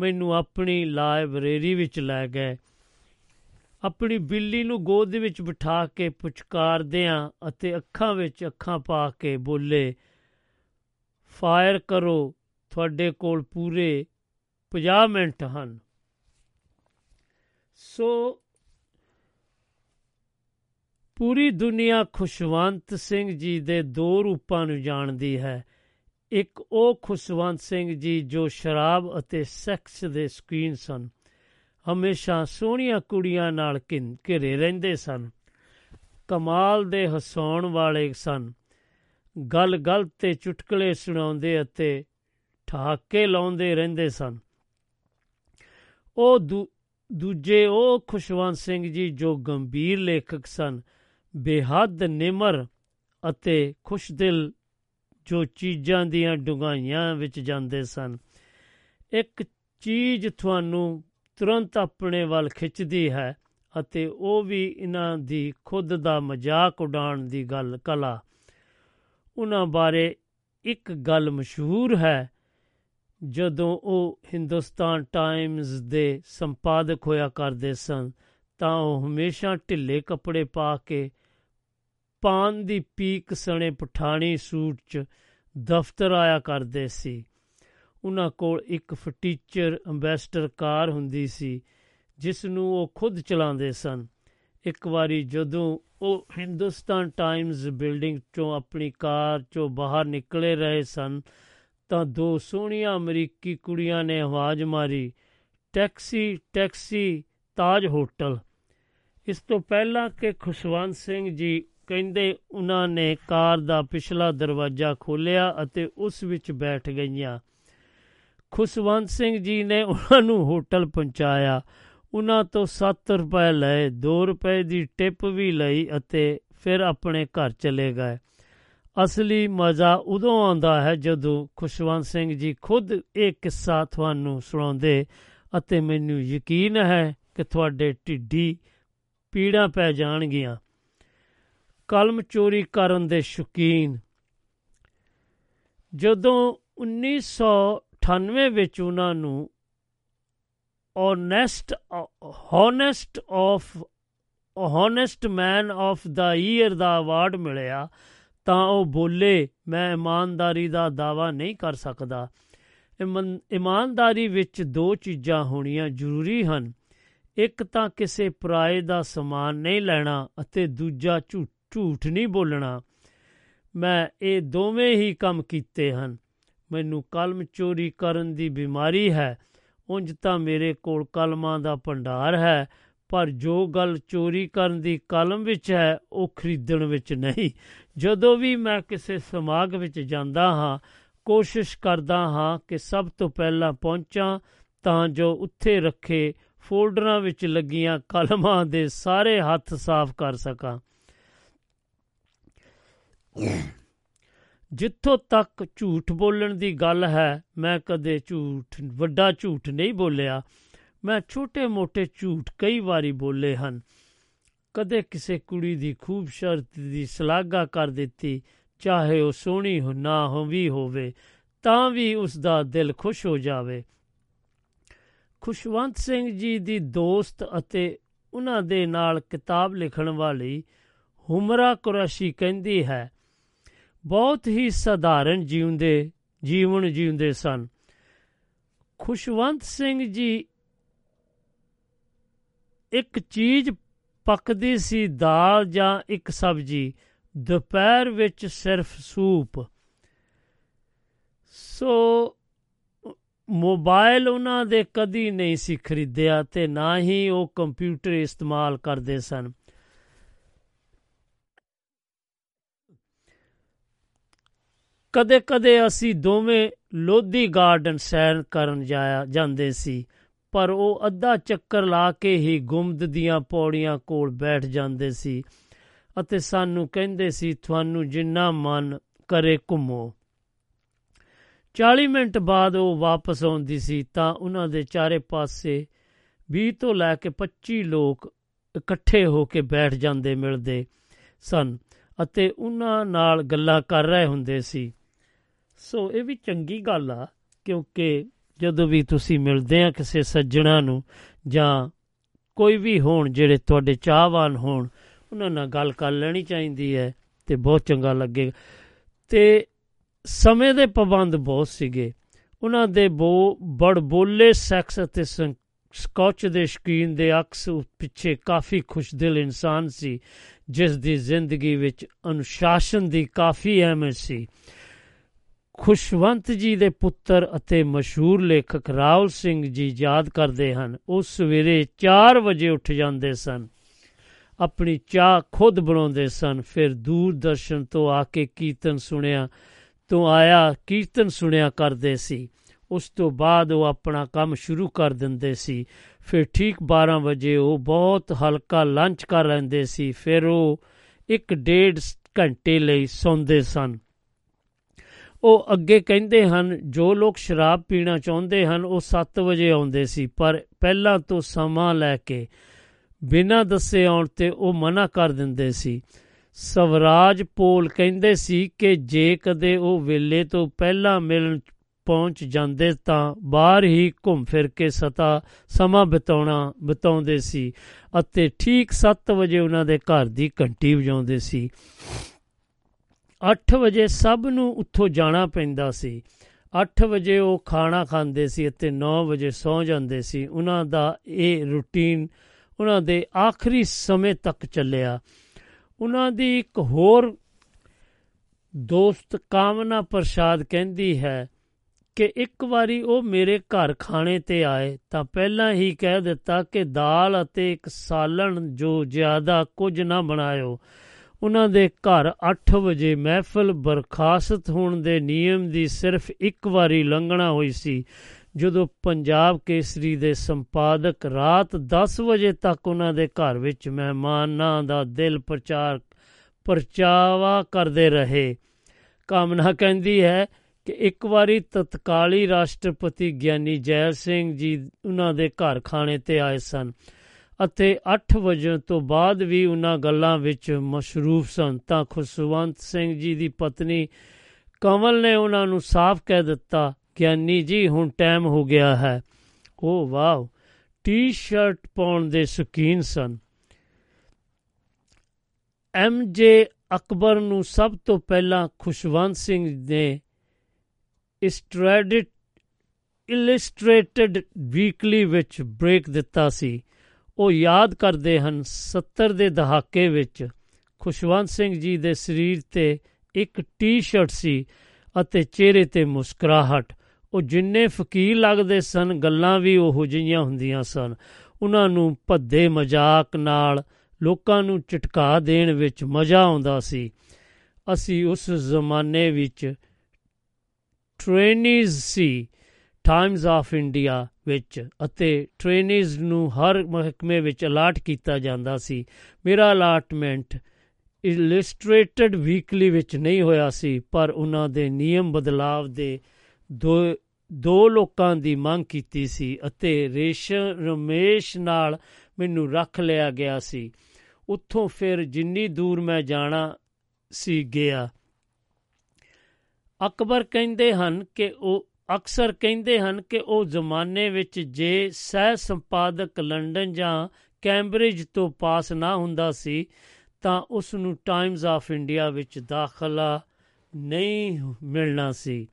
Speaker 4: ਮੈਨੂੰ ਆਪਣੀ ਲਾਇਬ੍ਰੇਰੀ ਵਿੱਚ ਲੈ ਗਏ। ਆਪਣੀ ਬਿੱਲੀ ਨੂੰ ਗੋਦ ਵਿੱਚ ਬਿਠਾ ਕੇ ਪੁਚਕਾਰਦਿਆਂ ਅਤੇ ਅੱਖਾਂ ਵਿੱਚ ਅੱਖਾਂ ਪਾ ਕੇ ਬੋਲੇ, ਫਾਇਰ ਕਰੋ, ਤੁਹਾਡੇ ਕੋਲ ਪੂਰੇ 50 ਮਿੰਟ ਹਨ। ਸੋ ਪੂਰੀ ਦੁਨੀਆ ਖੁਸ਼ਵੰਤ ਸਿੰਘ ਜੀ ਦੇ ਦੋ ਰੂਪਾਂ ਨੂੰ ਜਾਣਦੀ ਹੈ। ਇੱਕ ਉਹ ਖੁਸ਼ਵੰਤ ਸਿੰਘ ਜੀ ਜੋ ਸ਼ਰਾਬ ਅਤੇ ਸੈਕਸ ਦੇ ਸ਼ੌਕੀਨ ਸਨ। ਹਮੇਸ਼ਾ ਸੋਹਣੀਆਂ ਕੁੜੀਆਂ ਨਾਲ ਘਿਰੇ ਰਹਿੰਦੇ ਸਨ। ਕਮਾਲ ਦੇ ਹਸਾਉਣ ਵਾਲੇ ਸਨ। ਗੱਲ ਗੱਲ ਤੇ ਚੁਟਕਲੇ ਸੁਣਾਉਂਦੇ ਅਤੇ ਠਾਕੇ ਲਾਉਂਦੇ ਰਹਿੰਦੇ ਸਨ। ਉਹ ਦੂਜੇ ਉਹ ਖੁਸ਼ਵੰਤ ਸਿੰਘ ਜੀ ਜੋ ਗੰਭੀਰ ਲੇਖਕ ਸਨ, ਬੇਹੱਦ ਨਿਮਰ ਅਤੇ ਖੁਸ਼ਦਿਲ ਜੋ ਚੀਜ਼ਾਂ ਦੀਆਂ ਡੁਗਾਈਆਂ ਵਿੱਚ ਜਾਂਦੇ ਸਨ। ਇੱਕ ਚੀਜ਼ ਤੁਹਾਨੂੰ ਤੁਰੰਤ ਆਪਣੇ ਵੱਲ ਖਿੱਚਦੀ ਹੈ ਅਤੇ ਉਹ ਵੀ ਇਹਨਾਂ ਦੀ ਖੁਦ ਦਾ ਮਜ਼ਾਕ ਉਡਾਉਣ ਦੀ ਗੱਲ, ਕਲਾ। ਉਹਨਾਂ ਬਾਰੇ ਇੱਕ ਗੱਲ ਮਸ਼ਹੂਰ ਹੈ ਜਦੋਂ ਉਹ ਹਿੰਦੁਸਤਾਨ ਟਾਈਮਜ਼ ਦੇ ਸੰਪਾਦਕ ਹੋਇਆ ਕਰਦੇ ਸਨ, ਤਾਂ ਉਹ ਹਮੇਸ਼ਾ ਢਿੱਲੇ ਕੱਪੜੇ ਪਾ ਕੇ ਪਾਨ ਦੀ ਪੀਕ ਸਣੇ ਪਠਾਣੀ ਸੂਟ 'ਚ ਦਫ਼ਤਰ ਆਇਆ ਕਰਦੇ ਸੀ। ਉਹਨਾਂ ਕੋਲ ਇੱਕ ਫਟੀਚਰ ਐਮਬੈਸਡਰ ਕਾਰ ਹੁੰਦੀ ਸੀ ਜਿਸ ਨੂੰ ਉਹ ਖੁਦ ਚਲਾਉਂਦੇ ਸਨ। ਇੱਕ ਵਾਰੀ ਜਦੋਂ ਉਹ ਹਿੰਦੁਸਤਾਨ ਟਾਈਮਜ਼ ਬਿਲਡਿੰਗ 'ਚੋਂ ਆਪਣੀ ਕਾਰ 'ਚੋਂ ਬਾਹਰ ਨਿਕਲੇ ਰਹੇ ਸਨ ਤਾਂ ਦੋ ਸੋਹਣੀਆਂ ਅਮਰੀਕੀ ਕੁੜੀਆਂ ਨੇ ਆਵਾਜ਼ ਮਾਰੀ, ਟੈਕਸੀ ਟੈਕਸੀ, ਤਾਜ ਹੋਟਲ। ਇਸ ਤੋਂ ਪਹਿਲਾਂ ਕਿ ਖੁਸ਼ਵੰਤ ਸਿੰਘ ਜੀ ਕਹਿੰਦੇ ਉਹਨਾਂ ਨੇ ਕਾਰ ਦਾ ਪਿਛਲਾ ਦਰਵਾਜ਼ਾ ਖੋਲ੍ਹਿਆ ਅਤੇ ਉਸ ਵਿੱਚ ਬੈਠ ਗਈਆਂ। ਖੁਸ਼ਵੰਤ ਸਿੰਘ ਜੀ ਨੇ ਉਹਨਾਂ ਨੂੰ ਹੋਟਲ ਪਹੁੰਚਾਇਆ। ਉਹਨਾਂ ਤੋਂ 7 ਰੁਪਏ ਲਏ 2 ਰੁਪਏ ਦੀ ਟਿਪ ਵੀ ਲਈ ਅਤੇ ਫਿਰ ਆਪਣੇ ਘਰ ਚਲੇ ਗਏ। ਅਸਲੀ ਮਜ਼ਾ ਉਦੋਂ ਆਉਂਦਾ ਹੈ ਜਦੋਂ ਖੁਸ਼ਵੰਤ ਸਿੰਘ ਜੀ ਖੁਦ ਇਹ ਕਿੱਸਾ ਤੁਹਾਨੂੰ ਸੁਣਾਉਂਦੇ ਅਤੇ ਮੈਨੂੰ ਯਕੀਨ ਹੈ ਕਿ ਤੁਹਾਡੇ ਢਿੱਡੀ ਪੀੜਾਂ ਪੈ ਜਾਣਗੀਆਂ। ਕਲਮ ਚੋਰੀ ਕਰਨ ਦੇ ਸ਼ੌਕੀਨ। ਜਦੋਂ 1998 ਵਿੱਚ ਉਹਨਾਂ ਨੂੰ honest honest of honest man of the year the award ਮਿਲਿਆ ਤਾਂ ਉਹ ਬੋਲੇ, ਮੈਂ ਇਮਾਨਦਾਰੀ ਦਾ ਦਾਵਾ ਨਹੀਂ ਕਰ ਸਕਦਾ। ਇਮਾਨਦਾਰੀ ਵਿੱਚ ਦੋ ਚੀਜ਼ਾਂ ਹੋਣੀਆਂ ਜ਼ਰੂਰੀ ਹਨ। ਇੱਕ ਤਾਂ ਕਿਸੇ ਪਰਾਏ ਦਾ ਸਮਾਨ ਨਹੀਂ ਲੈਣਾ ਅਤੇ ਦੂਜਾ ਝੂਠ ਨਹੀਂ ਬੋਲਣਾ। ਮੈਂ ਇਹ ਦੋਵੇਂ ਹੀ ਕੰਮ ਕੀਤੇ ਹਨ। ਮੈਨੂੰ ਕਲਮ ਚੋਰੀ ਕਰਨ ਦੀ ਬਿਮਾਰੀ ਹੈ। ਉਂਝ ਤਾਂ ਮੇਰੇ ਕੋਲ ਕਲਮਾਂ ਦਾ ਭੰਡਾਰ ਹੈ ਪਰ ਜੋ ਗੱਲ ਚੋਰੀ ਕਰਨ ਦੀ ਕਲਮ ਵਿੱਚ ਹੈ, ਉਹ ਖਰੀਦਣ ਵਿੱਚ ਨਹੀਂ। ਜਦੋਂ ਵੀ ਮੈਂ ਕਿਸੇ ਸਮਾਗ ਵਿੱਚ ਜਾਂਦਾ ਹਾਂ, ਕੋਸ਼ਿਸ਼ ਕਰਦਾ ਹਾਂ ਕਿ ਸਭ ਤੋਂ ਪਹਿਲਾਂ ਪਹੁੰਚਾਂ, ਤਾਂ ਜੋ ਉੱਥੇ ਰੱਖੇ ਫੋਲਡਰਾਂ ਵਿੱਚ ਲੱਗੀਆਂ ਕਲਮਾਂ ਦੇ ਸਾਰੇ ਹੱਥ ਸਾਫ਼ ਕਰ ਸਕਾਂ। ਜਿੱਥੋਂ ਤੱਕ ਝੂਠ ਬੋਲਣ ਦੀ ਗੱਲ ਹੈ, ਮੈਂ ਕਦੇ ਝੂਠ, ਵੱਡਾ ਝੂਠ ਨਹੀਂ ਬੋਲਿਆ। ਮੈਂ ਛੋਟੇ-ਮੋਟੇ ਝੂਠ ਕਈ ਵਾਰੀ ਬੋਲੇ ਹਨ। ਕਦੇ ਕਿਸੇ ਕੁੜੀ ਦੀ ਖੂਬਸੂਰਤ ਦੀ ਸਲਾਗਾ ਕਰ ਦਿੱਤੀ, ਚਾਹੇ ਉਹ ਸੋਹਣੀ ਹੋ, ਨਾ ਹੋ, ਵੀ ਹੋਵੇ, ਤਾਂ ਵੀ ਉਸ ਦਾ ਦਿਲ ਖੁਸ਼ ਹੋ ਜਾਵੇ। ਖੁਸ਼ਵੰਤ ਸਿੰਘ ਜੀ ਦੀ ਦੋਸਤ ਅਤੇ ਉਹਨਾਂ ਦੇ ਨਾਲ ਕਿਤਾਬ ਲਿਖਣ ਵਾਲੀ ਹੁਮਰਾ ਕੁਰੈਸ਼ੀ ਕਹਿੰਦੀ ਹੈ, ਬਹੁਤ ਹੀ ਸਧਾਰਨ ਜੀਉਂਦੇ, ਜੀਵਨ ਜੀਉਂਦੇ ਸਨ। ਖੁਸ਼ਵੰਤ ਸਿੰਘ ਜੀ ਇੱਕ ਚੀਜ਼ ਪੱਕਦੀ ਸੀ ਦਾਲ ਜਾਂ ਇੱਕ ਸਬਜੀ, ਦੁਪਹਿਰ ਵਿੱਚ ਸਿਰਫ ਸੂਪ। ਸੋ ਮੋਬਾਈਲ ਉਹਨਾਂ ਦੇ ਕਦੀ ਨਹੀਂ ਸੀ ਖਰੀਦਿਆ ਤੇ ਨਾ ਹੀ ਉਹ ਕੰਪਿਊਟਰ ਇਸਤੇਮਾਲ ਕਰਦੇ ਸਨ। ਕਦੇ-ਕਦੇ ਅਸੀਂ ਦੋਵੇਂ ਲੋਧੀ ਗਾਰਡਨ ਸੈਰ ਕਰਨ ਜਾਇਆ, ਜਾਂਦੇ ਸੀ। ਪਰ ਉਹ ਅੱਧਾ ਚੱਕਰ ਲਾ ਕੇ ਹੀ ਗੁੰਮਦ ਦੀਆਂ ਪੌੜੀਆਂ ਕੋਲ ਬੈਠ ਜਾਂਦੇ ਸੀ ਅਤੇ ਸਾਨੂੰ ਕਹਿੰਦੇ ਸੀ, ਤੁਹਾਨੂੰ ਜਿੰਨਾ ਮਨ ਕਰੇ ਘੁੰਮੋ। 40 ਮਿੰਟ ਬਾਅਦ ਉਹ ਵਾਪਸ ਆਉਂਦੀ ਸੀ ਤਾਂ ਉਹਨਾਂ ਦੇ ਚਾਰੇ ਪਾਸੇ 20 ਤੋਂ ਲੈ ਕੇ 25 ਲੋਕ ਇਕੱਠੇ ਹੋ ਕੇ ਬੈਠ ਜਾਂਦੇ ਮਿਲਦੇ ਸਨ ਅਤੇ ਉਹਨਾਂ ਨਾਲ ਗੱਲਾਂ ਕਰ ਰਹੇ ਹੁੰਦੇ ਸੀ। ਸੋ ਇਹ ਵੀ ਚੰਗੀ ਗੱਲ ਆ ਕਿਉਂਕਿ ਜਦੋਂ ਵੀ ਤੁਸੀਂ ਮਿਲਦੇ ਆ ਕਿਸੇ ਸੱਜਣਾ ਨੂੰ ਜਾਂ ਕੋਈ ਵੀ ਹੋਣ ਜਿਹੜੇ ਤੁਹਾਡੇ ਚਾਹਵਾਨ ਹੋਣ, ਉਹਨਾਂ ਨਾਲ ਗੱਲ ਕਰ ਲੈਣੀ ਚਾਹੀਦੀ ਹੈ ਤੇ ਬਹੁਤ ਚੰਗਾ ਲੱਗੇਗਾ। ਤੇ ਸਮੇਂ ਦੇ ਪਾਬੰਦ ਬਹੁਤ ਸੀਗੇ। ਉਹਨਾਂ ਦੇ ਬੋ, ਬੜ ਬੋਲੇ ਸੈਕਸ ਅਤੇ ਸਕਾਚ ਦੇ ਸ਼ਕੀਨ ਦੇ ਅਕਸ ਪਿੱਛੇ ਕਾਫੀ ਖੁਸ਼ਦਿਲ ਇਨਸਾਨ ਸੀ, ਜਿਸ ਦੀ ਜ਼ਿੰਦਗੀ ਵਿੱਚ ਅਨੁਸ਼ਾਸਨ ਦੀ ਕਾਫੀ ਅਹਿਮੀਅਤ ਸੀ। ਖੁਸ਼ਵੰਤ ਜੀ ਦੇ ਪੁੱਤਰ ਅਤੇ ਮਸ਼ਹੂਰ ਲੇਖਕ ਰਾਉਲ ਸਿੰਘ ਜੀ ਯਾਦ ਕਰਦੇ ਹਨ। ਉਹ ਸਵੇਰੇ 4 ਵਜੇ ਉੱਠ ਜਾਂਦੇ ਸਨ। ਆਪਣੀ ਚਾਹ ਖੁਦ ਬਣਾਉਂਦੇ ਸਨ। ਫਿਰ ਦੂਰਦਰਸ਼ਨ ਤੋਂ ਆ ਕੇ ਕੀਰਤਨ ਸੁਣਿਆ, ਤੋਂ ਆਇਆ, ਕੀਰਤਨ ਸੁਣਿਆ ਕਰਦੇ ਸੀ। ਉਸ ਤੋਂ ਬਾਅਦ ਉਹ ਆਪਣਾ ਕੰਮ ਸ਼ੁਰੂ ਕਰ ਦਿੰਦੇ ਸੀ। ਫਿਰ ਠੀਕ 12 ਵਜੇ ਉਹ ਬਹੁਤ ਹਲਕਾ ਲੰਚ ਕਰ ਲੈਂਦੇ ਸੀ। ਫਿਰ ਉਹ ਇੱਕ ਡੇਢ ਘੰਟੇ ਲਈ ਸੌਂਦੇ ਸਨ। ਉਹ ਅੱਗੇ ਕਹਿੰਦੇ ਹਨ, ਜੋ ਲੋਕ ਸ਼ਰਾਬ ਪੀਣਾ ਚਾਹੁੰਦੇ ਹਨ, ਉਹ 7 ਵਜੇ ਆਉਂਦੇ ਸੀ, ਪਰ ਪਹਿਲਾਂ ਤੋਂ ਸਮਾਂ ਲੈ ਕੇ ਬਿਨਾਂ ਦੱਸੇ ਆਉਣ ਤੇ ਉਹ ਮਨਾ ਕਰ ਦਿੰਦੇ ਸੀ। ਸਵਰਾਜ ਪੋਲ ਕਹਿੰਦੇ ਸੀ ਕਿ ਜੇ ਕਦੇ ਉਹ ਵੇਲੇ ਤੋਂ ਪਹਿਲਾਂ ਮਿਲਣ ਪਹੁੰਚ ਜਾਂਦੇ ਤਾਂ ਬਾਹਰ ਹੀ ਘੁੰਮ ਫਿਰ ਕੇ ਸਤਾ ਸਮਾਂ ਬਿਤਾਉਣਾ, ਬਿਤਾਉਂਦੇ ਸੀ ਅਤੇ ਠੀਕ 7 ਵਜੇ ਉਹਨਾਂ ਦੇ ਘਰ ਦੀ ਘੰਟੀ ਵਜਾਉਂਦੇ ਸੀ। 8 ਵਜੇ ਸਭ ਨੂੰ ਉੱਥੋਂ ਜਾਣਾ ਪੈਂਦਾ ਸੀ। 8 ਵਜੇ ਉਹ ਖਾਣਾ ਖਾਂਦੇ ਸੀ ਅਤੇ 9 ਵਜੇ ਸੌ ਜਾਂਦੇ ਸੀ। ਉਹਨਾਂ ਦਾ ਇਹ ਰੁਟੀਨ ਉਹਨਾਂ ਦੇ ਆਖਰੀ ਸਮੇਂ ਤੱਕ ਚੱਲਿਆ। ਉਹਨਾਂ ਦੀ ਇੱਕ ਹੋਰ ਦੋਸਤ ਕਾਮਨਾ ਪ੍ਰਸਾਦ ਕਹਿੰਦੀ ਹੈ ਕਿ ਇੱਕ ਵਾਰੀ ਉਹ ਮੇਰੇ ਘਰ ਖਾਣੇ ਤੇ ਆਏ ਤਾਂ ਪਹਿਲਾਂ ਹੀ ਕਹਿ ਦਿੱਤਾ ਕਿ ਦਾਲ ਅਤੇ ਇੱਕ ਸਾਲਣ ਜੋ ਜ਼ਿਆਦਾ ਕੁਝ ਨਾ ਬਣਾਇਓ। ਉਹਨਾਂ ਦੇ ਘਰ 8 ਵਜੇ ਮਹਿਫਲ ਬਰਖਾਸਤ ਹੋਣ ਦੇ ਨਿਯਮ ਦੀ ਸਿਰਫ ਇੱਕ ਵਾਰੀ ਲੰਘਣਾ ਹੋਈ ਸੀ, ਜਦੋਂ ਪੰਜਾਬ ਕੇਸਰੀ ਦੇ ਸੰਪਾਦਕ ਰਾਤ 10 ਵਜੇ ਤੱਕ ਉਹਨਾਂ ਦੇ ਘਰ ਵਿੱਚ ਮਹਿਮਾਨਾਂ ਦਾ ਦਿਲ ਪ੍ਰਚਾਰ, ਪਰਚਾਵਾ ਕਰਦੇ ਰਹੇ। ਕਾਮਨਾ ਕਹਿੰਦੀ ਹੈ ਕਿ ਇੱਕ ਵਾਰੀ ਤਤਕਾਲੀ ਰਾਸ਼ਟਰਪਤੀ ਗਿਆਨੀ ਜੈਲ ਸਿੰਘ ਜੀ ਉਹਨਾਂ ਦੇ ਘਰ ਖਾਣੇ ਤੇ ਆਏ ਸਨ। ਅਤੇ 8 ਵਜੇ ਤੋਂ ਬਾਅਦ ਵੀ ਉਹਨਾਂ ਗੱਲਾਂ ਵਿੱਚ ਮਸ਼ਰੂਫ ਸਨ। ਤਾਂ ਖੁਸ਼ਵੰਤ ਸਿੰਘ ਜੀ ਦੀ ਪਤਨੀ ਕਮਲ ਨੇ ਉਹਨਾਂ ਨੂੰ ਸਾਫ਼ ਕਹਿ ਦਿੱਤਾ, ਗਿਆਨੀ ਜੀ, ਹੁਣ ਟਾਈਮ ਹੋ ਗਿਆ ਹੈ। ਓ ਵਾਓ, ਟੀ-ਸ਼ਰਟ ਪਾਉਣ ਦੇ ਸ਼ੌਕੀਨ ਸਨ। ਐਮ ਜੇ ਅਕਬਰ ਨੂੰ ਸਭ ਤੋਂ ਪਹਿਲਾਂ ਖੁਸ਼ਵੰਤ ਸਿੰਘ ਨੇ ਇਸਟ੍ਰੈਡਿਟ ਇਲਸਟ੍ਰੇਟਡ ਵੀਕਲੀ ਵਿੱਚ ਬ੍ਰੇਕ ਦਿੱਤਾ ਸੀ। ਉਹ ਯਾਦ ਕਰਦੇ ਹਨ 70 ਦੇ ਦਹਾਕੇ ਵਿੱਚ। ਖੁਸ਼ਵੰਤ ਸਿੰਘ ਜੀ ਦੇ ਸਰੀਰ ਤੇ ਇੱਕ ਟੀ-ਸ਼ਰਟ ਸੀ ਅਤੇ ਚਿਹਰੇ ਤੇ ਮੁਸਕਰਾਹਟ। ਉਹ ਜਿੰਨੇ ਫਕੀਰ ਲੱਗਦੇ ਸਨ, ਗੱਲਾਂ ਵੀ ਉਹੋ ਜਿਹੀਆਂ ਹੁੰਦੀਆਂ ਸਨ। ਉਹਨਾਂ ਨੂੰ ਭੱਦੇ ਮਜ਼ਾਕ ਨਾਲ ਲੋਕਾਂ ਨੂੰ ਝਟਕਾ ਦੇਣ ਵਿੱਚ ਮਜ਼ਾ ਆਉਂਦਾ ਸੀ। ਅਸੀਂ ਉਸ ਜ਼ਮਾਨੇ ਵਿੱਚ ਟ੍ਰੇਨੀਜ਼ ਸੀ। ਟਾਈਮਜ਼ ਆਫ ਇੰਡੀਆ ਵਿੱਚ ਅਤੇ ਟ੍ਰੇਨੀਜ਼ ਨੂੰ ਹਰ ਮਹਿਕਮੇ ਵਿੱਚ ਅਲਾਟ ਕੀਤਾ ਜਾਂਦਾ ਸੀ। ਮੇਰਾ ਅਲਾਟਮੈਂਟ ਇਲਸਟ੍ਰੇਟਡ ਵੀਕਲੀ ਵਿੱਚ ਨਹੀਂ ਹੋਇਆ ਸੀ, ਪਰ ਉਹਨਾਂ ਦੇ ਨਿਯਮ ਬਦਲਾਵ ਦੇ ਦੋ ਦੋ ਲੋਕਾਂ ਦੀ ਮੰਗ ਕੀਤੀ ਸੀ ਅਤੇ ਰੇਸ਼ਮ, ਰਮੇਸ਼ ਨਾਲ ਮੈਨੂੰ ਰੱਖ ਲਿਆ ਗਿਆ ਸੀ। ਉੱਥੋਂ ਫਿਰ ਜਿੰਨੀ ਦੂਰ ਮੈਂ ਜਾਣਾ ਸੀ, ਗਿਆ। ਅਕਬਰ ਕਹਿੰਦੇ ਹਨ ਕਿ ਉਹ ਅਕਸਰ ਕਹਿੰਦੇ ਹਨ ਕਿ ਉਹ ਜ਼ਮਾਨੇ ਵਿੱਚ ਜੇ ਸਹਿ ਸੰਪਾਦਕ ਲੰਡਨ ਜਾਂ ਕੈਂਬਰਿਜ ਤੋਂ ਪਾਸ ਨਾ ਹੁੰਦਾ ਸੀ, ਤਾਂ ਉਸ ਨੂੰ ਟਾਈਮਜ਼ ਆਫ ਇੰਡੀਆ ਵਿੱਚ ਦਾਖਲਾ ਨਹੀਂ ਮਿਲਣਾ ਸੀ।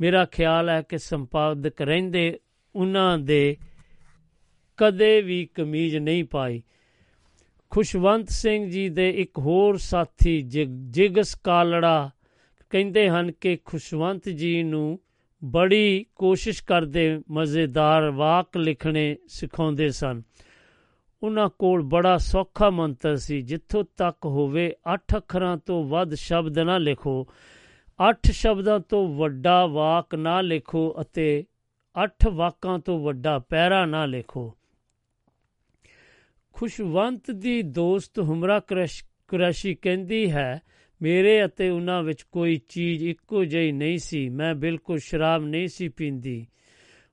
Speaker 4: ਮੇਰਾ ਖਿਆਲ ਹੈ ਕਿ ਸੰਪਾਦਕ ਰਹਿੰਦੇ ਉਹਨਾਂ ਦੇ ਕਦੇ ਵੀ ਕਮੀਜ਼ ਨਹੀਂ ਪਾਈ। ਖੁਸ਼ਵੰਤ ਸਿੰਘ ਜੀ ਦੇ ਇੱਕ ਹੋਰ ਸਾਥੀ ਜਿਗਸ ਕਾਲੜਾ ਕਹਿੰਦੇ ਹਨ ਕਿ ਖੁਸ਼ਵੰਤ ਜੀ ਨੂੰ ਬੜੀ ਕੋਸ਼ਿਸ਼ ਕਰਦੇ ਮਜ਼ੇਦਾਰ ਵਾਕ ਲਿਖਣੇ ਸਿਖਾਉਂਦੇ ਸਨ। ਉਹਨਾਂ ਕੋਲ ਬੜਾ ਸੌਖਾ ਮੰਤਰ ਸੀ, ਜਿੱਥੋਂ ਤੱਕ ਹੋਵੇ 8 ਅੱਖਰਾਂ ਤੋਂ ਵੱਧ ਸ਼ਬਦ ਨਾ ਲਿਖੋ 8 ਸ਼ਬਦਾਂ ਤੋਂ ਵੱਡਾ ਵਾਕ ਨਾ ਲਿਖੋ ਅਤੇ 8 ਵਾਕਾਂ ਤੋਂ ਵੱਡਾ ਪੈਰਾ ਨਾ ਲਿਖੋ। ਖੁਸ਼ਵੰਤ ਦੀ ਦੋਸਤ ਹੁਮਰਾ ਕੁਰੈਸ਼ੀ ਕਹਿੰਦੀ ਹੈ ਮੇਰੇ ਅਤੇ ਉਹਨਾਂ ਵਿੱਚ ਕੋਈ ਚੀਜ਼ ਇੱਕੋ ਜਿਹੀ ਨਹੀਂ ਸੀ। ਮੈਂ ਬਿਲਕੁਲ ਸ਼ਰਾਬ ਨਹੀਂ ਸੀ ਪੀਂਦੀ।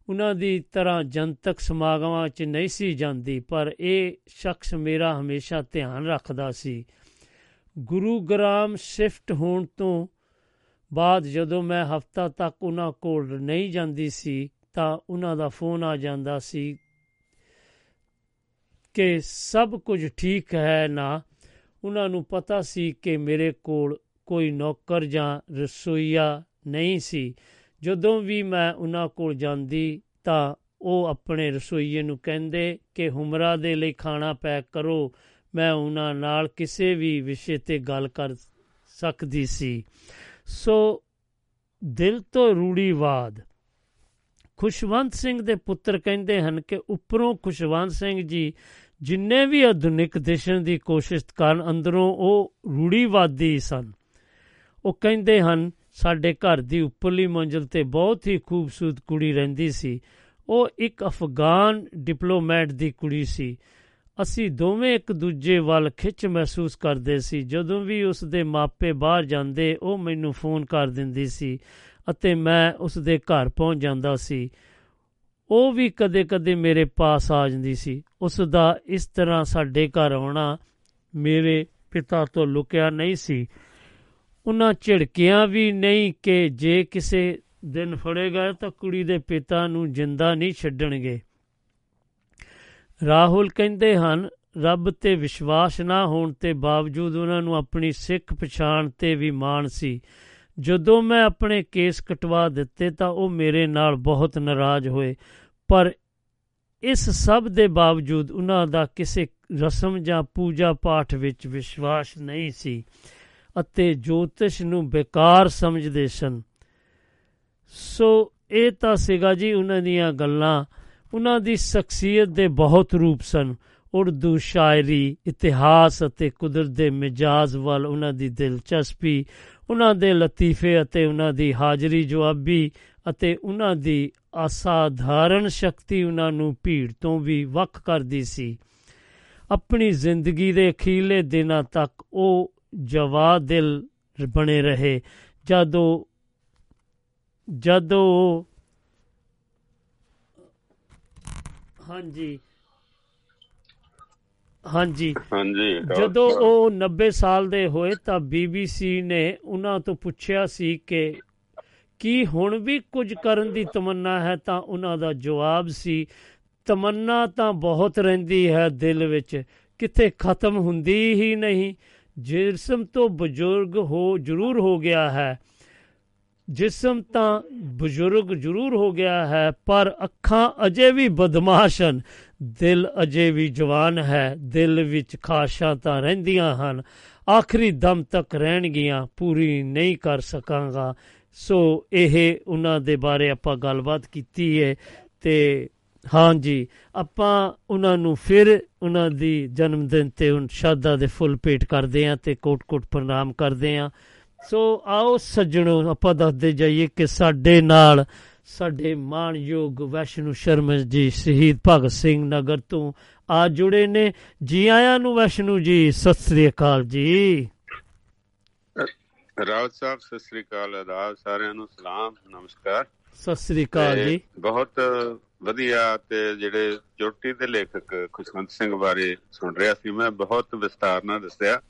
Speaker 4: ਉਹਨਾਂ ਦੀ ਤਰ੍ਹਾਂ ਜਨਤਕ ਸਮਾਗਮਾਂ 'ਚ ਨਹੀਂ ਸੀ ਜਾਂਦੀ, ਪਰ ਇਹ ਸ਼ਖਸ ਮੇਰਾ ਹਮੇਸ਼ਾ ਧਿਆਨ ਰੱਖਦਾ ਸੀ। ਗੁਰੂਗ੍ਰਾਮ ਸ਼ਿਫਟ ਹੋਣ ਤੋਂ ਬਾਅਦ ਜਦੋਂ ਮੈਂ ਹਫਤਾ ਤੱਕ ਉਹਨਾਂ ਕੋਲ ਨਹੀਂ ਜਾਂਦੀ ਸੀ, ਤਾਂ ਉਹਨਾਂ ਦਾ ਫੋਨ ਆ ਜਾਂਦਾ ਸੀ ਕਿ ਸਭ ਕੁਝ ਠੀਕ ਹੈ ਨਾ? ਉਹਨਾਂ ਨੂੰ ਪਤਾ ਸੀ ਕਿ ਮੇਰੇ ਕੋਲ ਕੋਈ ਨੌਕਰ ਜਾਂ ਰਸੋਈਆ ਨਹੀਂ ਸੀ। ਜਦੋਂ ਵੀ ਮੈਂ ਉਹਨਾਂ ਕੋਲ ਜਾਂਦੀ ਤਾਂ ਉਹ ਆਪਣੇ ਰਸੋਈਏ ਨੂੰ ਕਹਿੰਦੇ ਕਿ, ਹੁਮਰਾ ਦੇ ਲਈ ਖਾਣਾ ਪੈਕ ਕਰੋ। ਮੈਂ ਉਹਨਾਂ ਨਾਲ ਕਿਸੇ ਵੀ ਵਿਸ਼ੇ ਤੇ ਗੱਲ ਕਰ ਸਕਦੀ ਸੀ। ਸੋ ਦਿਲ ਤੋਂ ਰੂੜੀਵਾਦ। ਖੁਸ਼ਵੰਤ ਸਿੰਘ ਦੇ ਪੁੱਤਰ ਕਹਿੰਦੇ ਹਨ ਕਿ, ਉੱਪਰੋਂ ਖੁਸ਼ਵੰਤ ਸਿੰਘ ਜੀ ਜਿੰਨੇ ਵੀ ਆਧੁਨਿਕ ਦਿਸ਼ਣ ਦੀ ਕੋਸ਼ਿਸ਼ ਕਰਨ ਅੰਦਰੋਂ ਉਹ ਰੂੜੀਵਾਦੀ ਸਨ। ਉਹ ਕਹਿੰਦੇ ਹਨ, ਸਾਡੇ ਘਰ ਦੀ ਉੱਪਰਲੀ ਮੰਜ਼ਲ ਤੇ ਬਹੁਤ ਹੀ ਖੂਬਸੂਰਤ ਕੁੜੀ ਰਹਿੰਦੀ ਸੀ। ਉਹ ਇੱਕ ਅਫਗਾਨ ਡਿਪਲੋਮੈਟ ਦੀ ਕੁੜੀ ਸੀ। ਅਸੀਂ ਦੋਵੇਂ ਇੱਕ ਦੂਜੇ ਵੱਲ ਖਿੱਚ ਮਹਿਸੂਸ ਕਰਦੇ ਸੀ। ਜਦੋਂ ਵੀ ਉਸ ਦੇ ਮਾਪੇ ਬਾਹਰ ਜਾਂਦੇ, ਉਹ ਮੈਨੂੰ ਫੋਨ ਕਰ ਦਿੰਦੀ ਸੀ ਅਤੇ ਮੈਂ ਉਸ ਦੇ ਘਰ ਪਹੁੰਚ ਜਾਂਦਾ ਸੀ। ਉਹ ਵੀ ਕਦੇ-ਕਦੇ ਮੇਰੇ ਪਾਸ ਆ ਜਾਂਦੀ ਸੀ। ਉਸ ਦਾ ਇਸ ਤਰ੍ਹਾਂ ਸਾਡੇ ਘਰ ਆਉਣਾ ਮੇਰੇ ਪਿਤਾ ਤੋਂ ਲੁਕਿਆ ਨਹੀਂ ਸੀ। ਉਹਨਾਂ ਝਿੜਕਿਆਂ ਵੀ ਨਹੀਂ ਕਿ ਜੇ ਕਿਸੇ ਦਿਨ ਫੜੇਗਾ ਤਾਂ ਕੁੜੀ ਦੇ ਪਿਤਾ ਨੂੰ ਜਿੰਦਾ ਨਹੀਂ ਛੱਡਣਗੇ। ਰਾਹੁਲ ਕਹਿੰਦੇ ਹਨ, ਰੱਬ ਤੇ ਵਿਸ਼ਵਾਸ ਨਾ ਹੋਣ ਤੇ ਬਾਵਜੂਦ ਉਹਨਾਂ ਨੂੰ ਆਪਣੀ ਸਿੱਖ ਪਛਾਣ ਤੇ ਵੀ ਮਾਣ ਸੀ। ਜਦੋਂ ਮੈਂ ਆਪਣੇ ਕੇਸ ਕਟਵਾ ਦਿੱਤੇ ਤਾਂ ਉਹ ਮੇਰੇ ਨਾਲ ਬਹੁਤ ਨਾਰਾਜ਼ ਹੋਏ। ਪਰ ਇਸ ਸਭ ਦੇ ਬਾਵਜੂਦ ਉਹਨਾਂ ਦਾ ਕਿਸੇ ਰਸਮ ਜਾਂ ਪੂਜਾ ਪਾਠ ਵਿੱਚ ਵਿਸ਼ਵਾਸ ਨਹੀਂ ਸੀ ਅਤੇ ਜੋਤਿਸ਼ ਨੂੰ ਬੇਕਾਰ ਸਮਝਦੇ ਸਨ। ਸੋ ਇਹ ਤਾਂ ਸੀਗਾ ਜੀ ਉਹਨਾਂ ਦੀਆਂ ਗੱਲਾਂ। ਉਹਨਾਂ ਦੀ ਸ਼ਖਸੀਅਤ ਦੇ ਬਹੁਤ ਰੂਪ ਸਨ। ਉਰਦੂ ਸ਼ਾਇਰੀ, ਇਤਿਹਾਸ ਅਤੇ ਕੁਦਰਤ ਦੇ ਮਿਜਾਜ਼ ਵੱਲ ਉਹਨਾਂ ਦੀ ਦਿਲਚਸਪੀ, ਉਹਨਾਂ ਦੇ ਲਤੀਫੇ ਅਤੇ ਉਹਨਾਂ ਦੀ ਹਾਜ਼ਰੀ ਜਵਾਬੀ ਅਤੇ ਉਹਨਾਂ ਦੀ ਅਸਾਧਾਰਨ ਸ਼ਕਤੀ ਉਹਨਾਂ ਨੂੰ ਭੀੜ ਤੋਂ ਵੀ ਵੱਖ ਕਰਦੀ ਸੀ। ਆਪਣੀ ਜ਼ਿੰਦਗੀ ਦੇ ਅਖੀਰਲੇ ਦਿਨਾਂ ਤੱਕ ਉਹ ਜਵਾਦਿਲ ਬਣੇ ਰਹੇ। ਜਦੋਂ ਜਦੋਂ, ਹਾਂਜੀ। ਹਾਂਜੀ।
Speaker 5: ਹਾਂਜੀ
Speaker 4: ਜਦੋਂ ਉਹ 90 ਸਾਲ ਦੇ ਹੋਏ ਤਾਂ BBC ਨੇ ਉਹਨਾਂ ਤੋਂ ਪੁੱਛਿਆ ਸੀ ਕਿ ਕੀ ਹੁਣ ਵੀ ਕੁਝ ਕਰਨ ਦੀ ਤਮੰਨਾ ਹੈ ਤਾਂ ਉਹਨਾਂ ਦਾ ਜਵਾਬ ਸੀ ਤਮੰਨਾ ਤਾਂ ਬਹੁਤ ਰਹਿੰਦੀ ਹੈ ਦਿਲ ਵਿੱਚ ਕਿਤੇ ਖਤਮ ਹੁੰਦੀ ਹੀ ਨਹੀਂ। ਜਿਸਮ ਤੋਂ ਬਜ਼ੁਰਗ ਹੋ ਜ਼ਰੂਰ ਹੋ ਗਿਆ ਹੈ। ਜਿਸਮ ਤਾਂ ਬਜ਼ੁਰਗ ਜ਼ਰੂਰ ਹੋ ਗਿਆ ਹੈ ਪਰ ਅੱਖਾਂ ਅਜੇ ਵੀ ਬਦਮਾਸ਼ ਹਨ। ਦਿਲ ਅਜੇ ਵੀ ਜਵਾਨ ਹੈ, ਦਿਲ ਵਿੱਚ ਖਾਸ਼ਾਂ ਤਾਂ ਰਹਿੰਦੀਆਂ ਹਨ, ਆਖਰੀ ਦਮ ਤੱਕ ਰਹਿਣਗੀਆਂ, ਪੂਰੀ ਨਹੀਂ ਕਰ ਸਕਾਂਗਾ। ਸੋ ਇਹ ਉਹਨਾਂ ਦੇ ਬਾਰੇ ਆਪਾਂ ਗੱਲਬਾਤ ਕੀਤੀ ਹੈ ਤੇ ਹਾਂਜੀ ਆਪਾਂ ਉਹਨਾਂ ਨੂੰ ਫਿਰ ਉਹਨਾਂ ਦੀ ਜਨਮ ਦਿਨ ਤੇ ਹੁਣ ਸ਼ਰਧਾ ਦੇ ਫੁੱਲ ਭੇਟ ਕਰਦੇ ਆਂ ਤੇ ਕੋਟ-ਕੋਟ ਪ੍ਰਣਾਮ ਕਰਦੇ ਆਂ। ਸੋ ਆਓ ਸੱਜਣੋ, ਆਪਾਂ ਦੱਸਦੇ ਜਾਈਏ ਕਿ ਸਾਡੇ ਨਾਲ ਸਾਡੇ ਮਾਣਯੋਗ ਵੈਸ਼ਨੂ ਸ਼ਰਮਾ ਜੀ ਸ਼ਹੀਦ ਭਗਤ ਸਿੰਘ ਨਗਰ ਤੋਂ ਆ ਜੁੜੇ ਨੇ। ਜੀ ਆਇਆਂ ਨੂੰ ਵੈਸ਼ਨੂ ਜੀ ਸਤਿ ਸ੍ਰੀ ਅਕਾਲ ਜੀ।
Speaker 5: ਰਾਉਤ ਸਾਹਿਬ ਸਤਿ ਸ੍ਰੀ ਅਕਾਲ। ਆਦਾਬ ਸਾਰਿਆਂ ਨੂੰ ਸਲਾਮ ਨਮਸਕਾਰ।
Speaker 4: ਸਤਿ ਸ੍ਰੀ ਅਕਾਲ ਜੀ।
Speaker 5: ਬਹੁਤ ਵਧੀਆ ਤੇ ਜਿਹੜੇ ਚੋਟੀ ਦੇ ਲੇਖਕ ਖੁਸ਼ਵੰਤ ਸਿੰਘ ਬਾਰੇ ਸੁਣ ਰਿਹਾ ਸੀ ਮੈਂ ਬਹੁਤ ਵਿਸਤਾਰ ਨਾਲ ਦੱਸਿਆ।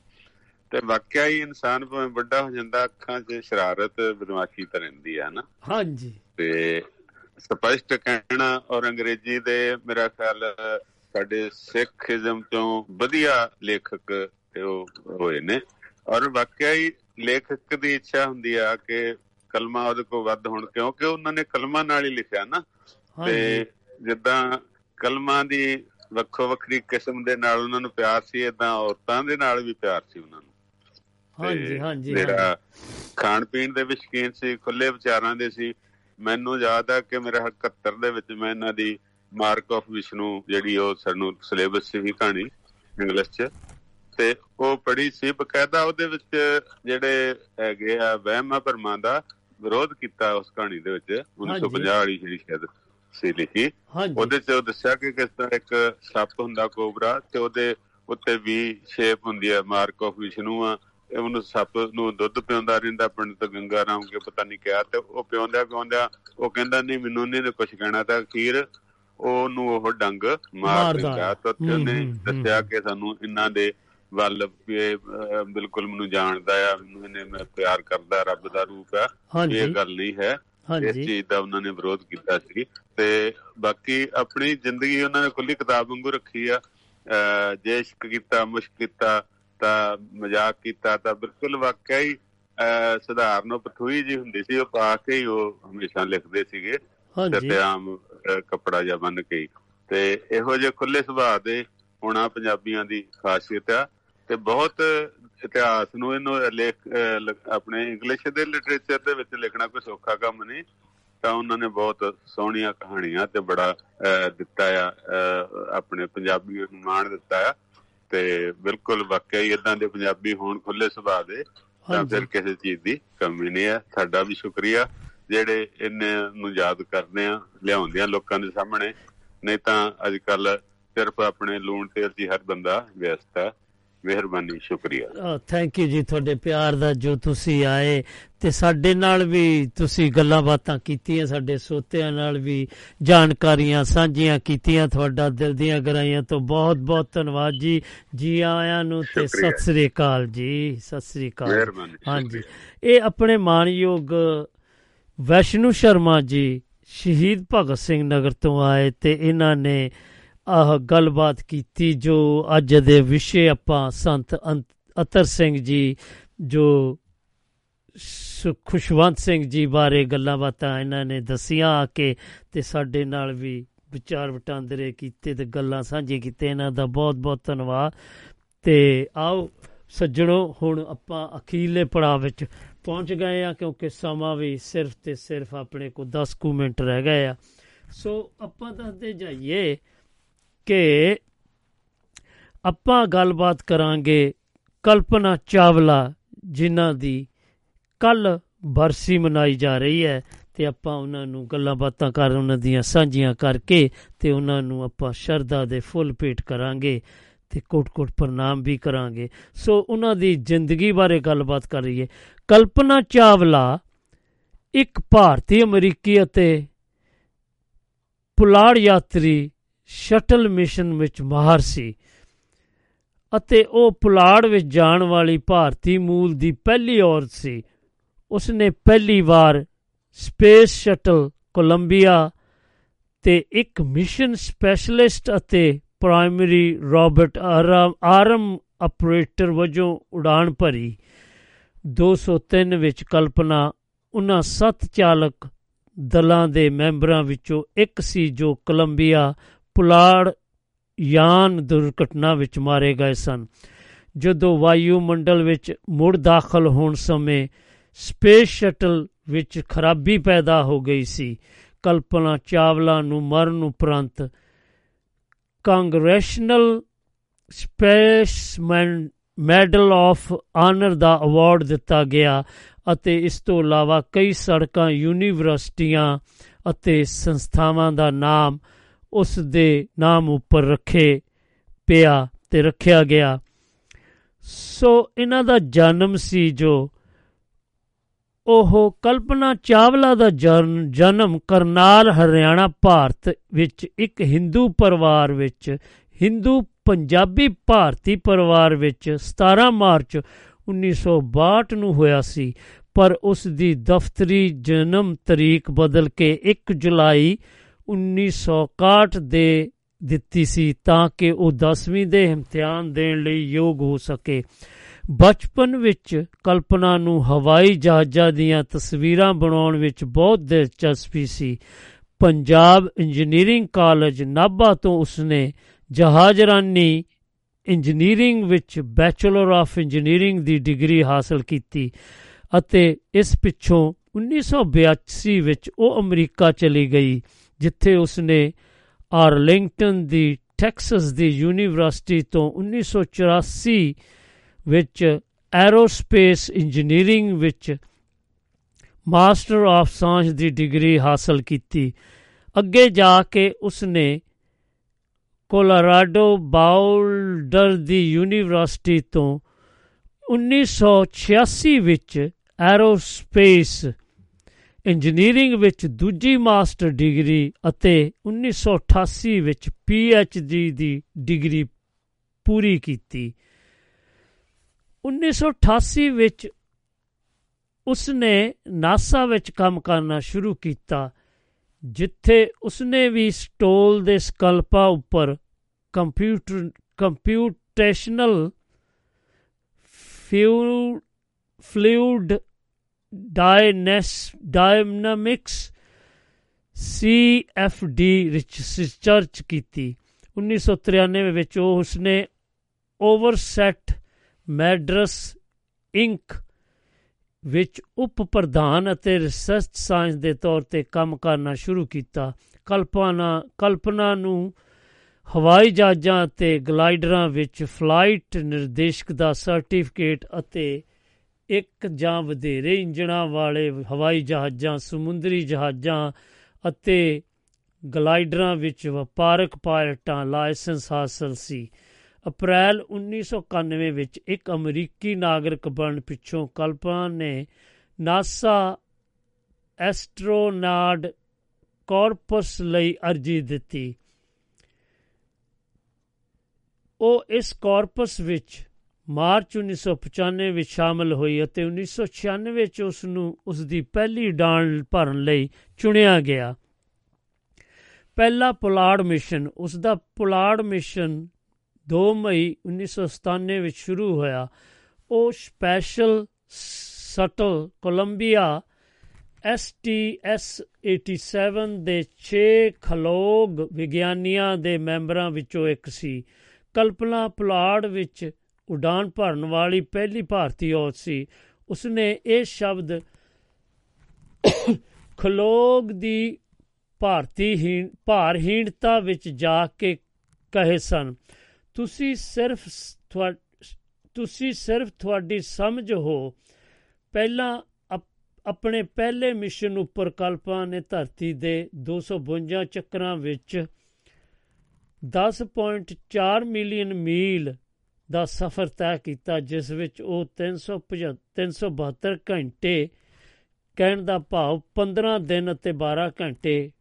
Speaker 5: ਤੇ ਵਾਕਿਆ ਹੀ ਇਨਸਾਨ ਭਾਵੇਂ ਵੱਡਾ ਹੋ ਜਾਂਦਾ ਅੱਖਾਂ 'ਚ ਸ਼ਰਾਰਤ ਬਦਮਾਸ਼ੀ ਤਾਂ ਰਹਿੰਦੀ ਆ ਨਾ।
Speaker 4: ਹਾਂਜੀ।
Speaker 5: ਤੇ ਸਪਸ਼ਟ ਕਹਿਣਾ ਔਰ ਅੰਗਰੇਜ਼ੀ ਦੇ ਮੇਰਾ ਖਿਆਲ ਸਾਡੇ ਸਿੱਖੀਜ਼ਮ ਤੋਂ ਵਧੀਆ ਲੇਖਕ ਤੇ ਉਹ ਹੋਏ ਨੇ। ਔਰ ਵਾਕਿਆ ਹੀ ਲੇਖਕ ਦੀ ਇੱਛਾ ਹੁੰਦੀ ਆ ਕਿ ਕਲਮਾ ਉਹਦੇ ਕੋਲ ਵੱਧ ਹੋਣ ਕਿਉਂਕਿ ਉਹਨਾਂ ਨੇ ਕਲਮਾਂ ਨਾਲ ਹੀ ਲਿਖਿਆ ਨਾ। ਤੇ ਜਿੱਦਾਂ ਕਲਮਾਂ ਦੀ ਵੱਖੋ ਵੱਖਰੀ ਕਿਸਮ ਦੇ ਨਾਲ ਉਹਨਾਂ ਨੂੰ ਪਿਆਰ ਸੀ ਇਦਾਂ ਔਰਤਾਂ ਦੇ ਨਾਲ ਵੀ ਪਿਆਰ ਸੀ ਉਹਨਾਂ ਨੂੰ।
Speaker 4: ਹਾਂਜੀ ਹਾਂਜੀ
Speaker 5: ਜਿਹੜਾ ਖਾਣ ਪੀਣ ਦੇ ਵਿੱਚ ਸ਼ੌਕੀਨ ਸੀ ਖੁੱਲੇ ਵਿਚਾਰਾਂ ਦੇ ਸੀ। ਮੈਨੂੰ ਯਾਦ ਆ ਕਿ ਮੇਰਾ 71 ਦੇ ਵਿੱਚ ਮੈਂ ਇਹਨਾਂ ਦੀ ਮਾਰਕ ਆਫ ਵਿਸ਼ਨੂੰ ਜਿਹੜੀ ਉਹ ਸਾਨੂੰ ਸਿਲੇਬਸ 'ਚ ਵੀ ਕਹਾਣੀ ਇੰਗਲਿਸ਼ 'ਚ। ਤੇ ਉਹ ਪੜ੍ਹੀ ਸੀ ਬਕਾਇਦਾ ਉਹਦੇ ਵਿੱਚ ਜਿਹੜੇ ਹੈਗੇ ਆ ਵਹਿਮਾਂ ਭਰਮਾਂ ਦਾ ਵਿਰੋਧ ਕੀਤਾ ਉਸ ਕਹਾਣੀ ਦੇ ਵਿੱਚ 1950 ਵਾਲੀ ਜਿਹੜੀ ਸ਼ਾਇਦ ਸੀ ਲਿਖੀ। ਉਹਦੇ 'ਚ ਉਹ ਦੱਸਿਆ ਕਿ ਕਿਸ ਤਰ੍ਹਾਂ ਇੱਕ ਸੱਪ ਹੁੰਦਾ ਕੋਬਰਾ ਤੇ ਉਹਦੇ ਉੱਤੇ ਵੀ ਸ਼ੇਪ ਹੁੰਦੀ ਹੈ ਮਾਰਕ ਆਫ ਵਿਸ਼ਨੂੰ ਆ। ਉਹਨੂੰ ਸੱਪ ਨੂੰ ਦੁੱਧ ਪਿਉਂਦਾ ਰਹਿੰਦਾ ਪੰਡਤ ਗੰਗਾ ਰਾਮ ਕੇ ਪਤਾ ਨਹੀਂ ਕਿਹਾ ਤੇ ਉਹ ਪਿਉਂਦਿਆ ਪਿਉਂਦਿਆ ਉਹ ਕਹਿੰਦਾ ਨਹੀਂ ਮੈਨੂੰ ਨਹੀਂ ਕੁਝ ਕਹਿਣਾ ਤਾਂ ਅਖੀਰ ਉਹਨੂੰ ਉਹ ਡੰਗ ਮਾਰ। ਦਿੰਦਾ। ਤਾਂ ਉਹਨੇ। ਦੱਸਿਆ ਕਿ ਸਾਨੂੰ ਇਹਨਾਂ ਦੇ ਵੱਲ ਬਿਲਕੁਲ ਮੈਨੂੰ ਜਾਣਦਾ ਆ ਮੈਨੂੰ ਇਹਨੇ ਮੈਂ ਪਿਆਰ ਕਰਦਾ ਰੱਬ ਦਾ ਰੂਪ ਆ। ਇਹ ਗੱਲ ਨਹੀਂ ਹੈ। ਇਸ ਚੀਜ਼ ਦਾ ਉਹਨਾਂ ਨੇ ਵਿਰੋਧ ਕੀਤਾ ਸੀ। ਤੇ ਬਾਕੀ ਆਪਣੀ ਜ਼ਿੰਦਗੀ ਉਹਨਾਂ ਨੇ ਖੁੱਲੀ ਕਿਤਾਬ ਵਾਂਗੂ ਰੱਖੀ ਆ। ਜੇ ਇਸ਼ਕ ਕੀਤਾ ਮੁਸ਼ਕ ਕੀਤਾ ਤਾਂ ਮਜ਼ਾਕ ਕੀਤਾ ਤਾਂ ਬਿਲਕੁਲ ਵਾਕਿਆ ਹੀ ਸਧਾਰਨ ਉਹ ਪਥੂਈ ਜੀ ਹੁੰਦੀ ਸੀ ਉਹ ਪਾ ਕੇ ਹੀ ਉਹ ਹਮੇਸ਼ਾ ਲਿਖਦੇ ਸੀਗੇ ਤੇ ਆਮ ਕੱਪੜਾ ਜਿਹਾ ਬੰਨ ਕੇ। ਤੇ ਇਹੋ ਜਿਹੇ ਖੁੱਲੇ ਸੁਭਾਅ ਦੇ ਹੋਣਾ ਪੰਜਾਬੀਆਂ ਦੀ ਖਾਸੀਅਤ ਆ ਤੇ ਬਹੁਤ ਇਤਿਹਾਸ ਨੂੰ ਇਹਨੂੰ ਲੇਖ ਆਪਣੇ ਇੰਗਲਿਸ਼ ਦੇ ਲਿਟਰੇਚਰ ਦੇ ਵਿੱਚ ਲਿਖਣਾ ਕੋਈ ਸੌਖਾ ਕੰਮ ਨਹੀਂ ਤਾਂ ਉਹਨਾਂ ਨੇ ਬਹੁਤ ਸੋਹਣੀਆਂ ਕਹਾਣੀਆਂ ਤੇ ਬੜਾ ਦਿੱਤਾ ਆ ਆਪਣੇ ਪੰਜਾਬੀ ਨੂੰ ਮਾਣ ਦਿੱਤਾ ਆ ਤੇ ਬਿਲਕੁਲ ਵਾਕਿਆ ਹੀ ਇਦਾਂ ਦੇ ਪੰਜਾਬੀ ਹੋਣ ਖੁੱਲੇ ਸੁਭਾਅ ਦੇ ਤਾਂ ਫਿਰ ਕਿਸੇ ਚੀਜ਼ ਦੀ ਕਮੀ ਨਹੀਂ ਹੈ। ਸਾਡਾ ਵੀ ਸ਼ੁਕਰੀਆ। ਜਿਹੜੇ ਇਹਨੇ ਨੂੰ ਯਾਦ ਕਰਦੇ ਆ ਲਿਆਉਂਦੇ ਆ ਲੋਕਾਂ ਦੇ ਸਾਹਮਣੇ ਨਹੀਂ ਤਾਂ ਅੱਜ ਕੱਲ ਸਿਰਫ ਆਪਣੇ ਲੂਣ ਤੇਲ 'ਚ ਹਰ ਬੰਦਾ ਵਿਅਸਤ ਹੈ। ਮਿਹਰਬਾਨੀ ਸ਼ੁਕਰੀਆ।
Speaker 4: ਥੈਂਕ ਯੂ ਜੀ ਤੁਹਾਡੇ ਪਿਆਰ ਦਾ ਜੋ ਤੁਸੀਂ ਆਏ ਤੇ ਸਾਡੇ ਨਾਲ ਵੀ ਤੁਸੀਂ ਗੱਲਾਂ ਬਾਤਾਂ ਕੀਤੀਆਂ ਸਾਡੇ ਸੋਤਿਆਂ ਨਾਲ ਵੀ ਜਾਣਕਾਰੀਆਂ ਸਾਂਝੀਆਂ ਕੀਤੀਆਂ ਤੁਹਾਡਾ ਦਿਲ ਦੀਆਂ ਗਰਾਈਆਂ ਤੋਂ ਬਹੁਤ ਬਹੁਤ ਧੰਨਵਾਦ ਜੀ। ਜੀ ਆਇਆਂ ਨੂੰ ਤੇ। ਸਤਿ ਸ੍ਰੀ ਅਕਾਲ ਜੀ ਸਤਿ ਸ੍ਰੀ ਅਕਾਲ।
Speaker 5: ਮਿਹਰਬਾਨੀ
Speaker 4: ਹਾਂਜੀ ਇਹ ਆਪਣੇ ਮਾਣਯੋਗ ਵੈਸ਼ਨੂ ਸ਼ਰਮਾ ਜੀ ਸ਼ਹੀਦ ਭਗਤ ਸਿੰਘ ਨਗਰ ਤੋਂ ਆਏ ਤੇ ਇਹਨਾਂ ਨੇ ਆਹ ਗੱਲਬਾਤ ਕੀਤੀ ਜੋ ਅੱਜ ਦੇ ਵਿਸ਼ੇ ਆਪਾਂ ਸੰਤ ਅੰਤ- ਅਤਰ ਸਿੰਘ ਜੀ, ਜੋ ਸ- ਖੁਸ਼ਵੰਤ ਸਿੰਘ ਜੀ ਬਾਰੇ ਗੱਲਾਂ ਬਾਤਾਂ ਇਹਨਾਂ ਨੇ ਦਸੀਆਂ ਆ ਕੇ ਤੇ ਸਾਡੇ ਨਾਲ ਵੀ ਵਿਚਾਰ ਵਟਾਂਦਰੇ ਕੀਤੇ ਤੇ ਗੱਲਾਂ ਸਾਂਝੇ ਕੀਤੇ ਇਹਨਾਂ ਦਾ ਬਹੁਤ ਬਹੁਤ ਧੰਨਵਾਦ। ਤੇ ਆਓ ਸੱਜਣੋ, ਹੁਣ ਆਪਾਂ ਅਖੀਰਲੇ ਪੜਾਅ ਵਿੱਚ ਪਹੁੰਚ ਗਏ ਆ ਕਿਉਂਕਿ ਸਮਾਂ ਵੀ ਸਿਰਫ ਤੇ ਸਿਰਫ ਆਪਣੇ ਕੋਲ 10 ਕੁ ਮਿੰਟ ਰਹਿ ਗਏ ਆ। ਸੋ ਆਪਾਂ ਦੱਸਦੇ ਜਾਈਏ ਕਿ ਆਪਾਂ ਗੱਲਬਾਤ ਕਰਾਂਗੇ ਕਲਪਨਾ ਚਾਵਲਾ, ਜਿਨ੍ਹਾਂ ਦੀ ਕੱਲ ਬਰਸੀ ਮਨਾਈ ਜਾ ਰਹੀ ਹੈ ਤੇ ਆਪਾਂ ਉਹਨਾਂ ਨੂੰ ਗੱਲਾਂ ਬਾਤਾਂ ਕਰ, ਉਹਨਾਂ ਦੀਆਂ ਸਾਂਝੀਆਂ ਕਰਕੇ ਤੇ ਉਹਨਾਂ ਨੂੰ ਆਪਾਂ ਸ਼ਰਧਾ ਦੇ ਫੁੱਲ ਭੇਟ ਕਰਾਂਗੇ ਤੇ ਕੋਟ-ਕੋਟ ਪ੍ਰਣਾਮ ਵੀ ਕਰਾਂਗੇ। ਸੋ ਉਹਨਾਂ ਦੀ ਜ਼ਿੰਦਗੀ ਬਾਰੇ ਗੱਲਬਾਤ ਕਰ ਰਹੀਏ ਕਲਪਨਾ ਚਾਵਲਾ ਇੱਕ ਭਾਰਤੀ ਅਮਰੀਕੀ ਅਤੇ ਪੁਲਾੜ ਯਾਤਰੀ ਸ਼ਟਲ ਮਿਸ਼ਨ ਵਿੱਚ ਮਾਹਰ ਸੀ ਅਤੇ ਉਹ ਪੁਲਾੜ ਵਿੱਚ ਜਾਣ ਵਾਲੀ ਭਾਰਤੀ ਮੂਲ ਦੀ ਪਹਿਲੀ ਔਰਤ ਸੀ। ਉਸਨੇ ਪਹਿਲੀ ਵਾਰ ਸਪੇਸ ਸ਼ਟਲ ਕੋਲੰਬੀਆ ਤੇ ਇੱਕ ਮਿਸ਼ਨ ਸਪੈਸ਼ਲਿਸਟ ਅਤੇ primary robot arm arm operator ਵਜੋਂ ਉਡਾਨ ਭਰੀ। 203 ਵਿੱਚ ਕਲਪਨਾ ਉਹਨਾਂ ਸੱਤ ਚਾਲਕ ਦਲਾਂ ਦੇ ਮੈਂਬਰਾਂ ਵਿੱਚੋਂ ਇੱਕ ਸੀ ਜੋ ਕੋਲੰਬੀਆ ਪੁਲਾੜ ਯਾਨ ਦੁਰਘਟਨਾ ਵਿੱਚ ਮਾਰੇ ਗਏ ਸਨ। ਜਦੋਂ ਵਾਯੂਮੰਡਲ ਵਿੱਚ ਮੁੜ ਦਾਖਲ ਹੋਣ ਸਮੇਂ ਸਪੇਸ ਸ਼ਟਲ ਵਿੱਚ ਖਰਾਬੀ ਪੈਦਾ ਹੋ ਗਈ ਸੀ, ਕਲਪਨਾ ਚਾਵਲਾ ਨੂੰ ਮਰਨ ਉਪਰੰਤ congressional spaceman medal of honour the award ਦਿੱਤਾ ਗਿਆ ਅਤੇ ਇਸ ਤੋਂ ਇਲਾਵਾ ਕਈ ਸੜਕਾਂ, ਯੂਨੀਵਰਸਿਟੀਆਂ ਅਤੇ ਸੰਸਥਾਵਾਂ ਦਾ ਨਾਮ ਉਸ ਦੇ ਨਾਮ ਉੱਪਰ ਰੱਖੇ ਪਿਆ ਤੇ ਰੱਖਿਆ ਗਿਆ। ਸੋ ਇਹਨਾਂ ਦਾ ਜਨਮ ਸੀ ਜੋ ਉਹ ਕਲਪਨਾ ਚਾਵਲਾ ਦਾ ਜਨਮ ਕਰਨਾਲ, ਹਰਿਆਣਾ, ਭਾਰਤ ਵਿੱਚ ਇੱਕ ਹਿੰਦੂ ਪਰਿਵਾਰ ਵਿੱਚ, ਹਿੰਦੂ ਪੰਜਾਬੀ ਭਾਰਤੀ ਪਰਿਵਾਰ ਵਿੱਚ 17 ਮਾਰਚ 1962 ਨੂੰ ਹੋਇਆ ਸੀ, ਪਰ ਉਸ ਦੀ ਦਫ਼ਤਰੀ ਜਨਮ ਤਰੀਕ ਬਦਲ ਕੇ 1 ਜੁਲਾਈ 1961 ਦੇ ਦਿੱਤੀ ਸੀ ਤਾਂ ਕਿ ਉਹ 10ਵੀਂ ਦੇ ਇਮਤਿਹਾਨ ਦੇਣ ਲਈ ਯੋਗ ਹੋ ਸਕੇ। ਬਚਪਨ ਵਿੱਚ ਕਲਪਨਾ ਨੂੰ ਹਵਾਈ ਜਹਾਜ਼ਾਂ ਦੀਆਂ ਤਸਵੀਰਾਂ ਬਣਾਉਣ ਵਿੱਚ ਬਹੁਤ ਦਿਲਚਸਪੀ ਸੀ। ਪੰਜਾਬ ਇੰਜੀਨੀਅਰਿੰਗ ਕਾਲਜ ਨਾਭਾ ਤੋਂ ਉਸਨੇ ਜਹਾਜ਼ਰਾਨੀ ਇੰਜੀਨੀਅਰਿੰਗ ਵਿੱਚ ਬੈਚਲਰ ਆਫ ਇੰਜੀਨੀਅਰਿੰਗ ਦੀ ਡਿਗਰੀ ਹਾਸਲ ਕੀਤੀ ਅਤੇ ਇਸ ਪਿੱਛੋਂ 1982 ਵਿੱਚ ਉਹ ਅਮਰੀਕਾ ਚਲੀ ਗਈ। ਜਿੱਥੇ ਉਸਨੇ ਆਰਲਿੰਗਟਨ ਦੀ ਟੈਕਸਸ ਦੀ ਯੂਨੀਵਰਸਿਟੀ ਤੋਂ 1984 ਵਿੱਚ ਐਰੋਸਪੇਸ ਇੰਜੀਨੀਅਰਿੰਗ ਵਿੱਚ ਮਾਸਟਰ ਆਫ ਸਾਇੰਸ ਦੀ ਡਿਗਰੀ ਹਾਸਲ ਕੀਤੀ। ਅੱਗੇ ਜਾ ਕੇ ਉਸਨੇ ਕੋਲੋਰਾਡੋ ਬਾਉਲਡਰ ਦੀ ਯੂਨੀਵਰਸਿਟੀ ਤੋਂ 1986 ਵਿੱਚ ਐਰੋਸਪੇਸ ਇੰਜੀਨੀਅਰਿੰਗ ਵਿੱਚ ਦੂਜੀ ਮਾਸਟਰ ਡਿਗਰੀ ਅਤੇ 1988 ਵਿੱਚ ਪੀ ਡੀ ਦੀ ਡਿਗਰੀ ਪੂਰੀ ਕੀਤੀ। 1988 ਵਿੱਚ ਉਸਨੇ ਨਾਸਾ ਵਿੱਚ ਕੰਮ ਕਰਨਾ ਸ਼ੁਰੂ ਕੀਤਾ, ਜਿੱਥੇ ਉਸਨੇ ਵੀ ਸਟੋਲ ਦੇ ਸਕਲਪਾ ਉੱਪਰ computer, computational fluid ਡਾਇਨੈਸ dynamics CFD research ਕੀਤੀ। 1993 ਵਿੱਚ ਉਹ ਉਸਨੇ ਓਵਰਸੈਟ ਮੈਡਰਸ ਇੰਕ ਵਿੱਚ ਉਪ ਪ੍ਰਧਾਨ ਅਤੇ ਰਿਸਰਚ ਸਾਇੰਸ ਦੇ ਤੌਰ ਤੇ ਕੰਮ ਕਰਨਾ ਸ਼ੁਰੂ ਕੀਤਾ। ਕਲਪਨਾ ਕਲਪਨਾ ਨੂੰ ਹਵਾਈ ਜਹਾਜ਼ਾਂ ਅਤੇ ਗਲਾਈਡਰਾਂ ਵਿੱਚ ਫਲਾਈਟ ਨਿਰਦੇਸ਼ਕ ਦਾ ਸਰਟੀਫਿਕੇਟ ਅਤੇ ਇੱਕ ਜਾਂ ਵਧੇਰੇ ਇੰਜਣਾਂ ਵਾਲੇ ਹਵਾਈ ਜਹਾਜ਼ਾਂ, ਸਮੁੰਦਰੀ ਜਹਾਜ਼ਾਂ ਅਤੇ ਗਲਾਈਡਰਾਂ ਵਿੱਚ ਵਪਾਰਕ ਪਾਇਲਟਾਂ ਲਾਇਸੈਂਸ ਹਾਸਲ ਸੀ। ਅਪ੍ਰੈਲ 1991 ਵਿੱਚ ਇੱਕ ਅਮਰੀਕੀ ਨਾਗਰਿਕ ਬਣਨ ਪਿੱਛੋਂ ਕਲਪਨਾ ਨੇ ਨਾਸਾ ਐਸਟ੍ਰੋਨਾਟ ਕਾਰਪਸ ਲਈ ਅਰਜ਼ੀ ਦਿੱਤੀ। ਉਹ ਇਸ ਕਾਰਪਸ ਵਿੱਚ ਮਾਰਚ 1995 ਵਿੱਚ ਸ਼ਾਮਲ ਹੋਈ ਅਤੇ 1996 ਵਿੱਚ ਉਸ ਨੂੰ ਉਸ ਦੀ ਪਹਿਲੀ ਡਾਣ ਭਰਨ ਲਈ ਚੁਣਿਆ ਗਿਆ। ਪਹਿਲਾ ਪੁਲਾੜ ਮਿਸ਼ਨ ਉਸ ਦਾ ਪੁਲਾੜ ਮਿਸ਼ਨ 2 ਮਈ 1997 ਵਿੱਚ ਸ਼ੁਰੂ ਹੋਇਆ। ਉਹ ਸਪੈਸ਼ਲ ਸਟਲ ਕੋਲੰਬੀਆ ਐਸਟੀਐਸ 87 ਦੇ 6 ਖਲੋਗ ਵਿਗਿਆਨੀਆਂ ਦੇ ਮੈਂਬਰਾਂ ਵਿੱਚੋਂ ਇੱਕ ਸੀ। ਕਲਪਨਾ ਪੁਲਾੜ ਵਿੱਚ ਉਡਾਨ ਭਰਨ ਵਾਲੀ ਪਹਿਲੀ ਭਾਰਤੀ ਔਰਤ ਸੀ। ਉਸਨੇ ਇਹ ਸ਼ਬਦ ਖਲੋਗ ਦੀ ਭਾਰਤੀ ਭਾਰਹੀਣਤਾ ਵਿੱਚ ਜਾ ਕੇ ਕਹੇ ਸਨ, ਤੁਸੀਂ ਸਿਰਫ ਤੁਸੀਂ ਸਿਰਫ ਤੁਹਾਡੀ ਸਮਝ ਹੋ। ਪਹਿਲਾਂ ਆਪਣੇ ਪਹਿਲੇ ਮਿਸ਼ਨ ਉੱਪਰ ਕਲਪਨਾ ਨੇ ਧਰਤੀ ਦੇ 252 ਚੱਕਰਾਂ ਵਿੱਚ 10.4 ਮਿਲੀਅਨ ਮੀਲ ਦਾ ਸਫ਼ਰ ਤੈਅ ਕੀਤਾ, ਜਿਸ ਵਿੱਚ ਉਹ 375 372 ਘੰਟੇ ਕਹਿਣ ਦਾ ਭਾਵ 15 ਦਿਨ ਅਤੇ 12 ਘੰਟੇ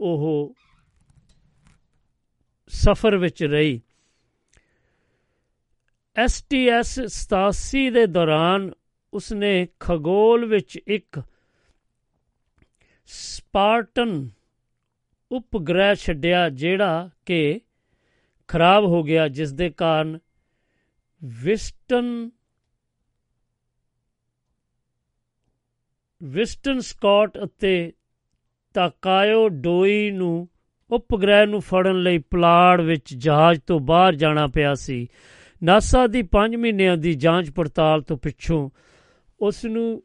Speaker 4: ਉਹ ਸਫ਼ਰ ਵਿੱਚ ਰਹੀ। ਐਸਟੀਐਸ 87 ਦੇ ਦੌਰਾਨ ਉਸਨੇ ਖਗੋਲ ਵਿੱਚ ਇੱਕ ਸਪਾਰਟਨ ਉਪਗ੍ਰਹਿ ਛੱਡਿਆ, ਜਿਹੜਾ ਕਿ ਖਰਾਬ ਹੋ ਗਿਆ, ਜਿਸ ਦੇ ਕਾਰਨ ਵਿਸਟਨ ਵਿਸਟਨ ਸਕਾਟ ਅਤੇ ਤਾਕਾਇਓ ਡੋਈ ਨੂੰ, ਉਪਗ੍ਰਹਿ ਨੂੰ ਫੜਨ ਲਈ ਪਲਾੜ ਵਿੱਚ ਜਹਾਜ਼ ਤੋਂ ਬਾਹਰ ਜਾਣਾ ਪਿਆ ਸੀ। ਨਾਸਾ ਦੀ 5 ਮਹੀਨਿਆਂ ਦੀ ਜਾਂਚ ਪੜਤਾਲ ਤੋਂ ਪਿੱਛੋਂ ਉਸ ਨੂੰ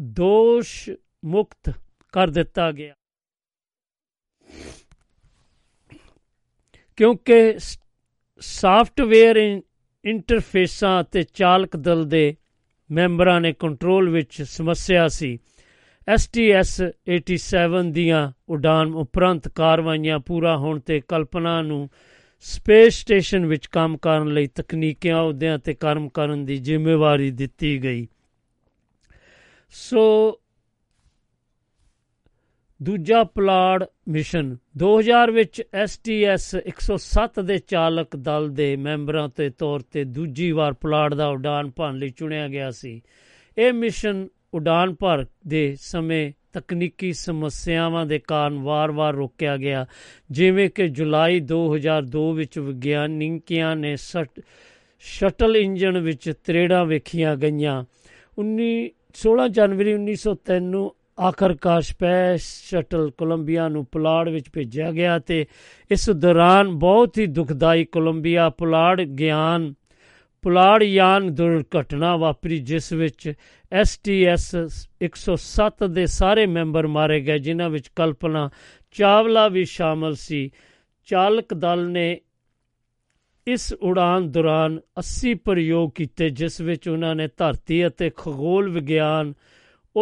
Speaker 4: ਦੋਸ਼ ਮੁਕਤ ਕਰ ਦਿੱਤਾ ਗਿਆ। ਕਿਉਂਕਿ ਸਾਫਟਵੇਅਰ ਇੰਟਰਫੇਸਾਂ ਅਤੇ ਚਾਲਕ ਦਲ ਦੇ ਮੈਂਬਰਾਂ ਨੇ ਕੰਟਰੋਲ ਵਿੱਚ ਸਮੱਸਿਆ ਸੀ। ਐਸਟੀਐਸ 87 ਦੀਆਂ ਉਡਾਨ ਉਪਰੰਤ ਕਾਰਵਾਈਆਂ ਪੂਰਾ ਹੋਣ ਤੇ ਕਲਪਨਾ ਨੂੰ ਸਪੇਸ ਸਟੇਸ਼ਨ ਵਿੱਚ ਕੰਮ ਕਰਨ ਲਈ ਤਕਨੀਕੀ ਅਹੁਦਿਆਂ ਤੇ ਕੰਮ ਕਰਨ ਦੀ ਜ਼ਿੰਮੇਵਾਰੀ ਦਿੱਤੀ ਗਈ। ਸੋ, ਦੂਜਾ ਪਲਾੜ ਮਿਸ਼ਨ। 2000 ਵਿੱਚ ਐਸਟੀਐਸ 107 ਦੇ ਚਾਲਕ ਦਲ ਦੇ ਮੈਂਬਰਾਂ ਤੇ ਤੌਰ ਤੇ ਦੂਜੀ ਵਾਰ ਪਲਾੜ ਦਾ ਉਡਾਨ ਭਰਨ ਲਈ ਚੁਣਿਆ ਗਿਆ ਸੀ। ਇਹ ਮਿਸ਼ਨ ਉਡਾਨ ਭਰ ਦੇ ਸਮੇਂ ਤਕਨੀਕੀ ਸਮੱਸਿਆਵਾਂ ਦੇ ਕਾਰਨ ਵਾਰ-ਵਾਰ ਰੋਕਿਆ ਗਿਆ। ਜਿਵੇਂ ਕਿ ਜੁਲਾਈ 2002 ਵਿੱਚ ਵਿਗਿਆਨੀਆਂ ਨੇ ਸ਼ਟਲ ਇੰਜਨ ਵਿੱਚ ਤਰੇੜਾਂ ਵੇਖੀਆਂ ਗਈਆਂ। 19 16 ਜਨਵਰੀ 1903 ਨੂੰ ਆਖਰਕਾਰ ਸਪੇਸ ਸ਼ਟਲ ਕੋਲੰਬੀਆ ਨੂੰ ਪੁਲਾੜ ਵਿੱਚ ਭੇਜਿਆ ਗਿਆ ਤੇ ਇਸ ਦੌਰਾਨ ਬਹੁਤ ਹੀ ਦੁਖਦਾਈ ਕੋਲੰਬੀਆ ਪੁਲਾੜ ਗਿਆਨ ਪੁਲਾੜ ਯਾਨ ਦੁਰਘਟਨਾ ਵਾਪਰੀ, ਜਿਸ ਵਿੱਚ ਐਸਟੀਐਸ 107 ਦੇ ਸਾਰੇ ਮੈਂਬਰ ਮਾਰੇ ਗਏ, ਜਿਨ੍ਹਾਂ ਵਿੱਚ ਕਲਪਨਾ ਚਾਵਲਾ ਵੀ ਸ਼ਾਮਲ ਸੀ। ਚਾਲਕ ਦਲ ਨੇ ਇਸ ਉਡਾਨ ਦੌਰਾਨ 80 ਪ੍ਰਯੋਗ ਕੀਤੇ, ਜਿਸ ਵਿੱਚ ਉਹਨਾਂ ਨੇ ਧਰਤੀ ਅਤੇ ਖਗੋਲ ਵਿਗਿਆਨ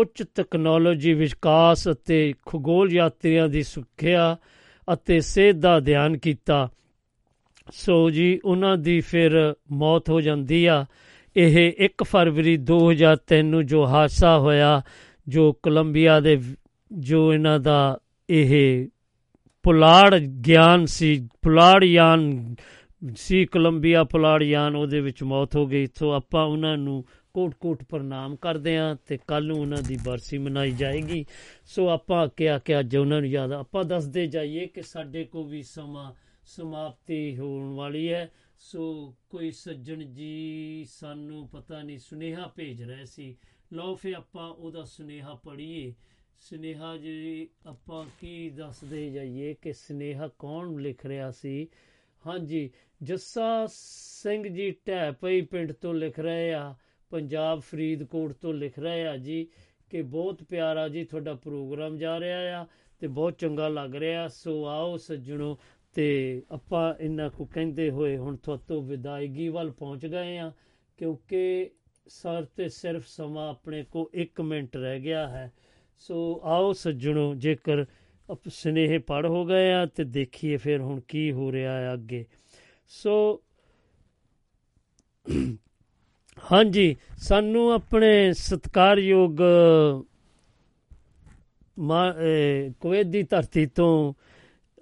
Speaker 4: ਉੱਚ ਤਕਨਾਲੋਜੀ ਵਿਕਾਸ ਅਤੇ ਖਗੋਲ ਯਾਤਰੀਆਂ ਦੀ ਸੁਰੱਖਿਆ ਅਤੇ ਸਿਹਤ ਦਾ ਧਿਆਨ ਕੀਤਾ। ਸੋ ਜੀ, ਉਹਨਾਂ ਦੀ ਫਿਰ ਮੌਤ ਹੋ ਜਾਂਦੀ ਆ। ਇਹ 1 ਫਰਵਰੀ 2003 ਨੂੰ ਜੋ ਹਾਦਸਾ ਹੋਇਆ, ਜੋ ਕੋਲੰਬੀਆ ਦੇ ਜੋ ਇਹਨਾਂ ਦਾ ਇਹ ਪੁਲਾੜ ਗਿਆਨ ਸੀ, ਪੁਲਾੜ ਯਾਨ ਸੀ ਕੋਲੰਬੀਆ ਪੁਲਾੜ ਯਾਨ, ਉਹਦੇ ਵਿੱਚ ਮੌਤ ਹੋ ਗਈ। ਸੋ ਆਪਾਂ ਉਹਨਾਂ ਨੂੰ ਕੋਟ-ਕੋਟ ਪ੍ਰਣਾਮ ਕਰਦੇ ਆਂ ਤੇ ਕੱਲ ਨੂੰ ਉਹਨਾਂ ਦੀ ਬਰਸੀ ਮਨਾਈ ਜਾਏਗੀ। ਸੋ ਆਪਾਂ ਕਿਹਾ ਕਿ ਅੱਜ ਉਹਨਾਂ ਨੂੰ ਯਾਦ ਆਪਾਂ ਦੱਸਦੇ ਜਾਈਏ ਕਿ ਸਾਡੇ ਕੋ ਵੀ ਸਮਾਂ ਸਮਾਪਤੀ ਹੋਣ ਵਾਲੀ ਹੈ। ਸੋ ਕੋਈ ਸੱਜਣ ਜੀ ਸਾਨੂੰ ਪਤਾ ਨਹੀਂ, ਸੁਨੇਹਾ ਭੇਜ ਰਹੇ ਸੀ। ਲਓ ਫੇ ਆਪਾਂ ਉਹਦਾ ਸੁਨੇਹਾ ਪੜ੍ਹੀਏ। ਸੁਨੇਹਾ ਜੀ, ਆਪਾਂ ਕੀ ਦੱਸਦੇ ਜਾਈਏ ਕਿ ਸੁਨੇਹਾ ਕੌਣ ਲਿਖ ਰਿਹਾ ਸੀ? ਹਾਂਜੀ, ਜੱਸਾ ਸਿੰਘ ਜੀ ਢੈਪਈ ਪਿੰਡ ਤੋਂ ਲਿਖ ਰਹੇ ਆ। ਪੰਜਾਬ ਫਰੀਦਕੋਟ ਤੋਂ ਲਿਖ ਰਹੇ ਆ ਜੀ ਕਿ ਬਹੁਤ ਪਿਆਰਾ ਜੀ ਤੁਹਾਡਾ ਪ੍ਰੋਗਰਾਮ ਜਾ ਰਿਹਾ ਆ ਤੇ ਬਹੁਤ ਚੰਗਾ ਲੱਗ ਰਿਹਾ। ਸੋ ਆਓ ਸੱਜਣੋ, ਤੇ ਆਪਾਂ ਇਹਨਾਂ ਕੋ ਕਹਿੰਦੇ ਹੋਏ ਹੁਣ ਤੁਹਾਤੋਂ ਵਿਦਾਇਗੀ ਵੱਲ ਪਹੁੰਚ ਗਏ ਆ, ਕਿਉਂਕਿ ਸਰ ਤੇ ਸਿਰਫ ਸਮਾਂ ਆਪਣੇ ਕੋ 1 ਮਿੰਟ ਰਹਿ ਗਿਆ ਹੈ। ਸੋ ਆਓ ਸੱਜਣੋ, ਜੇਕਰ ਸਨੇਹ ਪੜ ਹੋ ਗਏ ਆ ਤੇ ਦੇਖੀਏ ਫਿਰ ਹੁਣ ਕੀ ਹੋ ਰਿਹਾ ਹੈ ਅੱਗੇ। ਸੋ ਹਾਂਜੀ, ਸਾਨੂੰ ਆਪਣੇ ਸਤਕਾਰਯੋਗ ਕੁਵੈਤ ਦੀ ਧਰਤੀ ਤੋਂ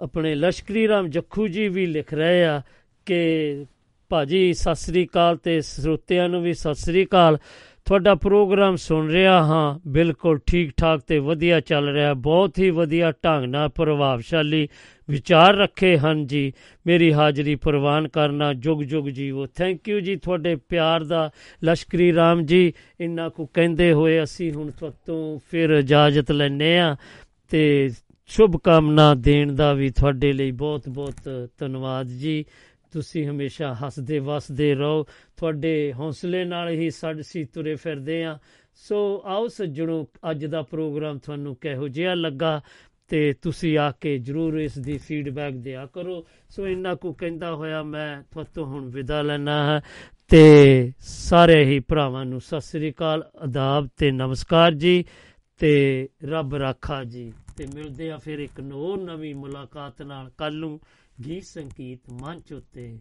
Speaker 4: ਆਪਣੇ ਲਸ਼ਕਰੀ ਰਾਮ ਜੱਖੂ ਜੀ ਵੀ ਲਿਖ ਰਹੇ ਆ ਕਿ ਭਾਜੀ ਸਤਿ ਸ੍ਰੀ ਅਕਾਲ ਤੇ ਸਰੋਤਿਆਂ ਨੂੰ ਵੀ ਸਤਿ ਸ੍ਰੀ ਅਕਾਲ। ਤੁਹਾਡਾ ਪ੍ਰੋਗਰਾਮ ਸੁਣ ਰਿਹਾ ਹਾਂ। ਬਿਲਕੁਲ ਠੀਕ ਠਾਕ ਤੇ ਵਧੀਆ ਚੱਲ ਰਿਹਾ। ਬਹੁਤ ਹੀ ਵਧੀਆ ਢੰਗ ਨਾਲ ਪ੍ਰਭਾਵਸ਼ਾਲੀ ਵਿਚਾਰ ਰੱਖੇ ਹਨ ਜੀ। ਮੇਰੀ ਹਾਜ਼ਰੀ ਪ੍ਰਵਾਨ ਕਰਨਾ ਜੁਗ ਜੁਗ ਜੀਵੋ। ਥੈਂਕ ਯੂ ਜੀ ਤੁਹਾਡੇ ਪਿਆਰ ਦਾ। ਲਸ਼ਕਰੀ ਰਾਮ ਜੀ, ਇੰਨਾ ਕੋ ਕਹਿੰਦੇ ਹੋਏ ਅਸੀਂ ਹੁਣ ਤੁਹਾਤੋਂ ਫਿਰ ਇਜਾਜ਼ਤ ਲੈਨੇ ਆ ਤੇ ਸ਼ੁਭ ਕਾਮਨਾ ਦੇਣ ਦਾ ਵੀ ਤੁਹਾਡੇ ਲਈ ਬਹੁਤ ਬਹੁਤ ਧੰਨਵਾਦ ਜੀ। ਤੁਸੀਂ ਹਮੇਸ਼ਾ ਹੱਸਦੇ ਵਸਦੇ ਰਹੋ। ਤੁਹਾਡੇ ਹੌਸਲੇ ਨਾਲ ਹੀ ਸਾਡੇ ਸੀ ਤੁਰੇ ਫਿਰਦੇ ਆ ਸੋ ਆਓ ਸੱਜਣੋ, ਅੱਜ ਦਾ ਪ੍ਰੋਗਰਾਮ ਤੁਹਾਨੂੰ ਕਿਹੋ ਜਿਹਾ ਲੱਗਾ ਤੇ ਤੁਸੀਂ ਆ ਕੇ ਜਰੂਰ ਇਸ ਦੀ ਫੀਡਬੈਕ ਦਿਆ ਕਰੋ। ਸੋ ਇੰਨਾ ਕੋ ਕਹਿੰਦਾ ਹੋਇਆ ਮੈਂ ਤੁਹਾਤੋਂ ਹੁਣ ਵਿਦਾ ਲੈਣਾ ਹੈ ਤੇ ਸਾਰੇ ਹੀ ਭਰਾਵਾਂ ਨੂੰ ਸਤਿ ਸ੍ਰੀ ਅਕਾਲ, ਆਦਾਬ ਤੇ ਨਮਸਕਾਰ ਜੀ ਤੇ ਰੱਬ ਰਾਖਾ ਜੀ। ਤੇ ਮਿਲਦੇ ਆ ਫਿਰ ਇੱਕ ਹੋਰ ਨਵੀਂ ਮੁਲਾਕਾਤ ਨਾਲ। ਕੱਲ ਨੂੰ ਗੀਤ ਸੰਗੀਤ ਮੰਚ ਉੱਤੇ